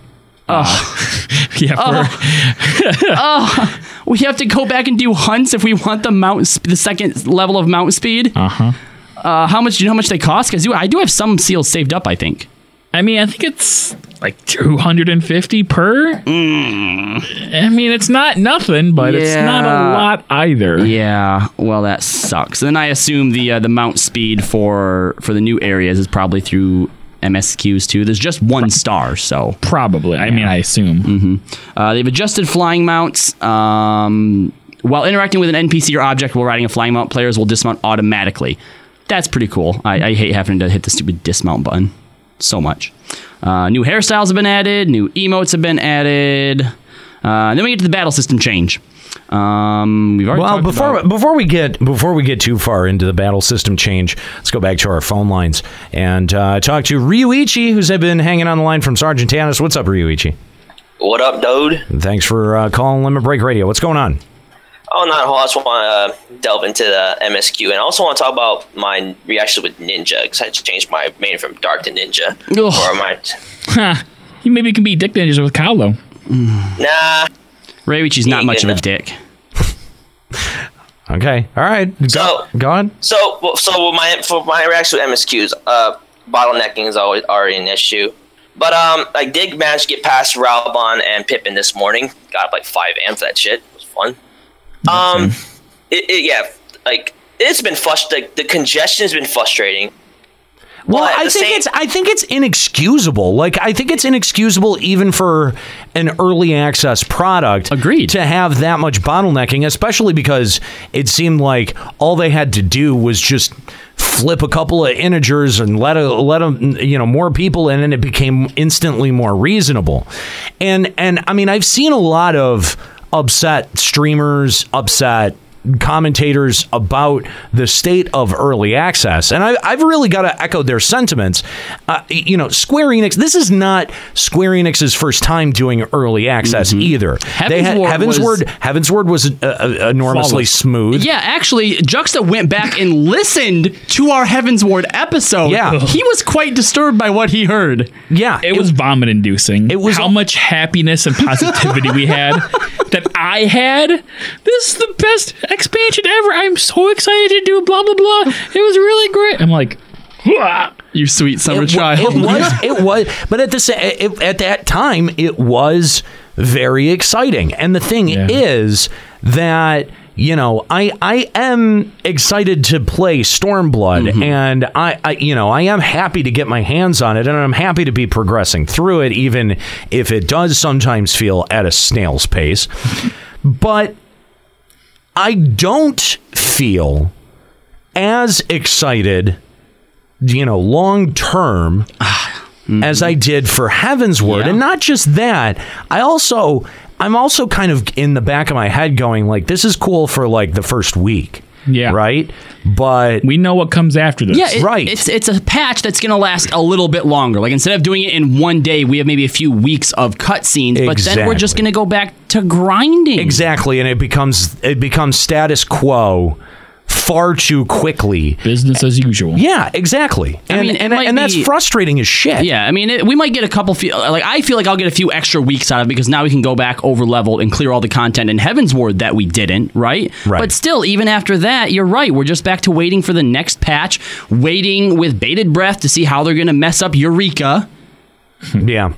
Uh, yeah, for, oh, we have to go back and do hunts if we want the mount, sp- the second level of mount speed. uh-huh. Uh, how much? Do you know how much they cost? Because I do have some seals saved up. I think. I mean, I think it's like 250 per. I mean, it's not nothing, but it's not a lot either. Yeah, well, that sucks. Then I assume the uh, the mount speed for for the new areas is probably through MSQs too. There's just one star, so Probably. I mean, I assume. hmm Uh, they've adjusted flying mounts. Um, while interacting with an NPC or object while riding a flying mount, players will dismount automatically. That's pretty cool. I, I hate having to hit the stupid dismount button so much. Uh, new hairstyles have been added. New emotes have been added. Uh, then we get to the battle system change. Um, we've already Well, before about- before we get before we get too far into the battle system change, let's go back to our phone lines and uh, talk to Ryuichi, who's been hanging on the line from Sargatanas. What's up, Ryuichi? What up, dude? Thanks for uh, calling Limit Break Radio. What's going on? Oh, not a whole. I just want to uh, delve into the MSQ, and I also want to talk about my reaction with Ninja because I changed my name from Dark to Ninja. Or my Huh. You maybe can be dick ninjas with Kyle though. nah. Ray Richi's not much of a dick. Okay. All right. Go, So- go on. So, so my for my reaction with MSQs, uh, bottlenecking is always already an issue. But um, I did manage to get past Raubahn and Pipin this morning. Got up like five a.m. for that shit. It was fun. Um, it, it, yeah, like it's been frustrating. The congestion has been frustrating. Well, at I think same- it's I think it's inexcusable. Like I think it's inexcusable even for an early access product. Agreed. To have that much bottlenecking, especially because it seemed like all they had to do was just flip a couple of integers and let a, let them you know more people in and it became instantly more reasonable. And and I mean I've seen a lot of upset streamers, upset commentators about the state of early access. And I, I've really got to echo their sentiments. Uh, you know, Square Enix, this is not Square Enix's first time doing early access either. they had Heavensward Heaven's was- Word, Heavensward was uh, uh, enormously Flawless. smooth. Yeah, actually, Juxta went back and listened to our Heavensward episode. Yeah. He was quite disturbed by what he heard. Yeah. It, was vomit inducing. It was how much happiness and positivity we had that I had. This is the best expansion ever. I'm so excited to do blah blah blah. It was really great. I'm like, "Wah." You sweet summer it, child. It was. It was. But at the sa- it, at that time, it was very exciting. And the thing is that you know I I am excited to play Stormblood, mm-hmm. and I, I you know I am happy to get my hands on it, and I'm happy to be progressing through it, even if it does sometimes feel at a snail's pace. But I don't feel as excited, you know, long term ah, mm-hmm. as I did for Heavensward. And not just that, I also I'm also kind of in the back of my head going like this is cool for like the first week. Yeah. Right? But we know what comes after this. Yeah, it- It's it's a patch that's going to last a little bit longer. Like instead of doing it in one day, we have maybe a few weeks of cutscenes, but then we're just going to go back to grinding. Exactly, and it becomes it becomes status quo far too quickly. Business as usual. Yeah, exactly. I And mean, and, and that's be- frustrating as shit. Yeah, I mean, it, we might get a couple. Few, like I feel like I'll get a few extra weeks out of it because now we can go back over level and clear all the content in Heavensward that we didn't. Right. Right. But still, even after that, you're right. We're just back to waiting for the next patch, waiting with bated breath to see how they're going to mess up Eureka. yeah.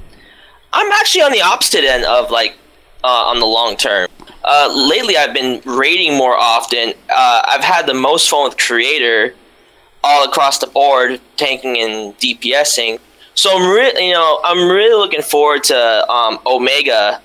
I'm actually on the opposite end of like uh, on the long term. Uh, lately, I've been raiding more often. Uh, I've had the most fun with Creator all across the board, tanking and DPSing. So I'm really, you know, I'm really looking forward to um, Omega,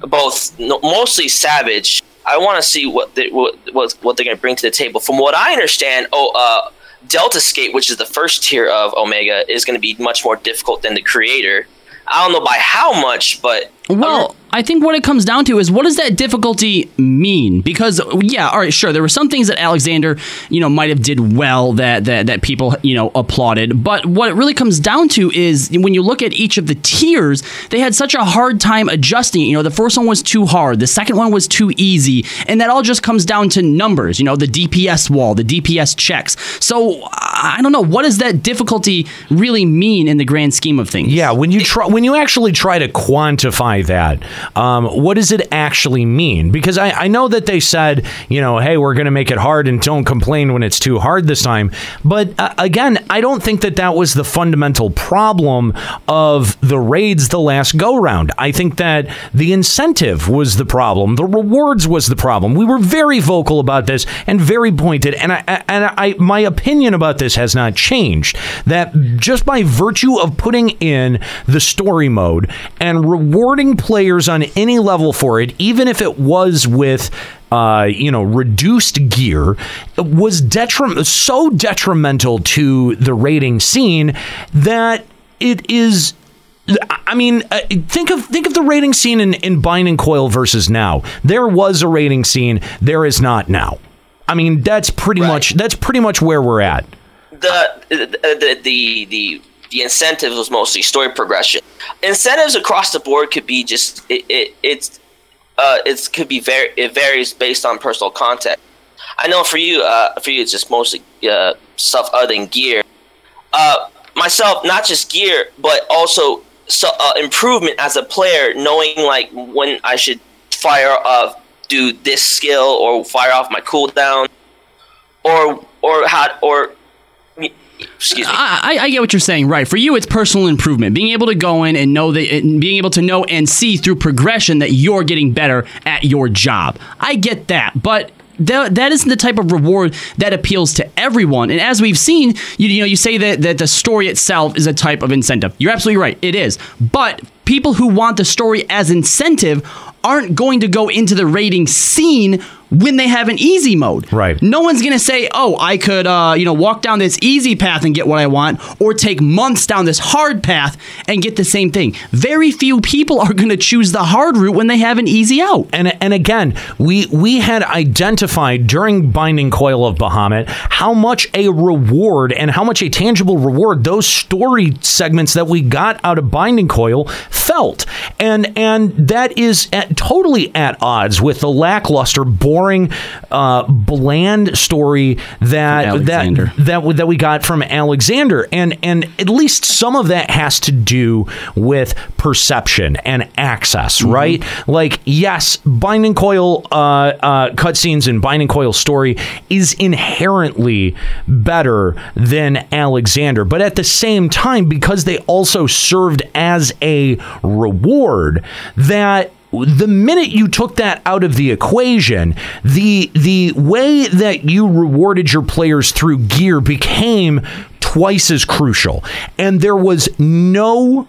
both no, mostly Savage. I want to see what they, what what, what they're going to bring to the table. From what I understand, oh, uh, Deltascape, which is the first tier of Omega, is going to be much more difficult than the Creator. I don't know by how much, but Well, I think what it comes down to is what does that difficulty mean? Because yeah, all right, sure, there were some things that Alexander, you know, might have did well that that that people, you know, applauded. But what it really comes down to is when you look at each of the tiers, they had such a hard time adjusting. You know, the first one was too hard, the second one was too easy, and that all just comes down to numbers. You know, the DPS wall, the DPS checks. So I don't know what does that difficulty really mean in the grand scheme of things. Yeah, when you try, when you actually try to quantify that, um, what does it actually mean? Because I, I know that they said, you know, hey, we're going to make it hard and don't complain when it's too hard this time. But uh, again, I don't think that that was the fundamental problem of the raids the last go round. I think that the incentive was the problem, the rewards was the problem. We were very vocal about this and very pointed, and I and I my opinion about this has not changed. That just by virtue of putting in the story mode and rewarding players on any level for it, even if it was with uh, you know, reduced gear was so detrimental to the raiding scene that it is I mean, uh, think of think of the raiding scene in, in Binding Coil versus now. There was a raiding scene. There is not now. I mean, that's pretty much that's pretty much where we're at. the the the, the the incentive was mostly story progression. Incentives across the board could be just it, it it's uh it could be very it varies based on personal context. I know for you uh for you it's just mostly uh stuff other than gear. Uh myself not just gear but also so uh, improvement as a player knowing like when I should fire uh do this skill or fire off my cooldown or or how or I, I get what you're saying, right? For you, it's personal improvement. Being able to go in and know that, being able to know and see through progression that you're getting better at your job. I get that, but that, that isn't the type of reward that appeals to everyone. And as we've seen, you, you know, you say that, that the story itself is a type of incentive. You're absolutely right. It is. But people who want the story as incentive aren't going to go into the raiding scene when they have an easy mode. Right. No one's going to say, "Oh, I could uh, you know, walk down this easy path and get what I want or take months down this hard path and get the same thing." Very few people are going to choose the hard route when they have an easy out. And and again, we we had identified during Binding Coil of Bahamut how much a reward and how much a tangible reward those story segments that we got out of Binding Coil felt. And and that is at, totally at odds with the lackluster boring uh, bland story that that that that we got from Alexander. And and at least some of that has to do with perception and access right? Like yes binding coil uh, uh, cutscenes and binding coil story is inherently better than Alexander. But at the same time because they also served as a reward that the minute you took that out of the equation, the the way that you rewarded your players through gear became twice as crucial. And there was no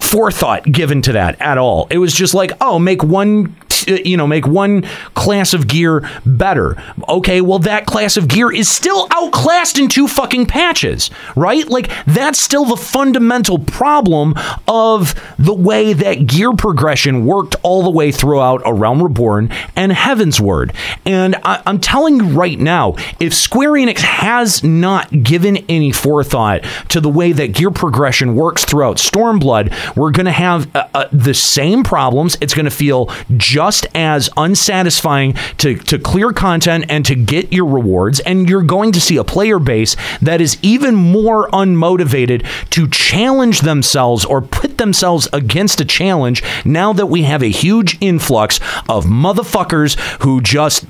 forethought given to that at all. It was just like, oh, make one t- you know, make one class of gear better. Okay, well that class of gear is still outclassed in two fucking patches, right? Like that's still the fundamental problem of the way that gear progression worked all the way throughout A Realm Reborn and Heavensward. And I- I'm telling you right now, if Square Enix has not given any forethought to the way that gear progression works throughout Stormblood, we're going to have uh, uh, the same problems. It's going to feel just as unsatisfying to, to clear content and to get your rewards. And you're going to see a player base that is even more unmotivated to challenge themselves or put themselves against a challenge now that we have a huge influx of motherfuckers who just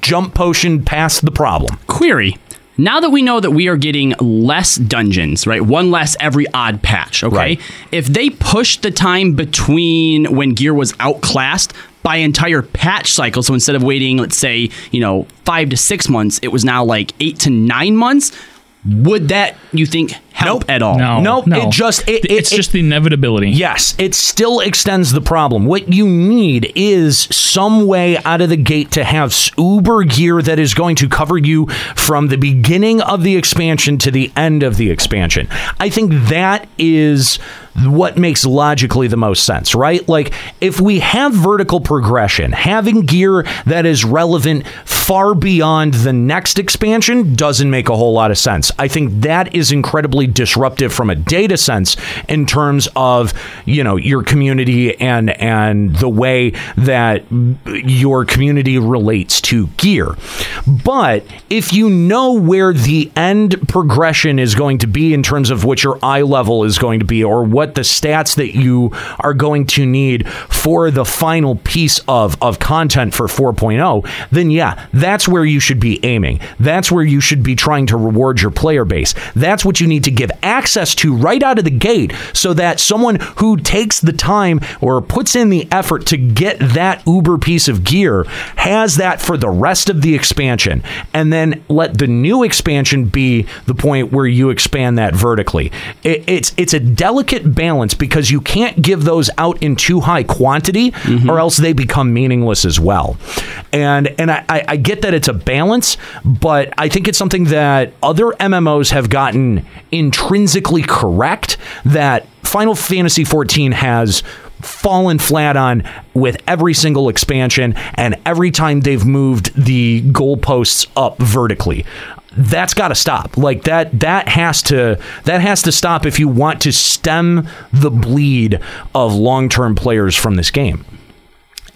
jump potion past the problem. Query. Now that we know that we are getting less dungeons, right? One less every odd patch, okay? Right. If they push the time between when gear was outclassed by entire patch cycle, so instead of waiting, let's say, you know, five to six months, it was now like eight to nine months, would that, you think, help at all? No, Nope, no. it just- it- it's it- just the inevitability. Yes, it still extends the problem. What you need is some way out of the gate to have s- uber gear that is going to cover you from the beginning of the expansion to the end of the expansion. I think that is what makes logically the most sense, right? Like if we have vertical progression, having gear that is relevant far beyond the next expansion doesn't make a whole lot of sense. I think that is incredibly disruptive from a data sense in terms of, you know, your community and and the way that your community relates to gear. But if you know where the end progression is going to be in terms of what your eye level is going to be or what the stats that you are going to need for the final piece of, of content for 4.0, then yeah, that's where you should be aiming. That's where you should be trying to reward your player base. That's what you need to give access to right out of the gate so that someone who takes the time or puts in the effort to get that uber piece of gear has that for the rest of the expansion. And then let the new expansion be the point where you expand that vertically. It, it's it's a delicate balance because you can't give those out in too high quantity mm-hmm. or else they become meaningless as well. And and I, I I get that it's a balance but I think it's something that other MMOs have gotten intrinsically correct that Final Fantasy XIV has fallen flat on with every single expansion and every time they've moved the goalposts up vertically. That's got to stop. Like that that has to that has to stop if you want to stem the bleed of long-term players from this game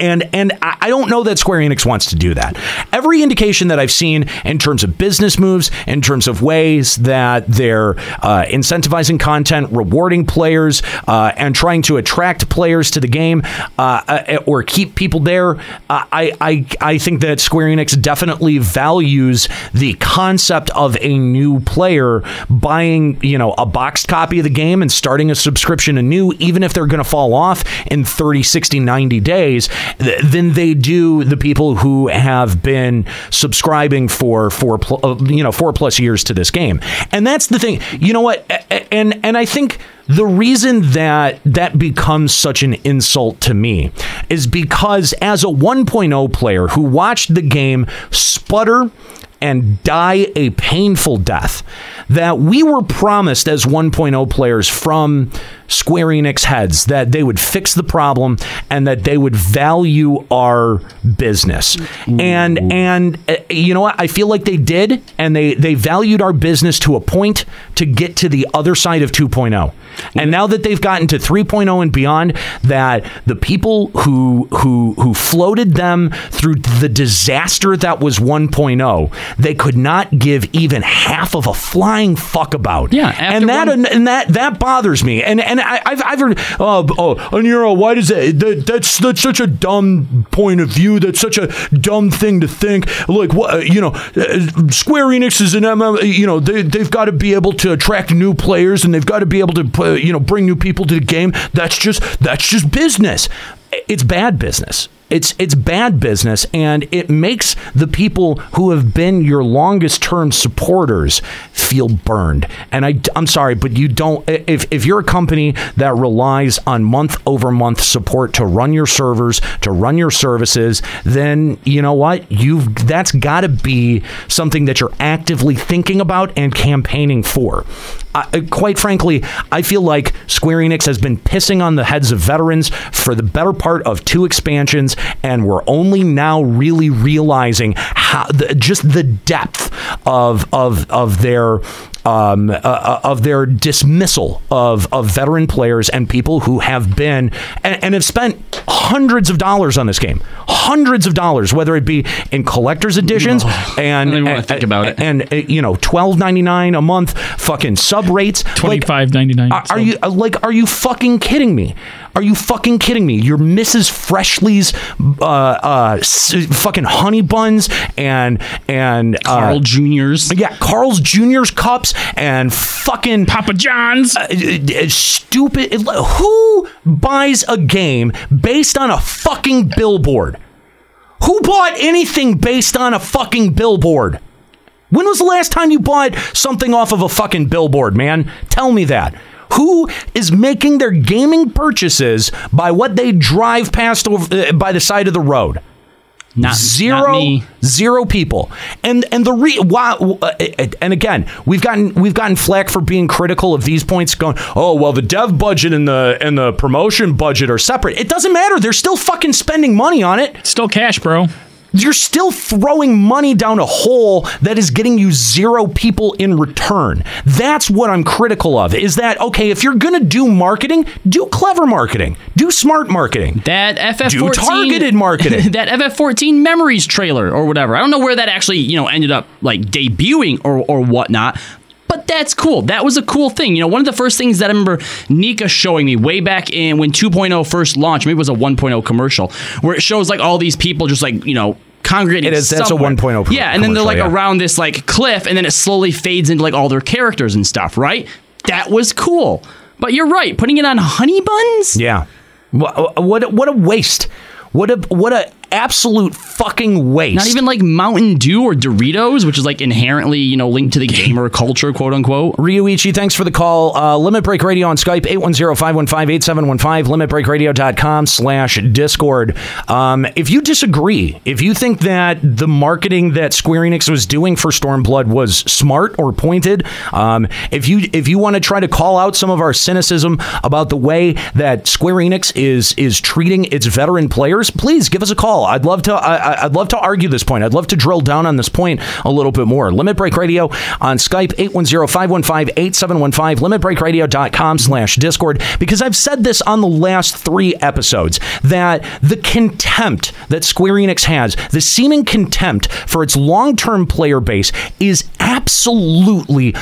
and and I don't know that Square Enix wants to do that. Every indication that I've seen in terms of business moves, in terms of ways that they're uh, incentivizing content, rewarding players, uh, and trying to attract players to the game uh, uh, or keep people there, uh, I, I I think that Square Enix definitely values the concept of a new player buying you know a boxed copy of the game and starting a subscription anew, even if they're going to fall off in 30, 60, 90 days than they do the people who have been subscribing for four uh, you know four plus years to this game. And that's the thing. You know what? And and i think the reason that that becomes such an insult to me is because as a 1.0 player who watched the game sputter and die a painful death that we were promised as 1.0 players from Square Enix heads that they would fix the problem and that they would value our business. And and uh, you know what? I feel like they did and they they valued our business to a point to get to the other side of 2.0. And now that they've gotten to 3.0 and beyond that the people who who who floated them through the disaster that was 1.0, they could not give even half of a flying fuck about. Yeah, and that and that that bothers me. And and I, I've I've heard oh oh why does that, that that's that's such a dumb point of view. That's such a dumb thing to think. Like what you know, uh, Square Enix is an MM. You know they they've got to be able to attract new players and they've got to be able to you know bring new people to the game. That's just that's just business. It's bad business. It's it's bad business, and it makes the people who have been your longest term supporters feel burned. And I, I'm sorry, but you don't. If if you're a company that relies on month over month support to run your servers, to run your services, then you know what you've that's got to be something that you're actively thinking about and campaigning for. Uh, quite frankly, I feel like Square Enix has been pissing on the heads of veterans for the better part of two expansions, and we're only now really realizing how the, just the depth of of of their um, uh, uh, of their dismissal of, of veteran players and people who have been and, and have spent hundreds of dollars on this game, hundreds of dollars, whether it be in collector's editions and and, think about it, and, you know twelve ninety nine a month, fucking sub rates, Twenty five ninety nine. are, are you uh, like? Are you fucking kidding me? Are you fucking kidding me? Your Mrs. Freshley's uh, uh, fucking honey buns and and uh, Carl Junior's. Yeah, Carl's Junior's cups and fucking Papa John's. Uh, uh, stupid. Who buys a game based on a fucking billboard? Who bought anything based on a fucking billboard? When was the last time you bought something off of a fucking billboard, man? Tell me that. Who is making their gaming purchases by what they drive past over, uh, by the side of the road? Not zero, not zero people, and and the re why, uh, and again we've gotten we've gotten flack for being critical of these points. Going, oh well, the dev budget and the and the promotion budget are separate. It doesn't matter. They're still fucking spending money on it. Still cash, bro. You're still throwing money down a hole that is getting you zero people in return. That's what I'm critical of. Is that okay? If you're gonna do marketing, do clever marketing, do smart marketing. That FF14 Do targeted marketing. that FF14 memories trailer or whatever. I don't know where that actually you know ended up like debuting or or whatnot. But that's cool. That was a cool thing. You know, one of the first things that I remember Nika showing me way back in when 2.0 first launched, maybe it was a 1.0 commercial, where it shows like all these people just like, you know, congregating. It is- that's a somewhere. 1.0 Yeah, and then they're like yeah. around this like cliff, and then it slowly fades into like all their characters and stuff, right? That was cool. But you're right, putting it on honey buns? Yeah. What what what a waste. What a what a absolute fucking waste. Not even like Mountain Dew or Doritos, which is like inherently, you know, linked to the gamer culture, quote unquote. Ryuichi, thanks for the call. Uh, Limit Break Radio on Skype, 810-515-8715, limitbreakradio.com slash Discord. Um, if you disagree, if you think that the marketing that Square Enix was doing for Stormblood was smart or pointed, um, if you if you want to try to call out some of our cynicism about the way that Square Enix is is treating its veteran players, please give us a call. I'd love to I, I'd love to argue this point. I'd love to drill down on this point a little bit more. Limit Break Radio on Skype, 810-515-8715, limitbreakradio.com slash Discord, because I've said this on the last three episodes that the contempt that Square Enix has, the seeming contempt for its long-term player base is absolutely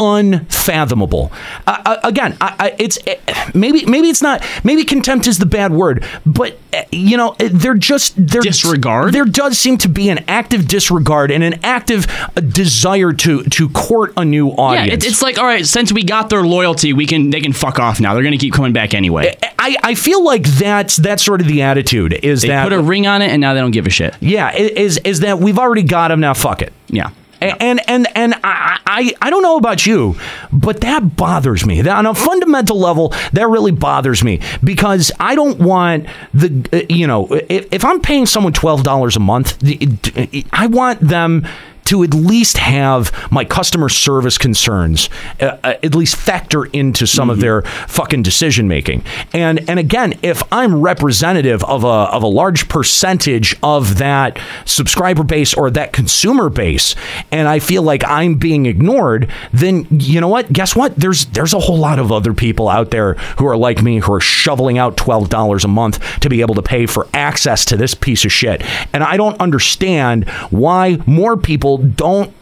unfathomable. Uh, uh, again, I, I, it's uh, maybe maybe it's not maybe contempt is the bad word, but uh, you know they're just they're disregard. There does seem to be an active disregard and an active uh, desire to to court a new audience. Yeah, it, it's like all right, since we got their loyalty, we can they can fuck off now. They're going to keep coming back anyway. I, I feel like that's that's sort of the attitude is They that put a ring on it, and now they don't give a shit. yeah is is that we've already got them now fuck it yeah and and and I, I I don't know about you, but that bothers me. On a fundamental level, that really bothers me because I don't want the uh, you know if, if I'm paying someone twelve dollars a month, I want them to at least have my customer service concerns uh, uh, at least factor into some of their fucking decision making. And and again, if I'm representative of a of a large percentage of that subscriber base or that consumer base, and I feel like I'm being ignored, then you know what? Guess what? There's there's a whole lot of other people out there who are like me who are shoveling out twelve dollars a month to be able to pay for access to this piece of shit. And I don't understand why more people don't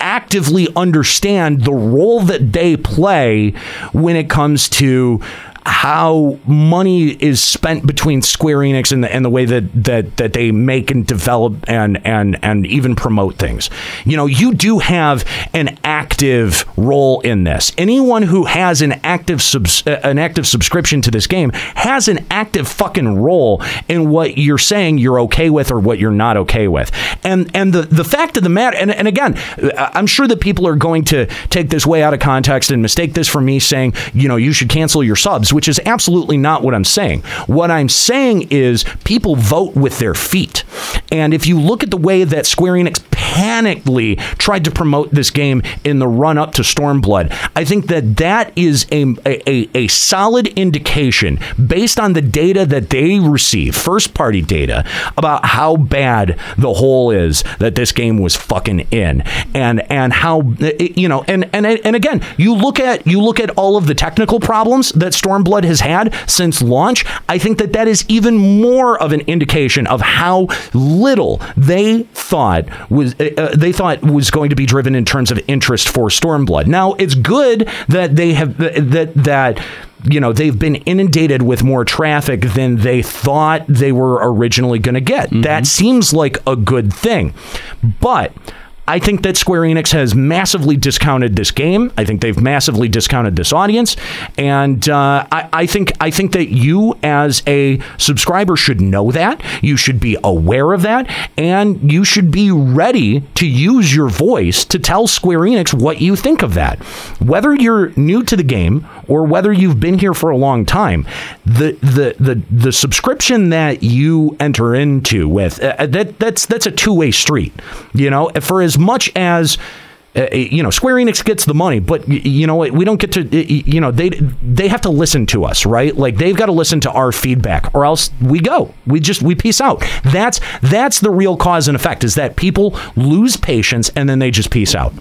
actively understand the role that they play when it comes to how money is spent between Square Enix and the, and the way that, that that they make and develop and and and even promote things. You know, you do have an active role in this. Anyone who has an active subs, uh, an active subscription to this game has an active fucking role in what you're saying you're okay with or what you're not okay with. And and the the fact of the matter and, and again, uh, I'm sure that people are going to take this way out of context and mistake this for me saying, you know, you should cancel your subs, which is absolutely not what I'm saying. What I'm saying is people vote with their feet. And if you look at the way that Square Enix panickedly tried to promote this game in the run up to Stormblood, I think that that is a, a, a solid indication based on the data that they receive, first party data, about how bad the hole is that this game was fucking in. And and how you know and and and again, you look at you look at all of the technical problems that Stormblood has had since launch, I think that that is even more of an indication of how little they thought was uh, uh, they thought was going to be driven in terms of interest for Stormblood. Now, it's good that they have that that you know they've been inundated with more traffic than they thought they were originally going to get. That seems like a good thing. But I think that Square Enix has massively discounted this game. I think they've massively discounted this audience, and uh, I, I think I think that you as a subscriber should know that. You should be aware of that, and you should be ready to use your voice to tell Square Enix what you think of that. Whether you're new to the game or whether you've been here for a long time, the the the the subscription that you enter into with uh, that that's that's a two way street. You know, for as much as uh, you know, Square Enix gets the money, but you know? We don't get to. You know, they they have to listen to us, right? Like they've got to listen to our feedback, or else we go. We just we peace out. That's that's the real cause and effect. Is that people lose patience and then they just peace out.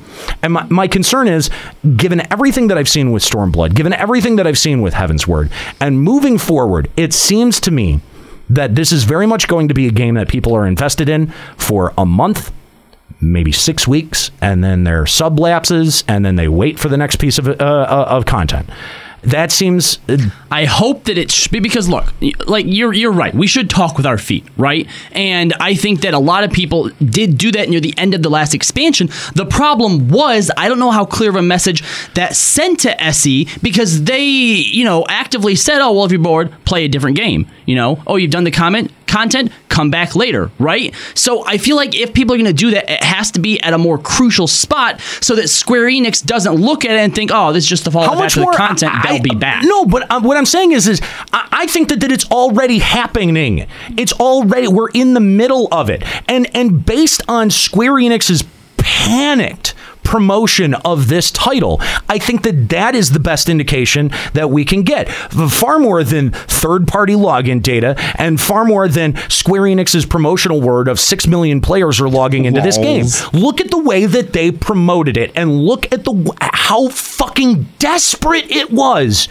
And my, my concern is, given everything that I've seen with Stormblood, given everything that I've seen with Heavensward, and moving forward, it seems to me that this is very much going to be a game that people are invested in for a month maybe six weeks, and then there sub lapses, and then they wait for the next piece of uh, uh, of content. That seems. I hope that it should be because look, like you're you're right. We should talk with our feet, right? And I think that a lot of people did do that near the end of the last expansion. The problem was I don't know how clear of a message that sent to SE because they, you know, actively said, "Oh, well, if you're bored, play a different game." You know, "Oh, you've done the comment, content, come back later, right? So I feel like if people are going to do that, it has to be at a more crucial spot so that Square Enix doesn't look at it and think, "Oh, this is just the fall of much the more content. I- they'll be back." No, but um, what I'm saying is, is I, I think that, that it's already happening. It's already we're in the middle of it, and and based on Square Enix's panicked promotion of this title. I think that that is the best indication that we can get. Far more than third party login data and far more than square enix's promotional word of 6 million players are logging into this game. Look at the way that they promoted it and look at the how fucking desperate it was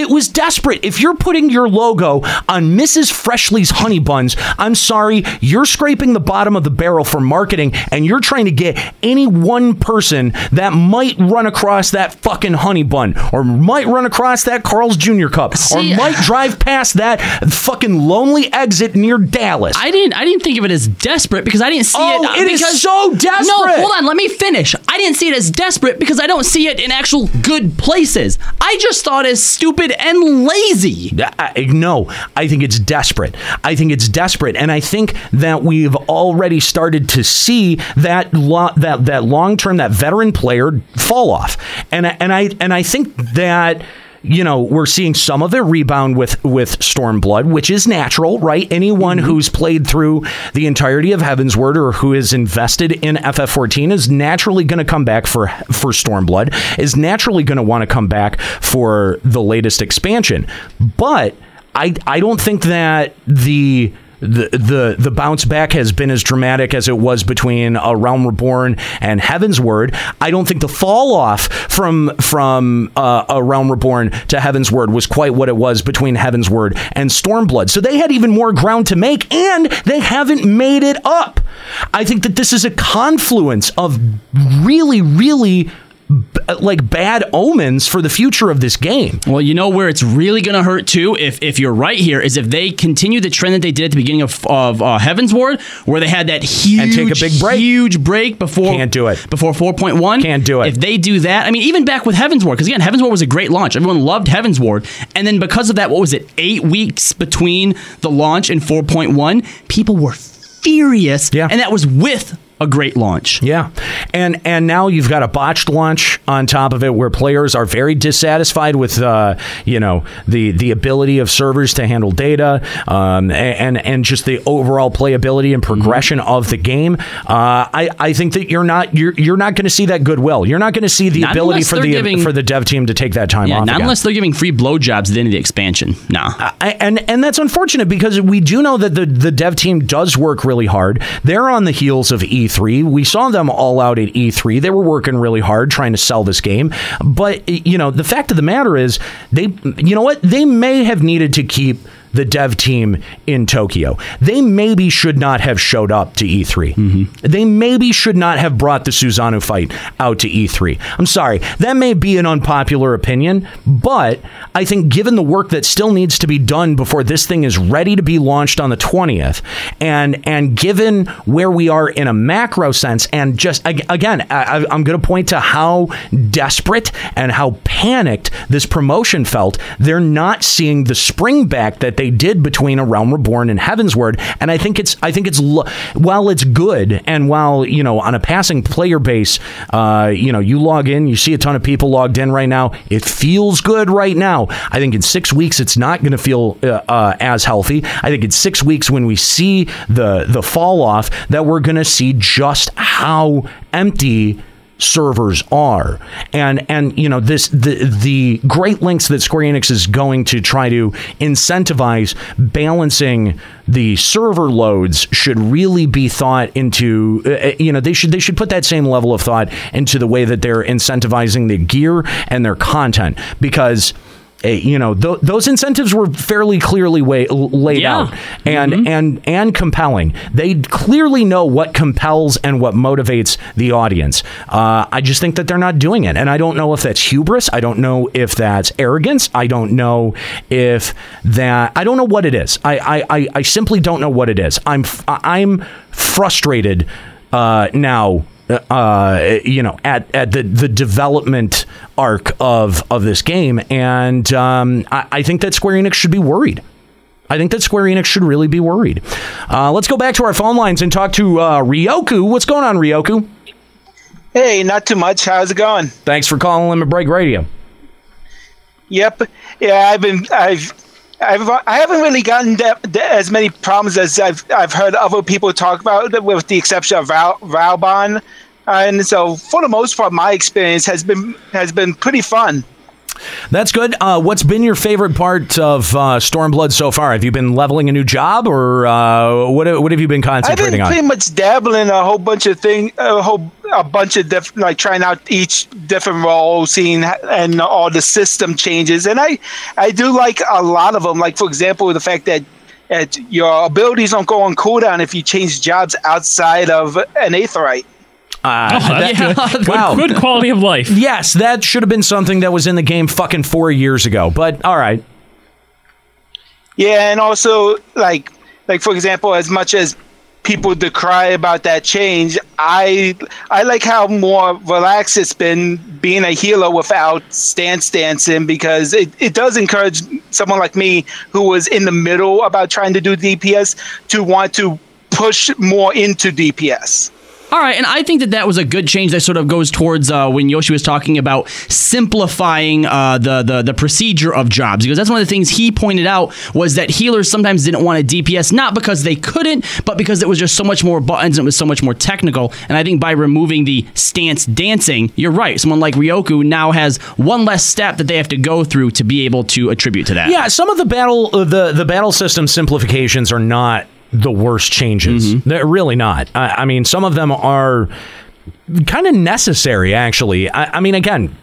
it was desperate if you're putting your logo on mrs freshly's honey buns i'm sorry you're scraping the bottom of the barrel for marketing and you're trying to get any one person that might run across that fucking honey bun or might run across that carl's jr cup See- or might drive past that fucking lonely exit near dallas I didn't. I didn't think of it as desperate because I didn't see Oh, it. it is because, so desperate. No, hold on. Let me finish. I didn't see it as desperate because I don't see it in actual good places. I just thought as stupid and lazy. I- no, I think it's desperate. I think it's desperate, and I think that we've already started to see that lo- that that long term that veteran player fall off, and and I and I think that. You know, we're seeing some of it rebound with with Stormblood, which is natural, right? Anyone mm-hmm. who's played through the entirety of Heavensward or who is invested in FF14 is naturally going to come back for for Stormblood, is naturally going to want to come back for the latest expansion. But I I don't think that the the, the the bounce back has been as dramatic as it was between a Realm Reborn and Heavensward. I don't think the fall off from from uh, a Realm Reborn to Heavensward was quite what it was between Heavensward and Stormblood. So they had even more ground to make, and they haven't made it up. I think that this is a confluence of really, really like bad omens for the future of this game. Well, you know where it's really going to hurt too, if if you're right here, is if they continue the trend that they did at the beginning of of uh, Heavensward, where they had that huge And take a big break. huge break before Can't do it. before 4.1. Can't do it. If they do that, I mean, even back with Heavensward, because again, Heavensward was a great launch. Everyone loved Heavensward, and then because of that, what was it? Eight weeks between the launch and 4.1, people were furious. Yeah, and that was with a great launch. Yeah, and and now you've got a botched launch on top of it, where players are very dissatisfied with uh, you know the the ability of servers to handle data, um, and and just the overall playability and progression Mm-hmm. of the game. Uh, I I think that you're not you're you're not going to see that goodwill. You're not going to see the Not ability for the giving- for the dev team to take that time Yeah, off. not again. unless they're giving free blowjobs at the end of the expansion. Nah. I, and and that's unfortunate because we do know that the the dev team does work really hard. They're on the heels of E3. We saw them all out at E3. They were working really hard trying to sell this game. But you know, the fact of the matter is, they you know what they may have needed to keep the dev team in Tokyo. They maybe should not have showed up to E3. Mm-hmm. They maybe should not have brought the Susanoo fight out to E3. I'm sorry. That may be an unpopular opinion, but I think given the work that still needs to be done before this thing is ready to be launched on the 20th and and given where we are in a macro sense and just again I, I'm going to point to how desperate and how panicked this promotion felt. They're not seeing the spring back that they did between A Realm Reborn and Heavensward, and I think it's I think it's while it's good and while you know on a passing player base, uh, you know you log in, you see a ton of people logged in right now. It feels good right now. I think in six weeks it's not going to feel uh, uh, as healthy. I think in six weeks when we see the the fall off that we're going to see just how empty servers are. And and you know this the the great lengths that Square Enix is going to try to incentivize balancing the server loads should really be thought into uh, you know they should they should put that same level of thought into the way that they're incentivizing the gear and their content. Because uh, you know th- those incentives were fairly clearly way- laid Yeah. out and and and compelling. They clearly know what compels and what motivates the audience. Uh, I just think that they're not doing it, and I don't know if that's hubris. I don't know if that's arrogance. I don't know if that. I don't know what it is. I I, I, I simply don't know what it is. I'm f- I'm frustrated uh, now. Uh, you know, at, at the, the development arc of of this game, and um, I, I think that Square Enix should be worried. I think that Square Enix should really be worried. Uh, let's go back to our phone lines and talk to uh, Ryoku. What's going on, Ryoku? Hey, not too much. How's it going? Thanks for calling Limit Break Radio. Yep. Yeah, I've been. I've. I've. I haven't really gotten that, that- as many problems as I've. I've heard other people talk about, with the exception of Val. And so, for the most part, my experience has been has been pretty fun. That's good. Uh, what's been your favorite part of uh, Stormblood so far? Have you been leveling a new job, or uh, what? What have you been concentrating on? I've been pretty much dabbling a whole bunch of thing, a whole a bunch of different, like trying out each different role, seeing and all the system changes, and I I do like a lot of them. Like for example, the fact that. that your abilities don't go on cooldown if you change jobs outside of an Aetheryte. Uh, Oh, that's that- good. Good- good quality of life. Yes, that should have been something that was in the game fucking four years ago. But all right. Yeah, and also like like for example, as much as people decry about that change, I I like how more relaxed it's been being a healer without stance dancing because it, it does encourage someone like me who was in the middle about trying to do DPS to want to push more into DPS. All right, and I think that that was a good change that sort of goes towards uh, when Yoshi was talking about simplifying uh, the, the the procedure of jobs because that's one of the things he pointed out was that healers sometimes didn't want a DPS not because they couldn't, but because it was just so much more buttons and it was so much more technical. And I think by removing the stance dancing, you're right. Someone like Ryoku now has one less step that they have to go through to be able to attribute to that. Yeah, some of the battle uh, the the battle system simplifications are not the worst changes. Mm-hmm. They're really not. I, I mean, some of them are kind of necessary. Actually, I, I mean, again.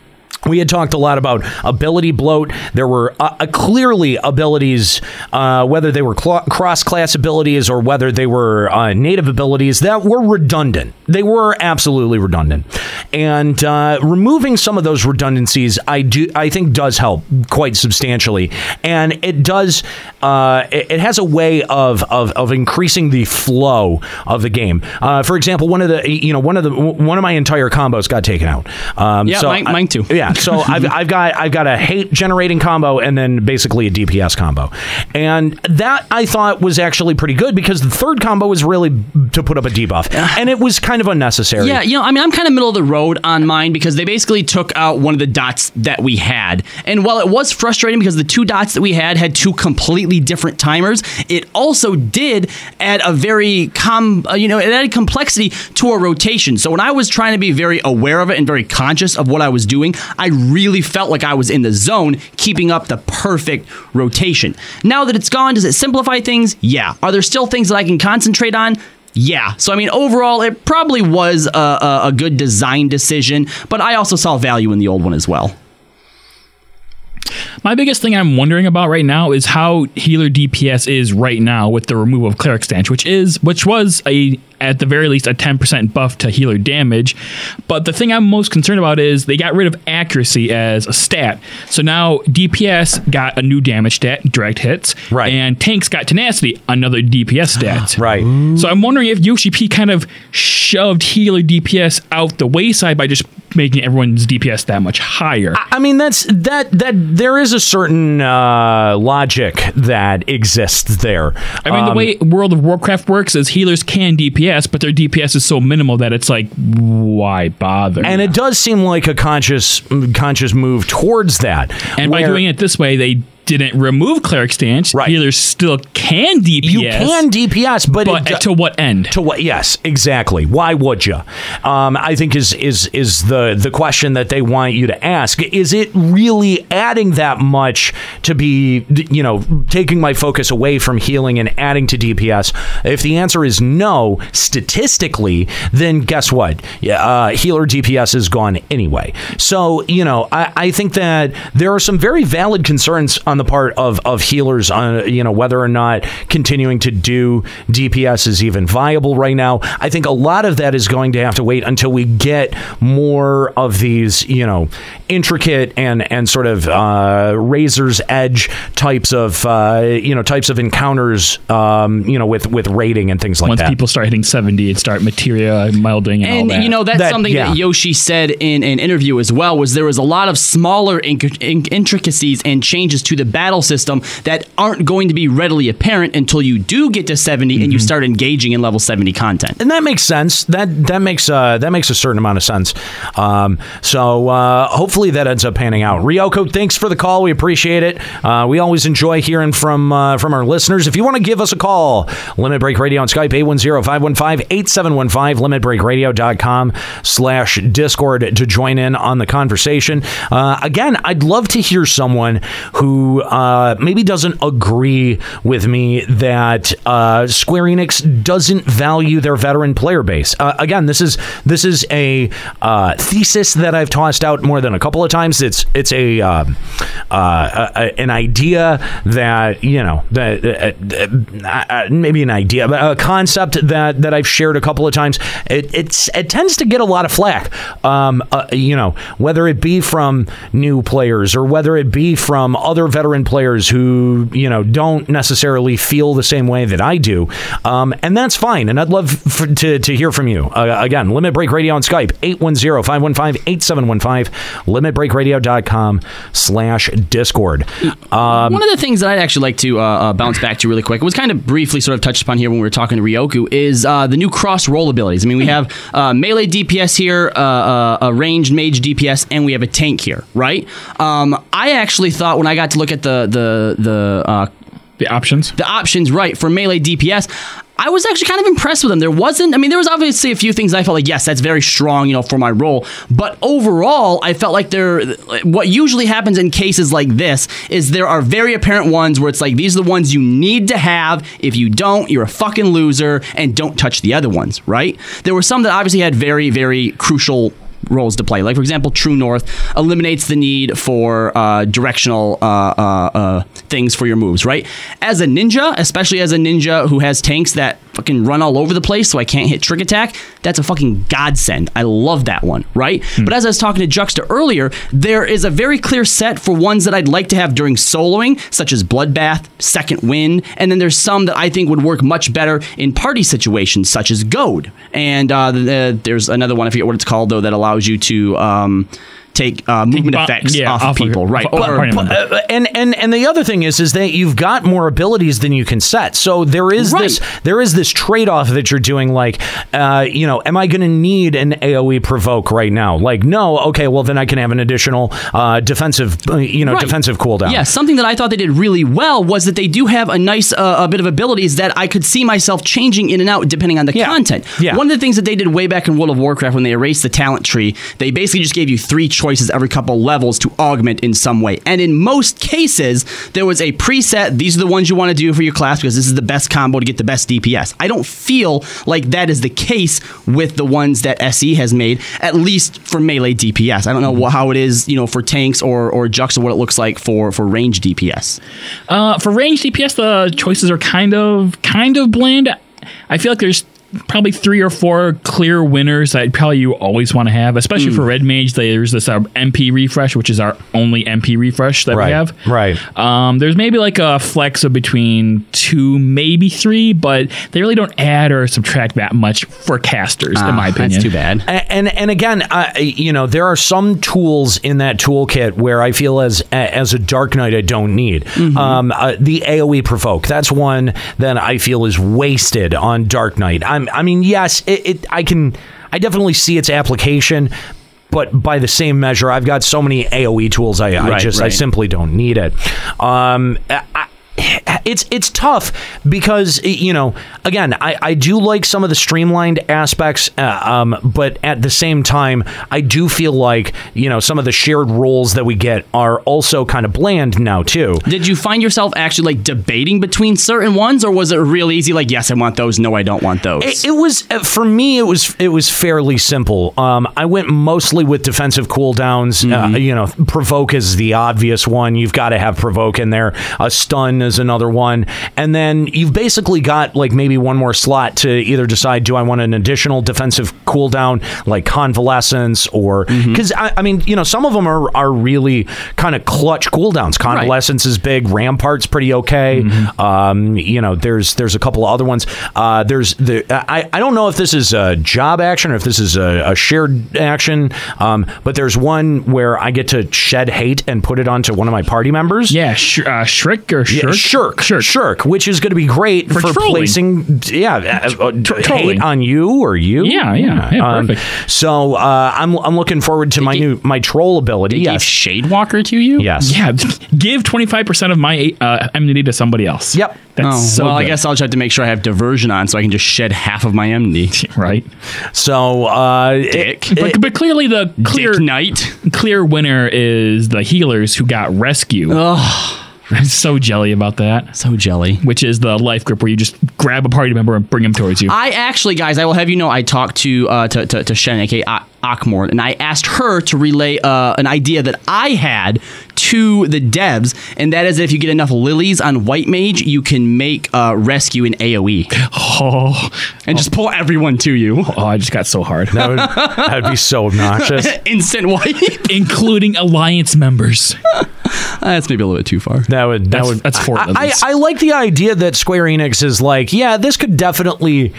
We had talked a lot about ability bloat. There were uh, uh, clearly abilities, uh, whether they were cl- cross class abilities or whether they were uh, native abilities, that were redundant. They were absolutely redundant. And uh, removing some of those redundancies, I do, I think, does help quite substantially. And it does, uh, it, it has a way of, of of increasing the flow of the game. Uh, for example, one of the, you know, one of the, one of my entire combos got taken out. Um, Yeah, so mine- I- mine too. Yeah, so I've, I've got I've got a hate generating combo and then basically a DPS combo, and that I thought was actually pretty good because the third combo was really to put up a debuff, and it was kind of unnecessary. Yeah, you know, I mean, I'm kind of middle of the road on mine because they basically took out one of the dots that we had. And while it was frustrating because the two dots that we had had two completely different timers, it also did add a very com, uh, you know, it added complexity to a rotation. So when I was trying to be very aware of it and very conscious of what I was doing, I really felt like I was in the zone, keeping up the perfect rotation. Now that it's gone, does it simplify things? Yeah. Are there still things that I can concentrate on? Yeah. So, I mean, overall, it probably was a, a, a good design decision, but I also saw value in the old one as well. My biggest thing I'm wondering about right now is how healer DPS is right now with the removal of cleric stance, which is which was a at the very least a 10% buff to healer damage. But the thing I'm most concerned about is they got rid of accuracy as a stat. So now DPS got a new damage stat, direct hits, right. and tanks got tenacity, another DPS stat. right. So I'm wondering if Yoshi P kind of shoved healer DPS out the wayside by just making everyone's DPS that much higher. I mean, that's that that there is a certain uh, logic that exists there. I mean, the Um, way World of Warcraft works is healers can DPS, but their DPS is so minimal that it's like, why bother? and it does seem like a conscious conscious move towards that. And by doing it this way, they didn't remove cleric stance. Right. Healers still can DPS. You can DPS, but, But it, to what end? To what? Yes, exactly. Why would you? Um, I think is is is the the question that they want you to ask. Is it really adding that much to be you know taking my focus away from healing and adding to DPS? If the answer is no, statistically, then guess what? Yeah, uh, healer DPS is gone anyway. So you know, I, I think that there are some very valid concerns on the part of of healers on you know whether or not continuing to do DPS is even viable right now. I think a lot of that is going to have to wait until we get more of these you know intricate and and sort of uh, razor's edge types of uh, you know types of encounters um, you know with with raiding and things like Once that. Once people start hitting 70 and start materia melding and, all And that. you know that's That- something yeah. that Yoshi said in an interview as well. Was there was a lot of smaller inc- inc- intricacies and changes to the battle system that aren't going to be readily apparent until you do get to 70 and Mm-hmm. you start engaging in level 70 content. and that makes sense. That that makes uh, that makes a certain amount of sense. Um, so uh, hopefully that ends up panning out. Ryoko, thanks for the call. We appreciate it. Uh, we always enjoy hearing from uh, from our listeners. If you want to give us a call, Limit Break Radio on Skype 810-515-8715, limitbreakradio.com slash Discord to join in on the conversation. Uh, again, I'd love to hear someone who uh, maybe doesn't agree with me that uh, Square Enix doesn't value their veteran player base. Uh, again, this is this is a uh, thesis that I've tossed out more than a couple of times. It's it's a, uh, uh, a an idea that you know that uh, maybe an idea, but a concept that that I've shared a couple of times. It it's it tends to get a lot of flack. Um, you know, whether it be from new players or whether it be from other veteran players who you know don't necessarily feel the same way that I do, um, and that's fine. And I'd love for, to to hear from you. Uh, again, Limit Break Radio on Skype 810-515-8715, limitbreakradio.com slash Discord. Um, One of the things that I'd actually like to uh, uh, bounce back to really quick, it was kind of briefly sort of touched upon here when we were talking to Ryoku, is uh, the new cross role abilities. I mean, we have uh, melee DPS here, uh, uh, a ranged mage DPS, and we have a tank here, right? Um, I actually thought when I got to look at the the the uh, the options, the options, right, for melee DPS. I was actually kind of impressed with them. There wasn't, I mean, there was obviously a few things I felt like, yes, that's very strong, you know, for my role. But overall, I felt like there, what usually happens in cases like this is there are very apparent ones where it's like, these are the ones you need to have. If you don't, you're a fucking loser and don't touch the other ones, right? There were some that obviously had very, very crucial roles to play. Like, for example, True North eliminates the need for uh, directional uh, uh, uh, things for your moves, right? As a ninja, especially as a ninja who has tanks that fucking run all over the place so I can't hit trick attack, that's a fucking godsend. I love that one, right? But as I was talking to Juxta earlier, there is a very clear set for ones that I'd like to have during soloing, such as Bloodbath, Second Wind, and then there's some that I think would work much better in party situations, such as Goad. And uh, the, there's another one, I forget what it's called, though, that allows you to um, take uh, movement effects yeah, off, off of of- people, right? Or-. Uh, and and and the other thing is is that you've got more abilities than you can set. So there is this there is this trade off that you're doing. Like, uh, you know, am I going to need an AOE provoke right now? Like, no. Okay, well then I can have an additional uh, defensive, uh, you know, Right. defensive cooldown. Yeah, something that I thought they did really well was that they do have a nice uh, a bit of abilities that I could see myself changing in and out depending on the content. Yeah. One of the things that they did way back in World of Warcraft when they erased the talent tree, they basically just gave you three choices every couple levels to augment in some way. And in most cases, there was a preset, these are the ones you want to do for your class because this is the best combo to get the best DPS. I don't feel like that is the case with the ones that SE has made, at least for melee DPS. I don't know how it is, you know, for tanks or or Juxta what it looks like for for range DPS. Uh, for range DPS, the choices are kind of kind of bland. I feel like there's probably three or four clear winners that probably you always want to have, especially Hmm. for red mage. There's this uh, MP refresh, which is our only MP refresh that Right, we have. Right. Um, there's maybe like a flex of between two, maybe three, but they really don't add or subtract that much for casters, in my opinion. That's too bad. A- And and again, I, you know, there are some tools in that toolkit where I feel as as a Dark Knight I don't need. Mm-hmm. Um, uh, the AOE provoke that's one that I feel is wasted on Dark Knight. I'm, I mean, yes, it, it I can I definitely see its application. But by the same measure, I've got so many AOE tools. I, I Right, just I simply don't need it. Um, I, it's it's tough because you know again I, I do like some of the streamlined aspects uh, um, but at the same time I do feel like you know some of the shared roles that we get are also kind of bland now too Did you find yourself actually like debating between certain ones, or was it real easy? Like, yes, I want those. No, I don't want those. It, it was uh, for me. It was it was fairly simple. Um, I went mostly with defensive cooldowns. Uh, you know, provoke is the obvious one. You've got to have provoke in there. A stun is another one, and then you've basically got like maybe one more slot to either decide do I want an additional defensive cooldown like convalescence or Mm-hmm. because I, I mean you know some of them are are really kind of clutch cooldowns. Convalescence is big. Rampart's pretty okay. Mm-hmm. Um, you know there's there's a couple of other ones. Uh, there's the I I don't know if this is a job action or if this is a, a shared action. Um, but there's one where I get to shed hate and put it onto one of my party members. Yeah, sh- uh, Shriek or Yeah, Shirk? shirk, shirk, which is going to be great For for, placing, yeah, uh, uh, hate on you or you. Yeah, yeah, yeah, Um, perfect. so uh, I'm I'm looking forward to my new my troll ability. They gave Yes, Shadewalker to you? yes, Yeah, give 25% of my uh, enmity to somebody else. Yep. That's oh, so well, I guess I'll just have to make sure I have diversion on so I can just shed half of my enmity. Right. So, uh, Dick. But, but clearly the clear Dick Knight. clear winner is the healers who got rescue. Oh, I'm so jelly about that. so jelly. Which is the life grip where you just grab a party member and bring him towards you. I actually, guys, I will have you know, I talked to uh, to, to, to Shen, aka A- and I asked her to relay uh, an idea that I had to the devs, and that is if you get enough lilies on White Mage, you can make uh, rescue in AOE oh, and just pull everyone to you. oh, I just got so hard. that would that'd be so obnoxious. Instant wipe. Including alliance members. That's maybe a little bit too far. That would that That's- would that's four I, I. I like the idea that Square Enix is like, yeah, this could definitely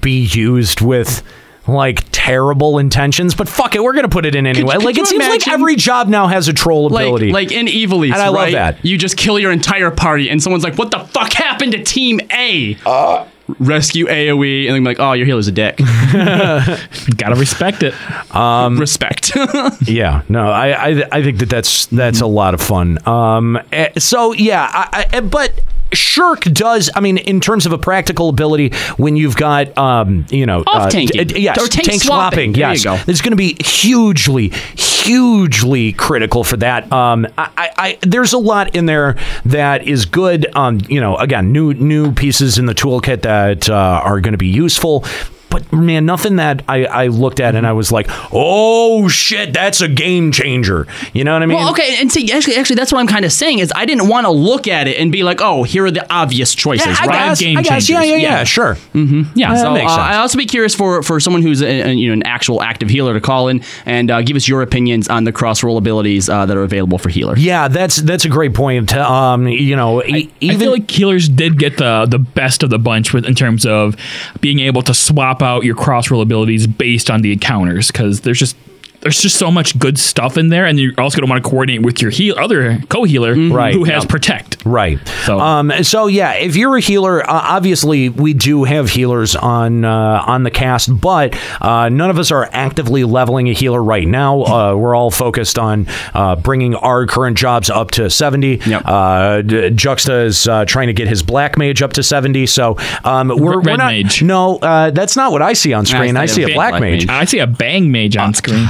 be used with like terrible intentions, but fuck it, we're gonna put it in anyway. could like you it seems like every job now has a troll ability. like in Evil East, And I love that. You just kill your entire party, and someone's like, "What the fuck happened to Team A?" Uh. Rescue AOE, and then like, "Oh, your healer's a dick." Gotta respect it. Um, Respect. Yeah, no, I, I I think that that's that's a lot of fun. Um, eh, so yeah, I, I, but Shirk does. I mean, in terms of a practical ability, when you've got um, you know, Off-tanking. d- d- yes, Or tank swapping. There you yes, go. it's going to be hugely, hugely critical for that. Um, I, I, I there's a lot in there that is good. Um, you know, again, new new pieces in the toolkit that uh, are going to be useful. But man, nothing that I, I looked at and I was like, oh shit, that's a game changer. You know what I mean? well, okay, and see, actually, actually, that's what I'm kind of saying is I didn't want to look at it and be like, "Oh, here are the obvious choices." Yeah, I right? guess, game I guess, yeah, yeah, changers. yeah, sure. Mm-hmm. Yeah, that so makes uh. I'd also be curious for for someone who's a, a, you know an actual active healer to call in and uh, give us your opinions on the cross role abilities uh, that are available for healer. Yeah, that's that's a great point. Um, you know, e- I even feel like healers did get the the best of the bunch with in terms of being able to swap out your cross role abilities based on the encounters because there's just there's just so much good stuff in there, and you're also going to want to coordinate with your heal other co-healer Right. who has Yep. protect. Right. So- um, so yeah, if you're a healer, uh, obviously we do have healers on uh, on the cast, but uh, none of us are actively leveling a healer right now. Uh, we're all focused on uh, bringing our current jobs up to 70. Yep. Uh, Juxta is uh, trying to get his black mage up to 70. So um, we're, Red we're not. mage. No, uh, that's not what I see on screen. I, see see a a black, black mage. mage. I see a bang mage on screen.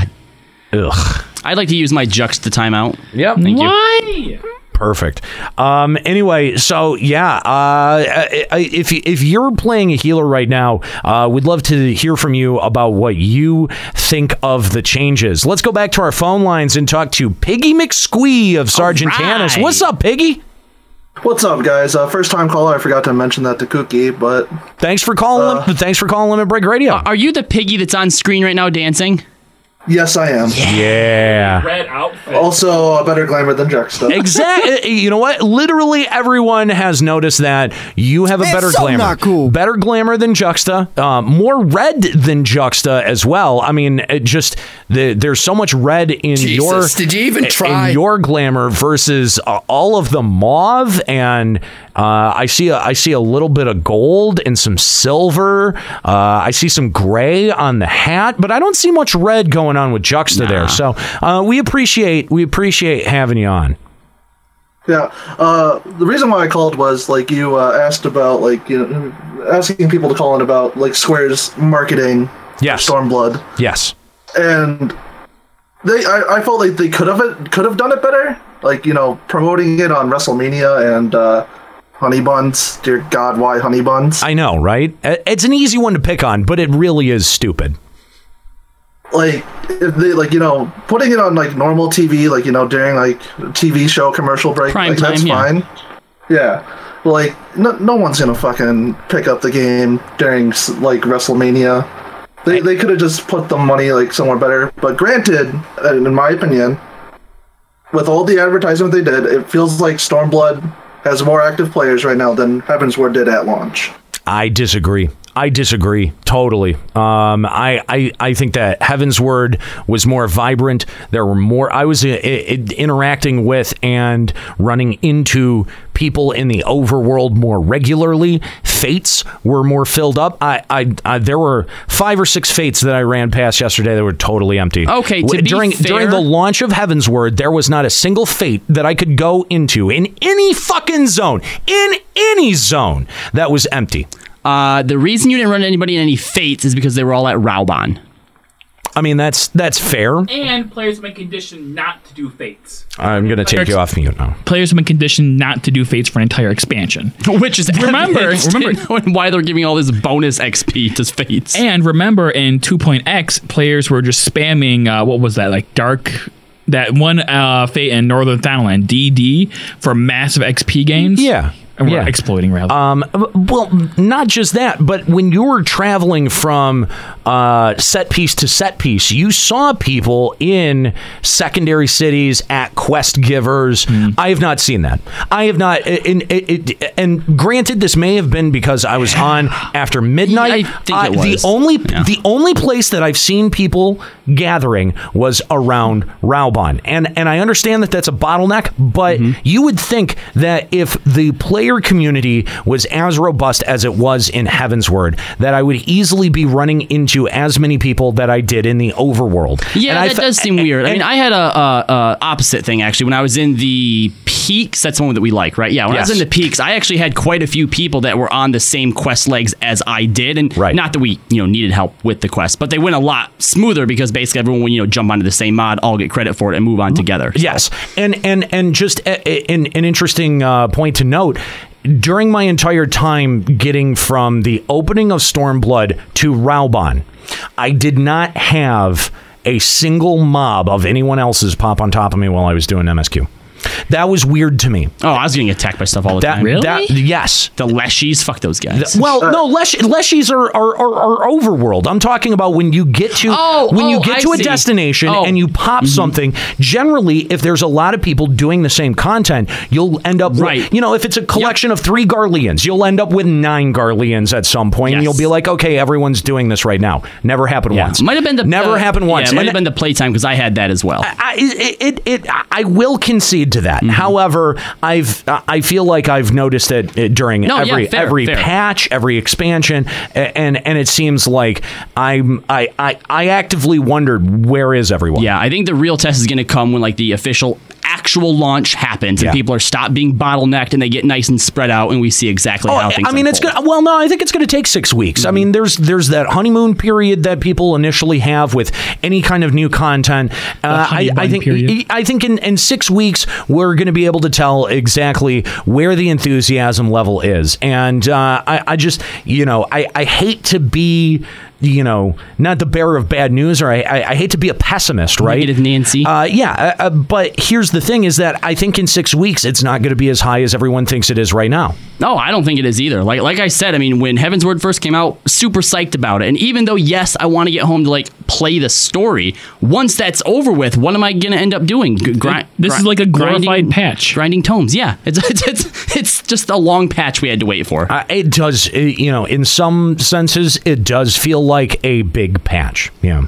Ugh. I'd like to use my Juxta timeout. Yep. Thank you. Why? Perfect. Um, anyway, so yeah, uh, I- I- if if you're playing a healer right now, uh, we'd love to hear from you about what you think of the changes. Let's go back to our phone lines and talk to Piggy McSquee of Sergeant right. Canis. What's up, Piggy? What's up, guys? Uh, first time caller. I forgot to mention that to Cookie, but Thanks for calling. Uh, thanks for calling at Break Radio. Are you the piggy that's on screen right now dancing? Yes, I am. yeah. Red outfit. Also, a better glamour than Juxta. Exactly. You know what? Literally everyone has noticed that you have a It's better so glamour. not cool. Better glamour than Juxta. Uh, more red than Juxta as well. I mean, it just the, there's so much red in Jesus, your. did you even in try? your glamour versus uh, all of the mauve and uh, I see a, I see a little bit of gold and some silver. Uh, I see some gray on the hat, but I don't see much red going on with Juxta there. So uh, we appreciate we appreciate having you on. Yeah. Uh, the reason why I called was like you uh, asked about like you know asking people to call in about like Square's marketing Yes. Stormblood, Yes. and they I, I felt like they could have could have done it better. Like you know promoting it on WrestleMania and uh, Honey Buns. Dear God, why Honey Buns? I know, right? Uh, It's an easy one to pick on, but it really is stupid. Like if they like you know putting it on like normal TV, like you know during like TV show commercial break, Prime like that's yeah. fine. Yeah, like no, no one's gonna fucking pick up the game during like WrestleMania. They they could have just put the money like somewhere better. But granted, uh, in my opinion, with all the advertisement they did, it feels like Stormblood has more active players right now than Heavensward did at launch. I disagree. I disagree totally. Um, I, I I think that Heavensward was more vibrant. There were more. I was uh, i- interacting with and running into people in the overworld more regularly. Fates were more filled up. I, I, I there were five or six fates that I ran past yesterday that were totally empty. Okay, to be during during the launch of Heavensward, there was not a single fate that I could go into in any fucking zone, in any zone that was empty. Uh, the reason you didn't run anybody in any fates is because they were all at Raubahn. I mean, that's that's fair. And players have been conditioned not to do fates. I'm going to take you off mute now. Players have been conditioned not to do fates for an entire expansion. Which is remember, remember to why they're giving all this bonus XP to fates. And remember, in 2.x, players were just spamming. Uh, what was that? Like dark. That one uh, fate in Northern Thanalan, DD, for massive XP gains. Yeah. Yeah. exploiting rather. Um, well, not just that, but when you were traveling from uh, set piece to set piece, you saw people in secondary cities at quest givers. I have not seen that. I have not. And, and, and granted, this may have been because I was on after midnight. I think. The only the only place that I've seen people gathering was around Raubahn, and and I understand that that's a bottleneck, but Mm-hmm. you would think that if the player community was as robust as it was in Heavensward, that I would easily be running into as many people that I did in the overworld. Yeah, And that does seem weird. I mean, I had a, a, a opposite thing actually when I was in the peaks. That's the one that we like, right? Yeah, when I was in the peaks, I actually had quite a few people that were on the same quest legs as I did, and right. not that we you know needed help with the quest, but they went a lot smoother because basically everyone would you know jump onto the same mod, all get credit for it, and move on together. Yes, and and and just an, an interesting uh, point to note. During my entire time getting from the opening of Stormblood to Raubahn, I did not have a single mob of anyone else's pop on top of me while I was doing MSQ. That was weird to me. Oh, I was getting attacked by stuff all the That- time. that- yes. The Leshies, fuck those guys. Well, no, Lesh- Leshies are, are, are, are overworld. I'm talking about when you get to Oh, when you oh, get I to a see. destination Oh. and you pop something. Generally, if there's a lot of people doing the same content, you'll end up Right. with, you know, if it's a collection of three Garleans, you'll end up with nine Garleans at some point, and Yes. you'll be like, okay, everyone's doing this right now. Never happened Yeah. once. Might have been the never uh, happened once. Yeah, it might And- have been the playtime because I had that as well. I, it, it, it, I will concede to that. Mm-hmm. However, I've I feel like I've noticed it during No, yeah, every fair, every fair. patch, every expansion, and and it seems like I'm I I, I actively wondered where is everyone. Yeah, I think the real test is going to come when like the official actual launch happens and people are stopped being bottlenecked and they get nice and spread out and we see exactly Oh, how things. I mean, it's unfold. gonna. Well, no, I think it's going to take six weeks. I Mm-hmm. mean, there's there's that honeymoon period that people initially have with any kind of new content. Uh, I, I think period. I think in, in six weeks we're going to be able to tell exactly where the enthusiasm level is, and uh, I, I just you know I, I hate to be you know not the bearer of bad news or I, I, I hate to be a pessimist right Negative Nancy. uh, yeah uh, uh, but here's the thing is that I think in six weeks it's not going to be as high as everyone thinks it is right now No, I don't think it is either. Like like I said, I mean, when Heavensward first came out, super psyched about it. And even though yes, I want to get home to like play the story, once that's over with, what am I gonna end up doing? G- grind, This is like a glorified patch. grinding tomes. Yeah, it's it's it's, it's just a long patch we had to wait for. Uh, it does, uh, you know, in some senses, it does feel like a big patch. Yeah,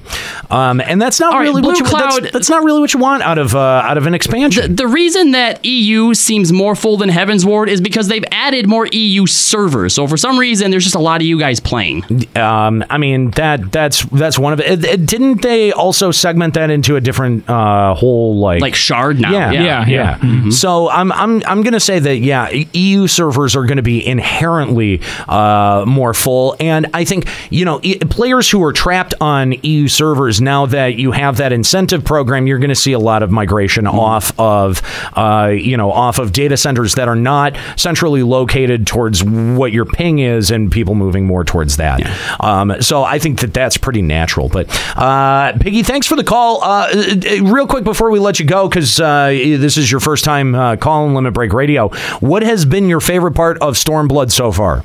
um, and that's not All right, really what you. That's, Cloud- that's not really what you want out of uh, out of an expansion. The reason that EU seems more full than Heavensward is because they've added more EU servers. So for some reason, there's just a lot of you guys playing. um, I mean that that's that's one of it. It- it- Didn't they also segment that into a different uh, whole like Like Shard now. Yeah, Yeah, yeah. yeah. So I'm I'm I'm gonna say that yeah, EU servers are going to be inherently uh, more full, and I think you know e- players who are trapped on EU servers now that you have that incentive program, you're going to see a lot of migration off off of uh, you know off of data centers that are not centrally located towards what your ping is, and people moving more towards that. Um, so I think that that's pretty natural. But uh, Piggy, thanks for the call. Uh, uh, real quick before we let you go, because uh, this is your first time uh, calling Limit Break Radio. What has been your favorite part of Stormblood so far?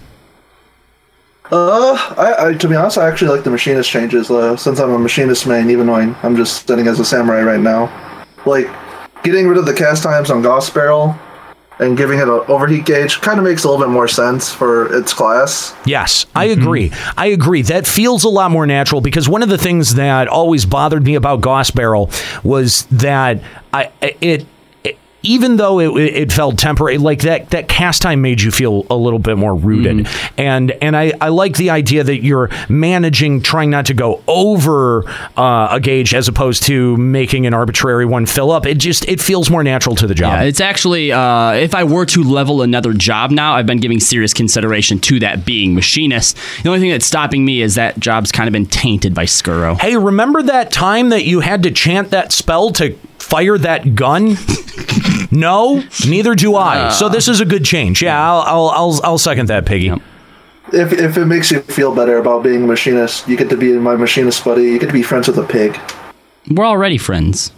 Uh, I, I to be honest, I actually like the machinist changes. Uh, since I'm a machinist main, even though I'm, I'm just sitting as a samurai right now, like getting rid of the cast times on Gauss Barrel and giving it an overheat gauge kind of makes a little bit more sense for its class. Yes, I agree. I agree. That feels a lot more natural because one of the things that always bothered me about Gauss Barrel was that I it. Even though it, it felt temporary, like that, that cast time made you feel a little bit more rooted, and and I, I like the idea that you're managing, trying not to go over uh, a gauge as opposed to making an arbitrary one fill up. It just it feels more natural to the job. Yeah, it's actually uh, if I were to level another job now, I've been giving serious consideration to that being machinist. The only thing that's stopping me is that job's kind of been tainted by Skuro. Hey, remember that time that you had to chant that spell to fire that gun? no, neither do I. so this is a good change. Yeah, I'll I'll I'll, I'll second that, Piggy. If, if it makes you feel better about being a machinist, you get to be my machinist buddy. You get to be friends with a pig. We're already friends.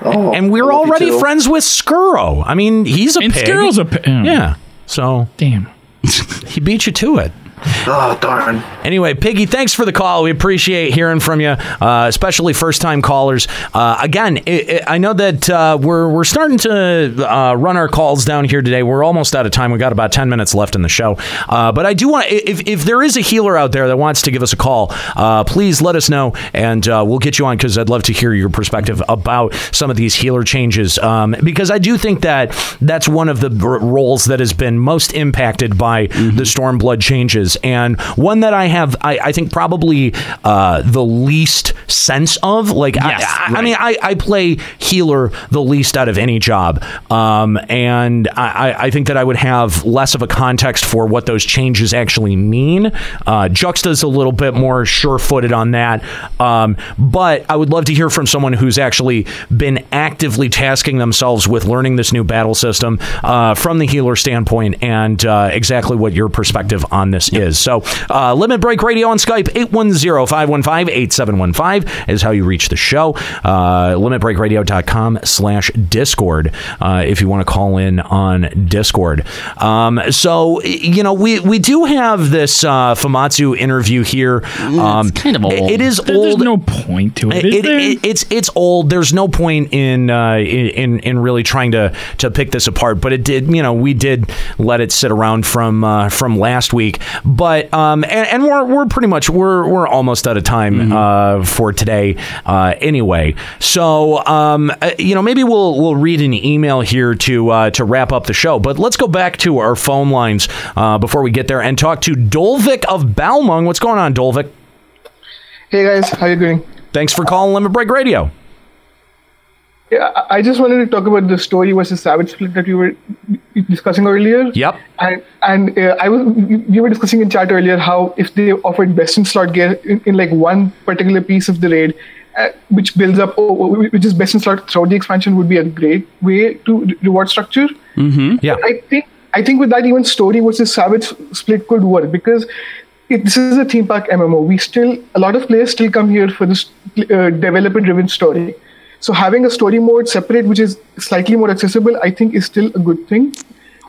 Oh, and we're I love you already friends with Skuro. I mean, he's a And pig. Skuro's a pig. yeah. Yeah. So damn, he beat you to it. Oh darn. Anyway, Piggy, thanks for the call. We appreciate hearing from you, uh, especially first-time callers. Uh, again, it, it, I know that uh, we're we're starting to uh, run our calls down here today. We're almost out of time. We've got about ten minutes left in the show, uh, but I do want if if there is a healer out there that wants to give us a call, uh, please let us know, and uh, we'll get you on because I'd love to hear your perspective about some of these healer changes. Um, because I do think that that's one of the roles that has been most impacted by the Stormblood changes, and one that I have, I, I think, probably uh, the least sense of. Like, Yes, I, I, I mean, I, I play healer the least out of any job, um, and I, I- I think that I would have less of a context for what those changes actually mean. Uh, Juxta's a little bit more sure-footed on that, um, but I would love to hear from someone who's actually been actively tasking themselves with learning this new battle system uh, from the healer standpoint, and uh, exactly what your perspective on this is. So, uh, Limit Break Radio on Skype, 810-515-8715 is how you reach the show. Uh, limitbreakradio.com slash Discord uh, if you want to call in on Discord. Um, so, you know, we, we do have this uh, Famitsu interview here. Um, kind of old. It is There- old. There's no point to it. is It- there? it- it's it's old. There's no point in uh, in in really trying to to pick this apart. But it did, you know, we did let it sit around from uh, from last week. But um, and, and we're we're pretty much we're we're almost out of time uh, for today uh, anyway. So um, uh, you know, maybe we'll we'll read an email here to uh, to wrap up the show. But let's go back to our phone lines uh, before we get there and talk to Dolvik of Balmung. What's going on, Dolvik? Hey guys, how you doing? Thanks for calling Limit Break Radio. Yeah, I just wanted to talk about the story versus Savage split that you were discussing earlier. Yep. And and uh, I was you you were discussing in chat earlier how if they offered best in slot gear in, in like one particular piece of the raid, uh, which builds up, oh, which is best in slot throughout the expansion, would be a great way to re- reward structure. Mm-hmm. Yeah. I think I think with that even story versus Savage split could work because it, this is a theme park MMO. We still a lot of players still come here for this uh, developer driven story. So having a story mode separate, which is slightly more accessible, I think is still a good thing.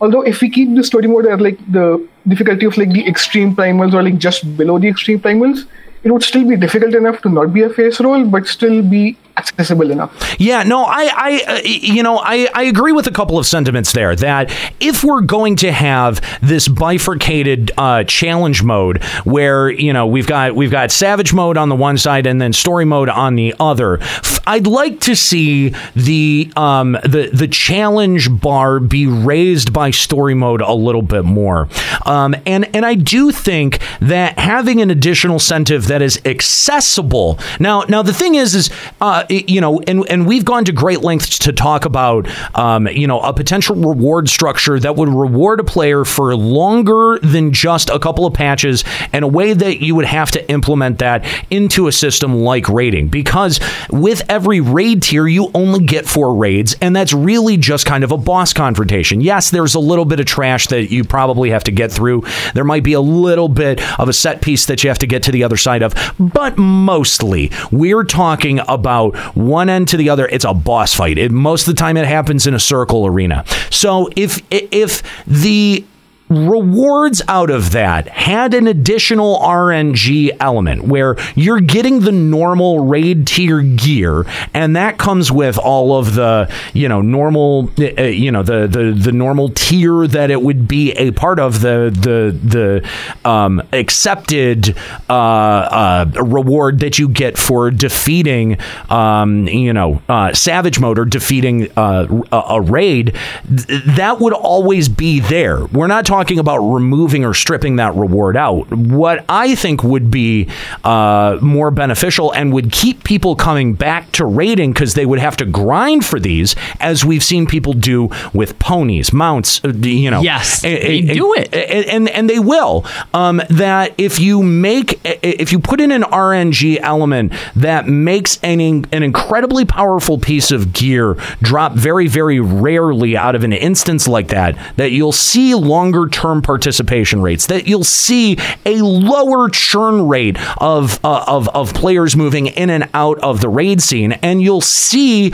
Although if we keep the story mode at like the difficulty of like the extreme primals or like just below the extreme primals, it would still be difficult enough to not be a face roll, but still be accessible enough. Yeah, no, I, I, uh, you know, I, I agree with a couple of sentiments there. That if we're going to have this bifurcated uh, challenge mode, where you know we've got we've got savage mode on the one side and then story mode on the other, I'd like to see the um the the challenge bar be raised by story mode a little bit more. Um, and and I do think that having an additional incentive that is accessible. Now now the thing is is uh, you know, and and we've gone to great lengths to talk about, um, you know, a potential reward structure that would reward a player for longer than just a couple of patches, and a way that you would have to implement that into a system like raiding, because with every raid tier, you only get four raids, and that's really just kind of a boss confrontation. Yes, there's a little bit of trash that you probably have to get through. There might be a little bit of a set piece that you have to get to the other side of, but mostly we're talking about one end to the other. It's a boss fight. It, most of the time, it happens in a circle arena. So if if the rewards out of that had an additional RNG element where you're getting the normal raid tier gear and that comes with all of the you know normal uh, you know the, the the normal tier that it would be a part of the the the um, accepted uh, uh, reward that you get for defeating um, you know uh, savage mode or defeating uh, a, a raid. Th- that would always be there. We're not talking about removing or stripping that reward out. What I think would be uh, more beneficial and would keep people coming back to raiding because they would have to grind for these, as we've seen people do with ponies, mounts. uh, You know, Yes, and, they and- do it. and, and and they will. Um, that if you make if you put in an RNG element that makes an an incredibly powerful piece of gear drop very very rarely out of an instance like that, that you'll see longer term participation rates. That you'll see a lower churn rate of uh, of of players moving in and out of the raid scene, and you'll see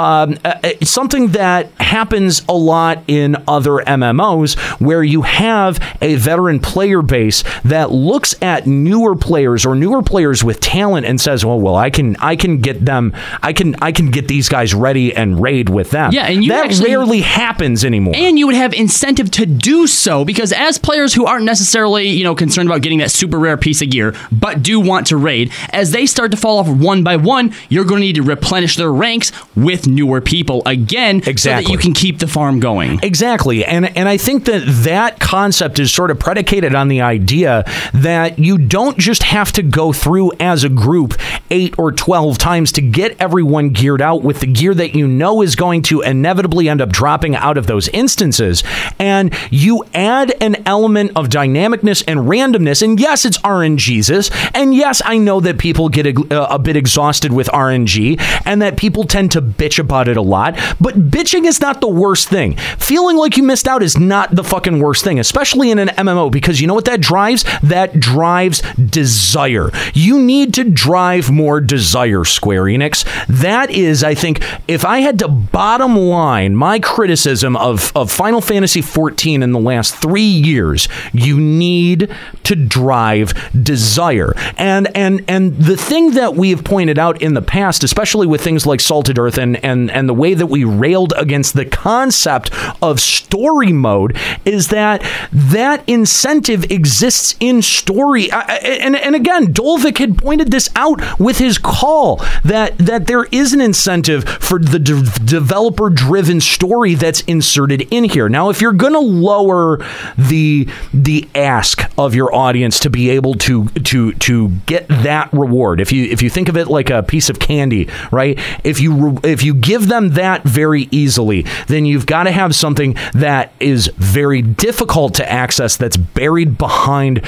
um, uh, uh, something that happens a lot in other MMOs where you have a veteran player base that looks at newer players or newer players with talent and says, "Well, well, I can I can get them I can I can get these guys ready and raid with them." Yeah, and you that actually- rarely happens anymore. And you would have incentive to do so because as players who aren't necessarily, you know, concerned about getting that super rare piece of gear, but do want to raid, as they start to fall off one by one, you're going to need to replenish their ranks with newer people again so that you can keep the farm going. Exactly. And and I think that that concept is sort of predicated on the idea that you don't just have to go through as a group 8 or 12 times to get everyone geared out with the gear that you know is going to inevitably end up dropping out of those instances and you add an element of dynamicness and randomness and yes it's RNGesus and yes I know that people get a, a bit exhausted with RNG and that people tend to bitch about it a lot but bitching is not the worst thing. Feeling like you missed out is not the fucking worst thing especially in an MMO because you know what that drives? That drives desire. You need to drive more desire Square Enix. That is I think if I had to bottom line my criticism of of Final Fantasy 14 in the last 3 years you need to drive desire. And and and the thing that we have pointed out in the past especially with things like Salted Earth and and and the way that we railed against the concept of story mode is that that incentive exists in story. I- and and again Dolvik had pointed this out with his call that that there is an incentive for the de- developer driven story that's inserted in here. Now if you're going to lower the the ask of your audience to be able to to to get that reward if you if you think of it like a piece of candy right? If you if you give them that very easily then you've got to have something that is very difficult to access that's buried behind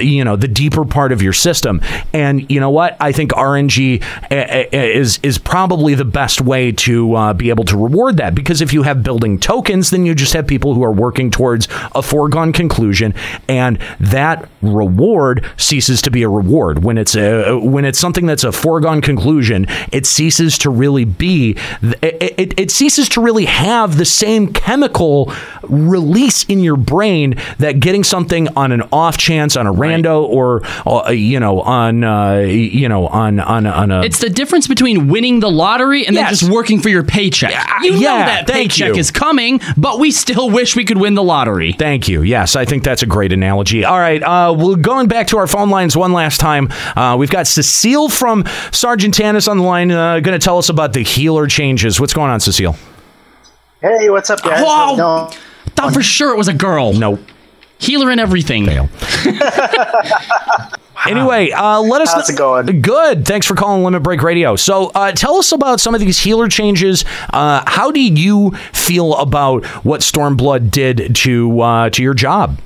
you know the deeper part of your system. And you know what? I think rng uh, uh, is is probably the best way to uh, be able to reward that. Because if you have building tokens then you just have people who are working towards a foregone conclusion and that reward ceases to be a reward. When it's a when it's something that's a foregone conclusion it ceases to really be it, it, it ceases to really have the same chemical release in your brain that getting something on an off chance on a rando or uh, you know on uh, you know on on on a It's the difference between winning the lottery and then Yes. just working for your paycheck. You know yeah, that thank paycheck you. is coming, but we still wish we could win the lottery. Thank you. Yes, I think that's a great analogy. All right, uh, we're going back to our phone lines one last time. Uh, we've got Cecile from Sargatanas on the line, uh, going to tell us about the healer changes. What's going on, Cecile? Hey, what's up, guys? How's it going? Thought for sure it was a girl. Nope. Healer and everything. Fail. Anyway, uh, let us. How's it going? Good. Thanks for calling Limit Break Radio. So, uh, tell us about some of these healer changes. Uh, how do you feel about what Stormblood did to uh, to your job?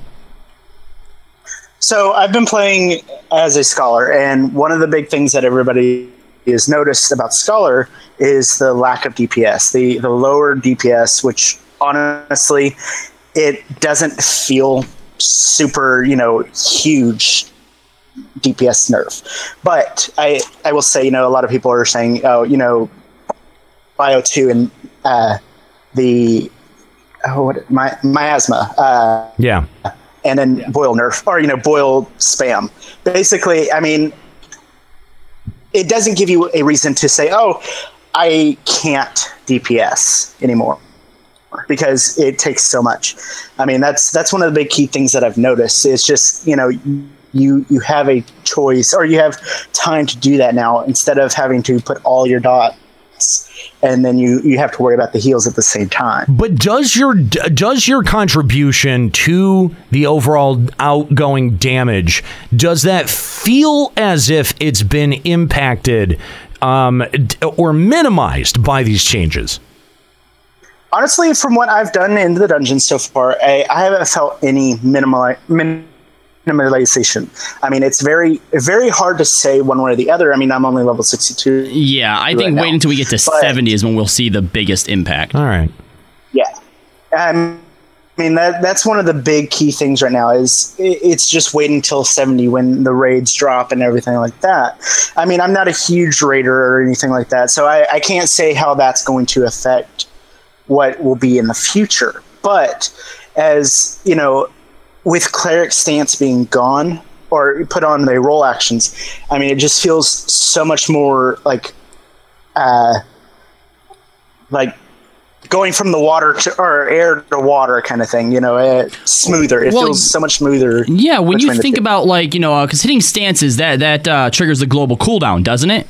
So I've been playing as a scholar, and one of the big things that everybody has noticed about scholar is the lack of DPS, the the lower DPS, which honestly, it doesn't feel super, you know, huge DPS nerf. But I I will say, you know, a lot of people are saying, oh, you know, Bio two and uh, the oh, what my miasma. Uh, Yeah. and then broil nerf or you know broil spam basically i mean it doesn't give you a reason to say oh i can't dps anymore because it takes so much. I mean that's that's one of the big key things that i've noticed. It's just you know you you have a choice or you have time to do that now instead of having to put all your dots and then you you have to worry about the heals at the same time But does your does your contribution to the overall outgoing damage does that feel as if it's been impacted um, or minimized by these changes? honestly, from what I've done in the dungeon so far, I, I haven't felt any minimal minimalization. I mean, it's very very hard to say one way or the other. I mean, I'm only level 62. Yeah, I right think now. wait until we get to But- 70 is when we'll see the biggest impact. All right. Yeah. Um, I mean that that's one of the big key things right now is i- it's just wait until 70 when the raids drop and everything like that. I mean, I'm not a huge raider or anything like that, so I, I can't say how that's going to affect what will be in the future. But as you know, with cleric stance being gone or put on the role actions, I mean, it just feels so much more like, uh, like going from the water to or air to water kind of thing. You know, uh, smoother. It Well, feels so much smoother. Yeah, when you think about like you know, because hitting stances that that uh, triggers the global cooldown, doesn't it?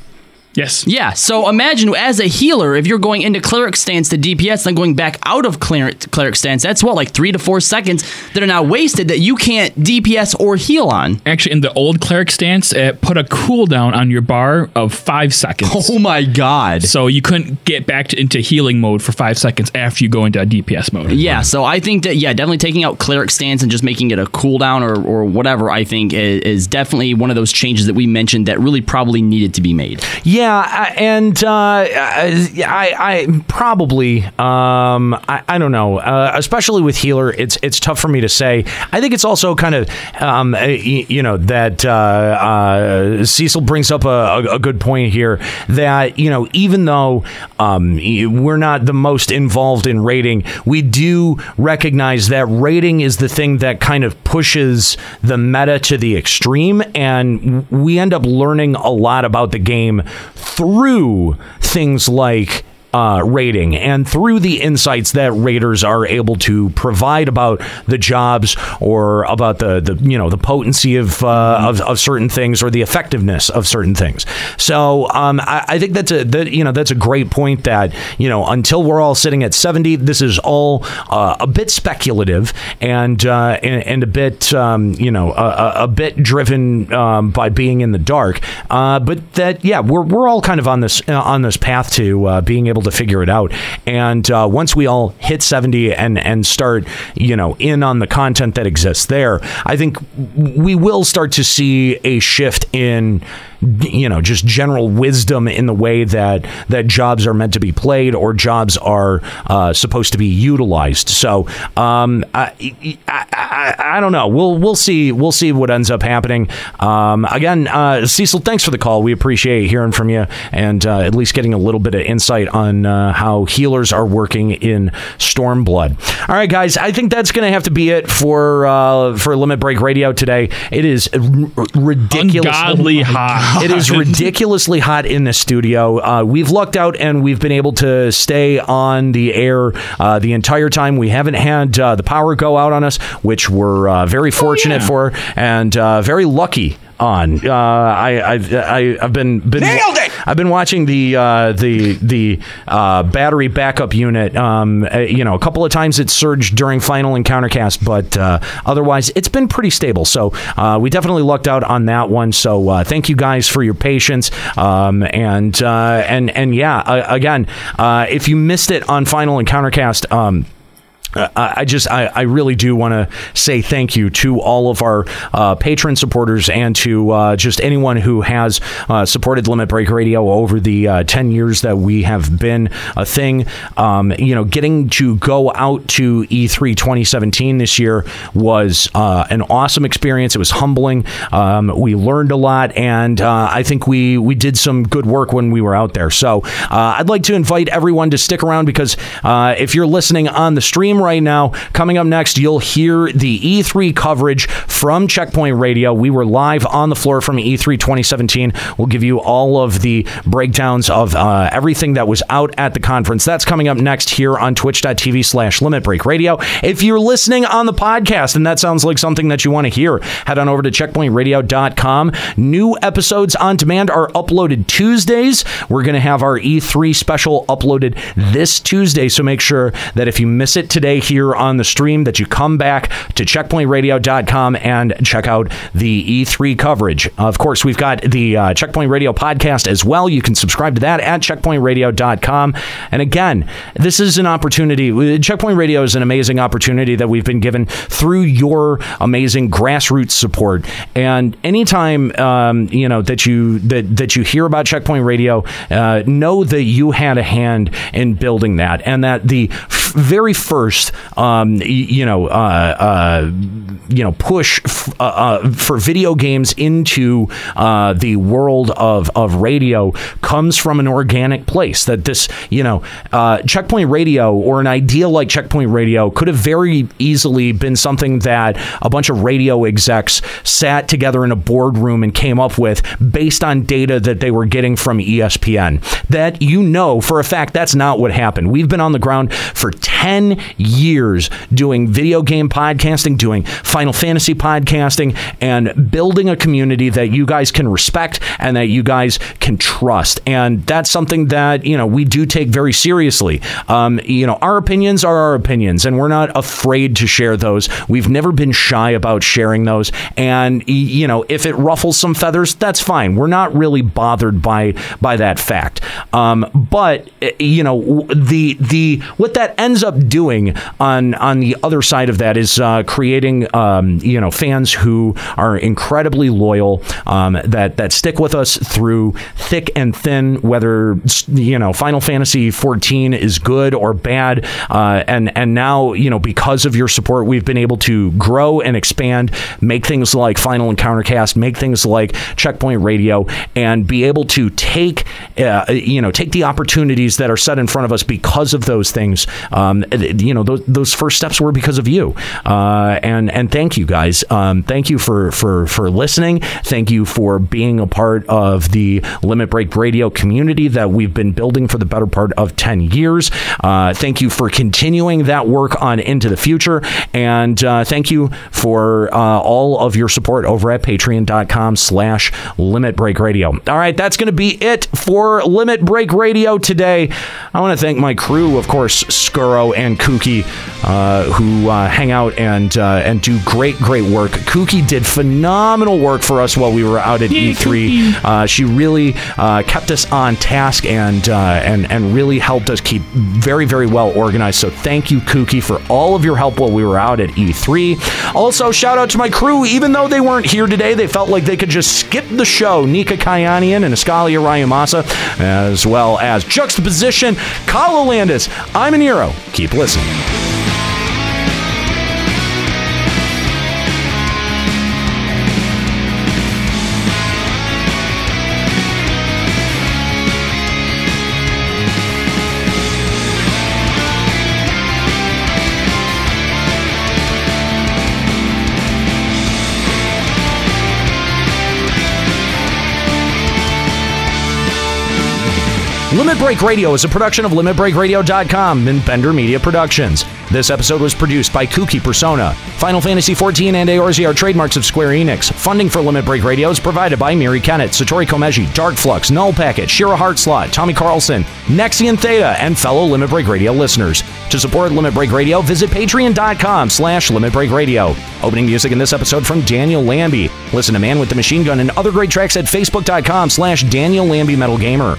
Yes. Yeah. So imagine as a healer, if you're going into cleric stance to DPS, then going back out of cleric cleric stance, that's what like three to four seconds that are now wasted that you can't DPS or heal on. Actually, in the old cleric stance, it put a cooldown on your bar of five seconds. Oh my god! So you couldn't get back to, into healing mode for five seconds after you go into DPS mode. Yeah, so I think that yeah, definitely taking out cleric stance and just making it a cooldown or or whatever, I think is, is definitely one of those changes that we mentioned that really probably needed to be made. Yeah, I- and uh, I, I probably, um, I, I don't know, uh, especially with healer, it's it's tough for me to say. I think it's also kind of, um, uh, you know, that uh, uh, Cecil brings up a, a, a good point here that you know, even though um, we're not the most involved in raiding, we do recognize that raiding is the thing that kind of pushes the meta to the extreme, and we end up learning a lot about the game through things like uh, raiding and through the insights that raiders are able to provide about the jobs or about the, the you know the potency of, uh, of of certain things or the effectiveness of certain things. So um, I, I think that's a that, you know that's a great point that you know until we're all sitting at seventy, this is all uh, a bit speculative and uh, and, and a bit um, you know a, a- bit driven um, by being in the dark. Uh, but that yeah, we're we're all kind of on this uh, on this path to being able to figure it out. And uh, once we all hit seventy and and start you know in on the content that exists there, I think we will start to see a shift in you know just general wisdom in the way that that jobs are meant to be played or jobs are uh, supposed to be utilized. So um, I, I, I, I don't know. We'll we'll see we'll see what ends up happening. Um, again, uh, Cecil, thanks for the call. We appreciate hearing from you and uh, at least getting a little bit of insight on uh, how healers are working in Stormblood. All right, guys, I think that's going to have to be it for uh, for Limit Break Radio today. It is r- ridiculous, Ungodly hot. It is ridiculously hot in the studio. Uh, we've lucked out and we've been able to stay on the air uh, the entire time. We haven't had uh, the power go out on us, which we're uh, very fortunate for and uh, very lucky on. Uh, I, I've I, I've been been Nailed it! I've been watching the uh, the the uh, battery backup unit. Um, uh, you know, a couple of times it surged during final encountercast, but uh, otherwise it's been pretty stable. So uh, we definitely lucked out on that one. So uh, thank you guys for your patience. Um, and uh, and and yeah, uh, again, uh, if you missed it on final encountercast. Um, uh, I just, I, I really do want to say thank you to all of our uh, patron supporters and to uh, just anyone who has uh, supported Limit Break Radio over the uh, 10 years that we have been a thing. Um, you know, getting to go out to E E3 2017 this year was uh, an awesome experience. It was humbling. Um, we learned a lot, and I think we, we did some good work when we were out there. So I'd like to invite everyone to stick around because if you're listening on the stream right now, coming up next, you'll hear the E3 coverage from Checkpoint Radio. We were live on the floor from E E3 2017. We'll give you all of the breakdowns of uh, everything that was out at the conference. That's coming up next here on twitch.tv slash limit break radio. If you're listening on the podcast and that sounds like something that you want to hear, head on over to checkpointradio.com. New episodes on demand are uploaded Tuesdays. We're going to have our E3 special uploaded this Tuesday. So make sure that if you miss it today here on the stream, that you come back to checkpointradio.com and check out the E3 coverage. Of course, we've got the uh, Checkpoint Radio podcast as well. You can subscribe to that at checkpointradio.com. And again, this is an opportunity. Checkpoint Radio is an amazing opportunity that we've been given through your amazing grassroots support. And anytime um, you know that you that that you hear about Checkpoint Radio, uh, know that you had a hand in building that, and that the f- very first um, y- you know uh, uh, you know push f- uh, uh, for video games into the world of of radio comes from an organic place. That this you know Checkpoint Radio or an idea like Checkpoint Radio could have very easily been something that a bunch of radio execs sat together in a boardroom and came up with based on data that they were getting from ESPN. That you know for a fact that's not what happened. We've been on the ground for 10 years doing video game podcasting, doing Final Fantasy podcasting, and building a community that you guys can respect and that you guys can trust. And that's something that, you know, we do take very seriously. Um, you know, our opinions are our opinions, and we're not afraid to share those. We've never been shy about sharing those. And, you know, if it ruffles some feathers, that's fine. We're not really bothered by by that fact. Um, but eh, you know, the the what that ends up doing on on the other side of that is uh, creating um, you know fans who are incredibly loyal um, that that stick with us through thick and thin. Whether you know Final Fantasy 14 is good or bad, uh, and and now you know because of your support, we've been able to grow and expand, make things like Final Encounter Cast, make things like Checkpoint Radio, and be able to take uh, you know take the opportunities that are set in front of us because of those things. Um, you know those, those first steps were because of you, uh, and and thank you guys. Um, thank you for for for listening. Thank you for being a part of the Limit Break Radio community that we've been building for the better part of ten years. Uh, thank you for continuing that work on into the future, and uh, thank you for uh, all of your support over at patreon.com slash limit break radio all right that's going to be it for limit break radio today i want to thank my crew of course skuro and uh, who uh, hang out and uh, and do great great work kooky did phenomenal work for us while we were out at e3 uh, she really uh, kept us on task and uh, and and really helped us keep very very well organized so thank you kooky for all of your help while we were out at E3. Also, shout out to my crew. Even though they weren't here today, they felt like they could just skip the show. Nika Kayanian and Ascalia Rayamasa, as well as Juxtaposition, Kyle Landis. I'm an hero. Keep listening. Limit Break Radio is a production of LimitBreakRadio.com and Bender Media Productions. This episode was produced by Kooky Persona. Final Fantasy XIV and Eorzea are trademarks of Square Enix. Funding for Limit Break Radio is provided by Miri Kennett, Satori Komeji, Dark Flux, Null Packet, Shira Hartslot, Tommy Carlson, Nexian Theta, and fellow Limit Break Radio listeners. To support Limit Break Radio, visit patreon.com slash Limit Break Radio. Opening music in this episode from Daniel Lambie. Listen to Man with the Machine Gun and other great tracks at facebook.com slash Daniel Lambie Metal Gamer.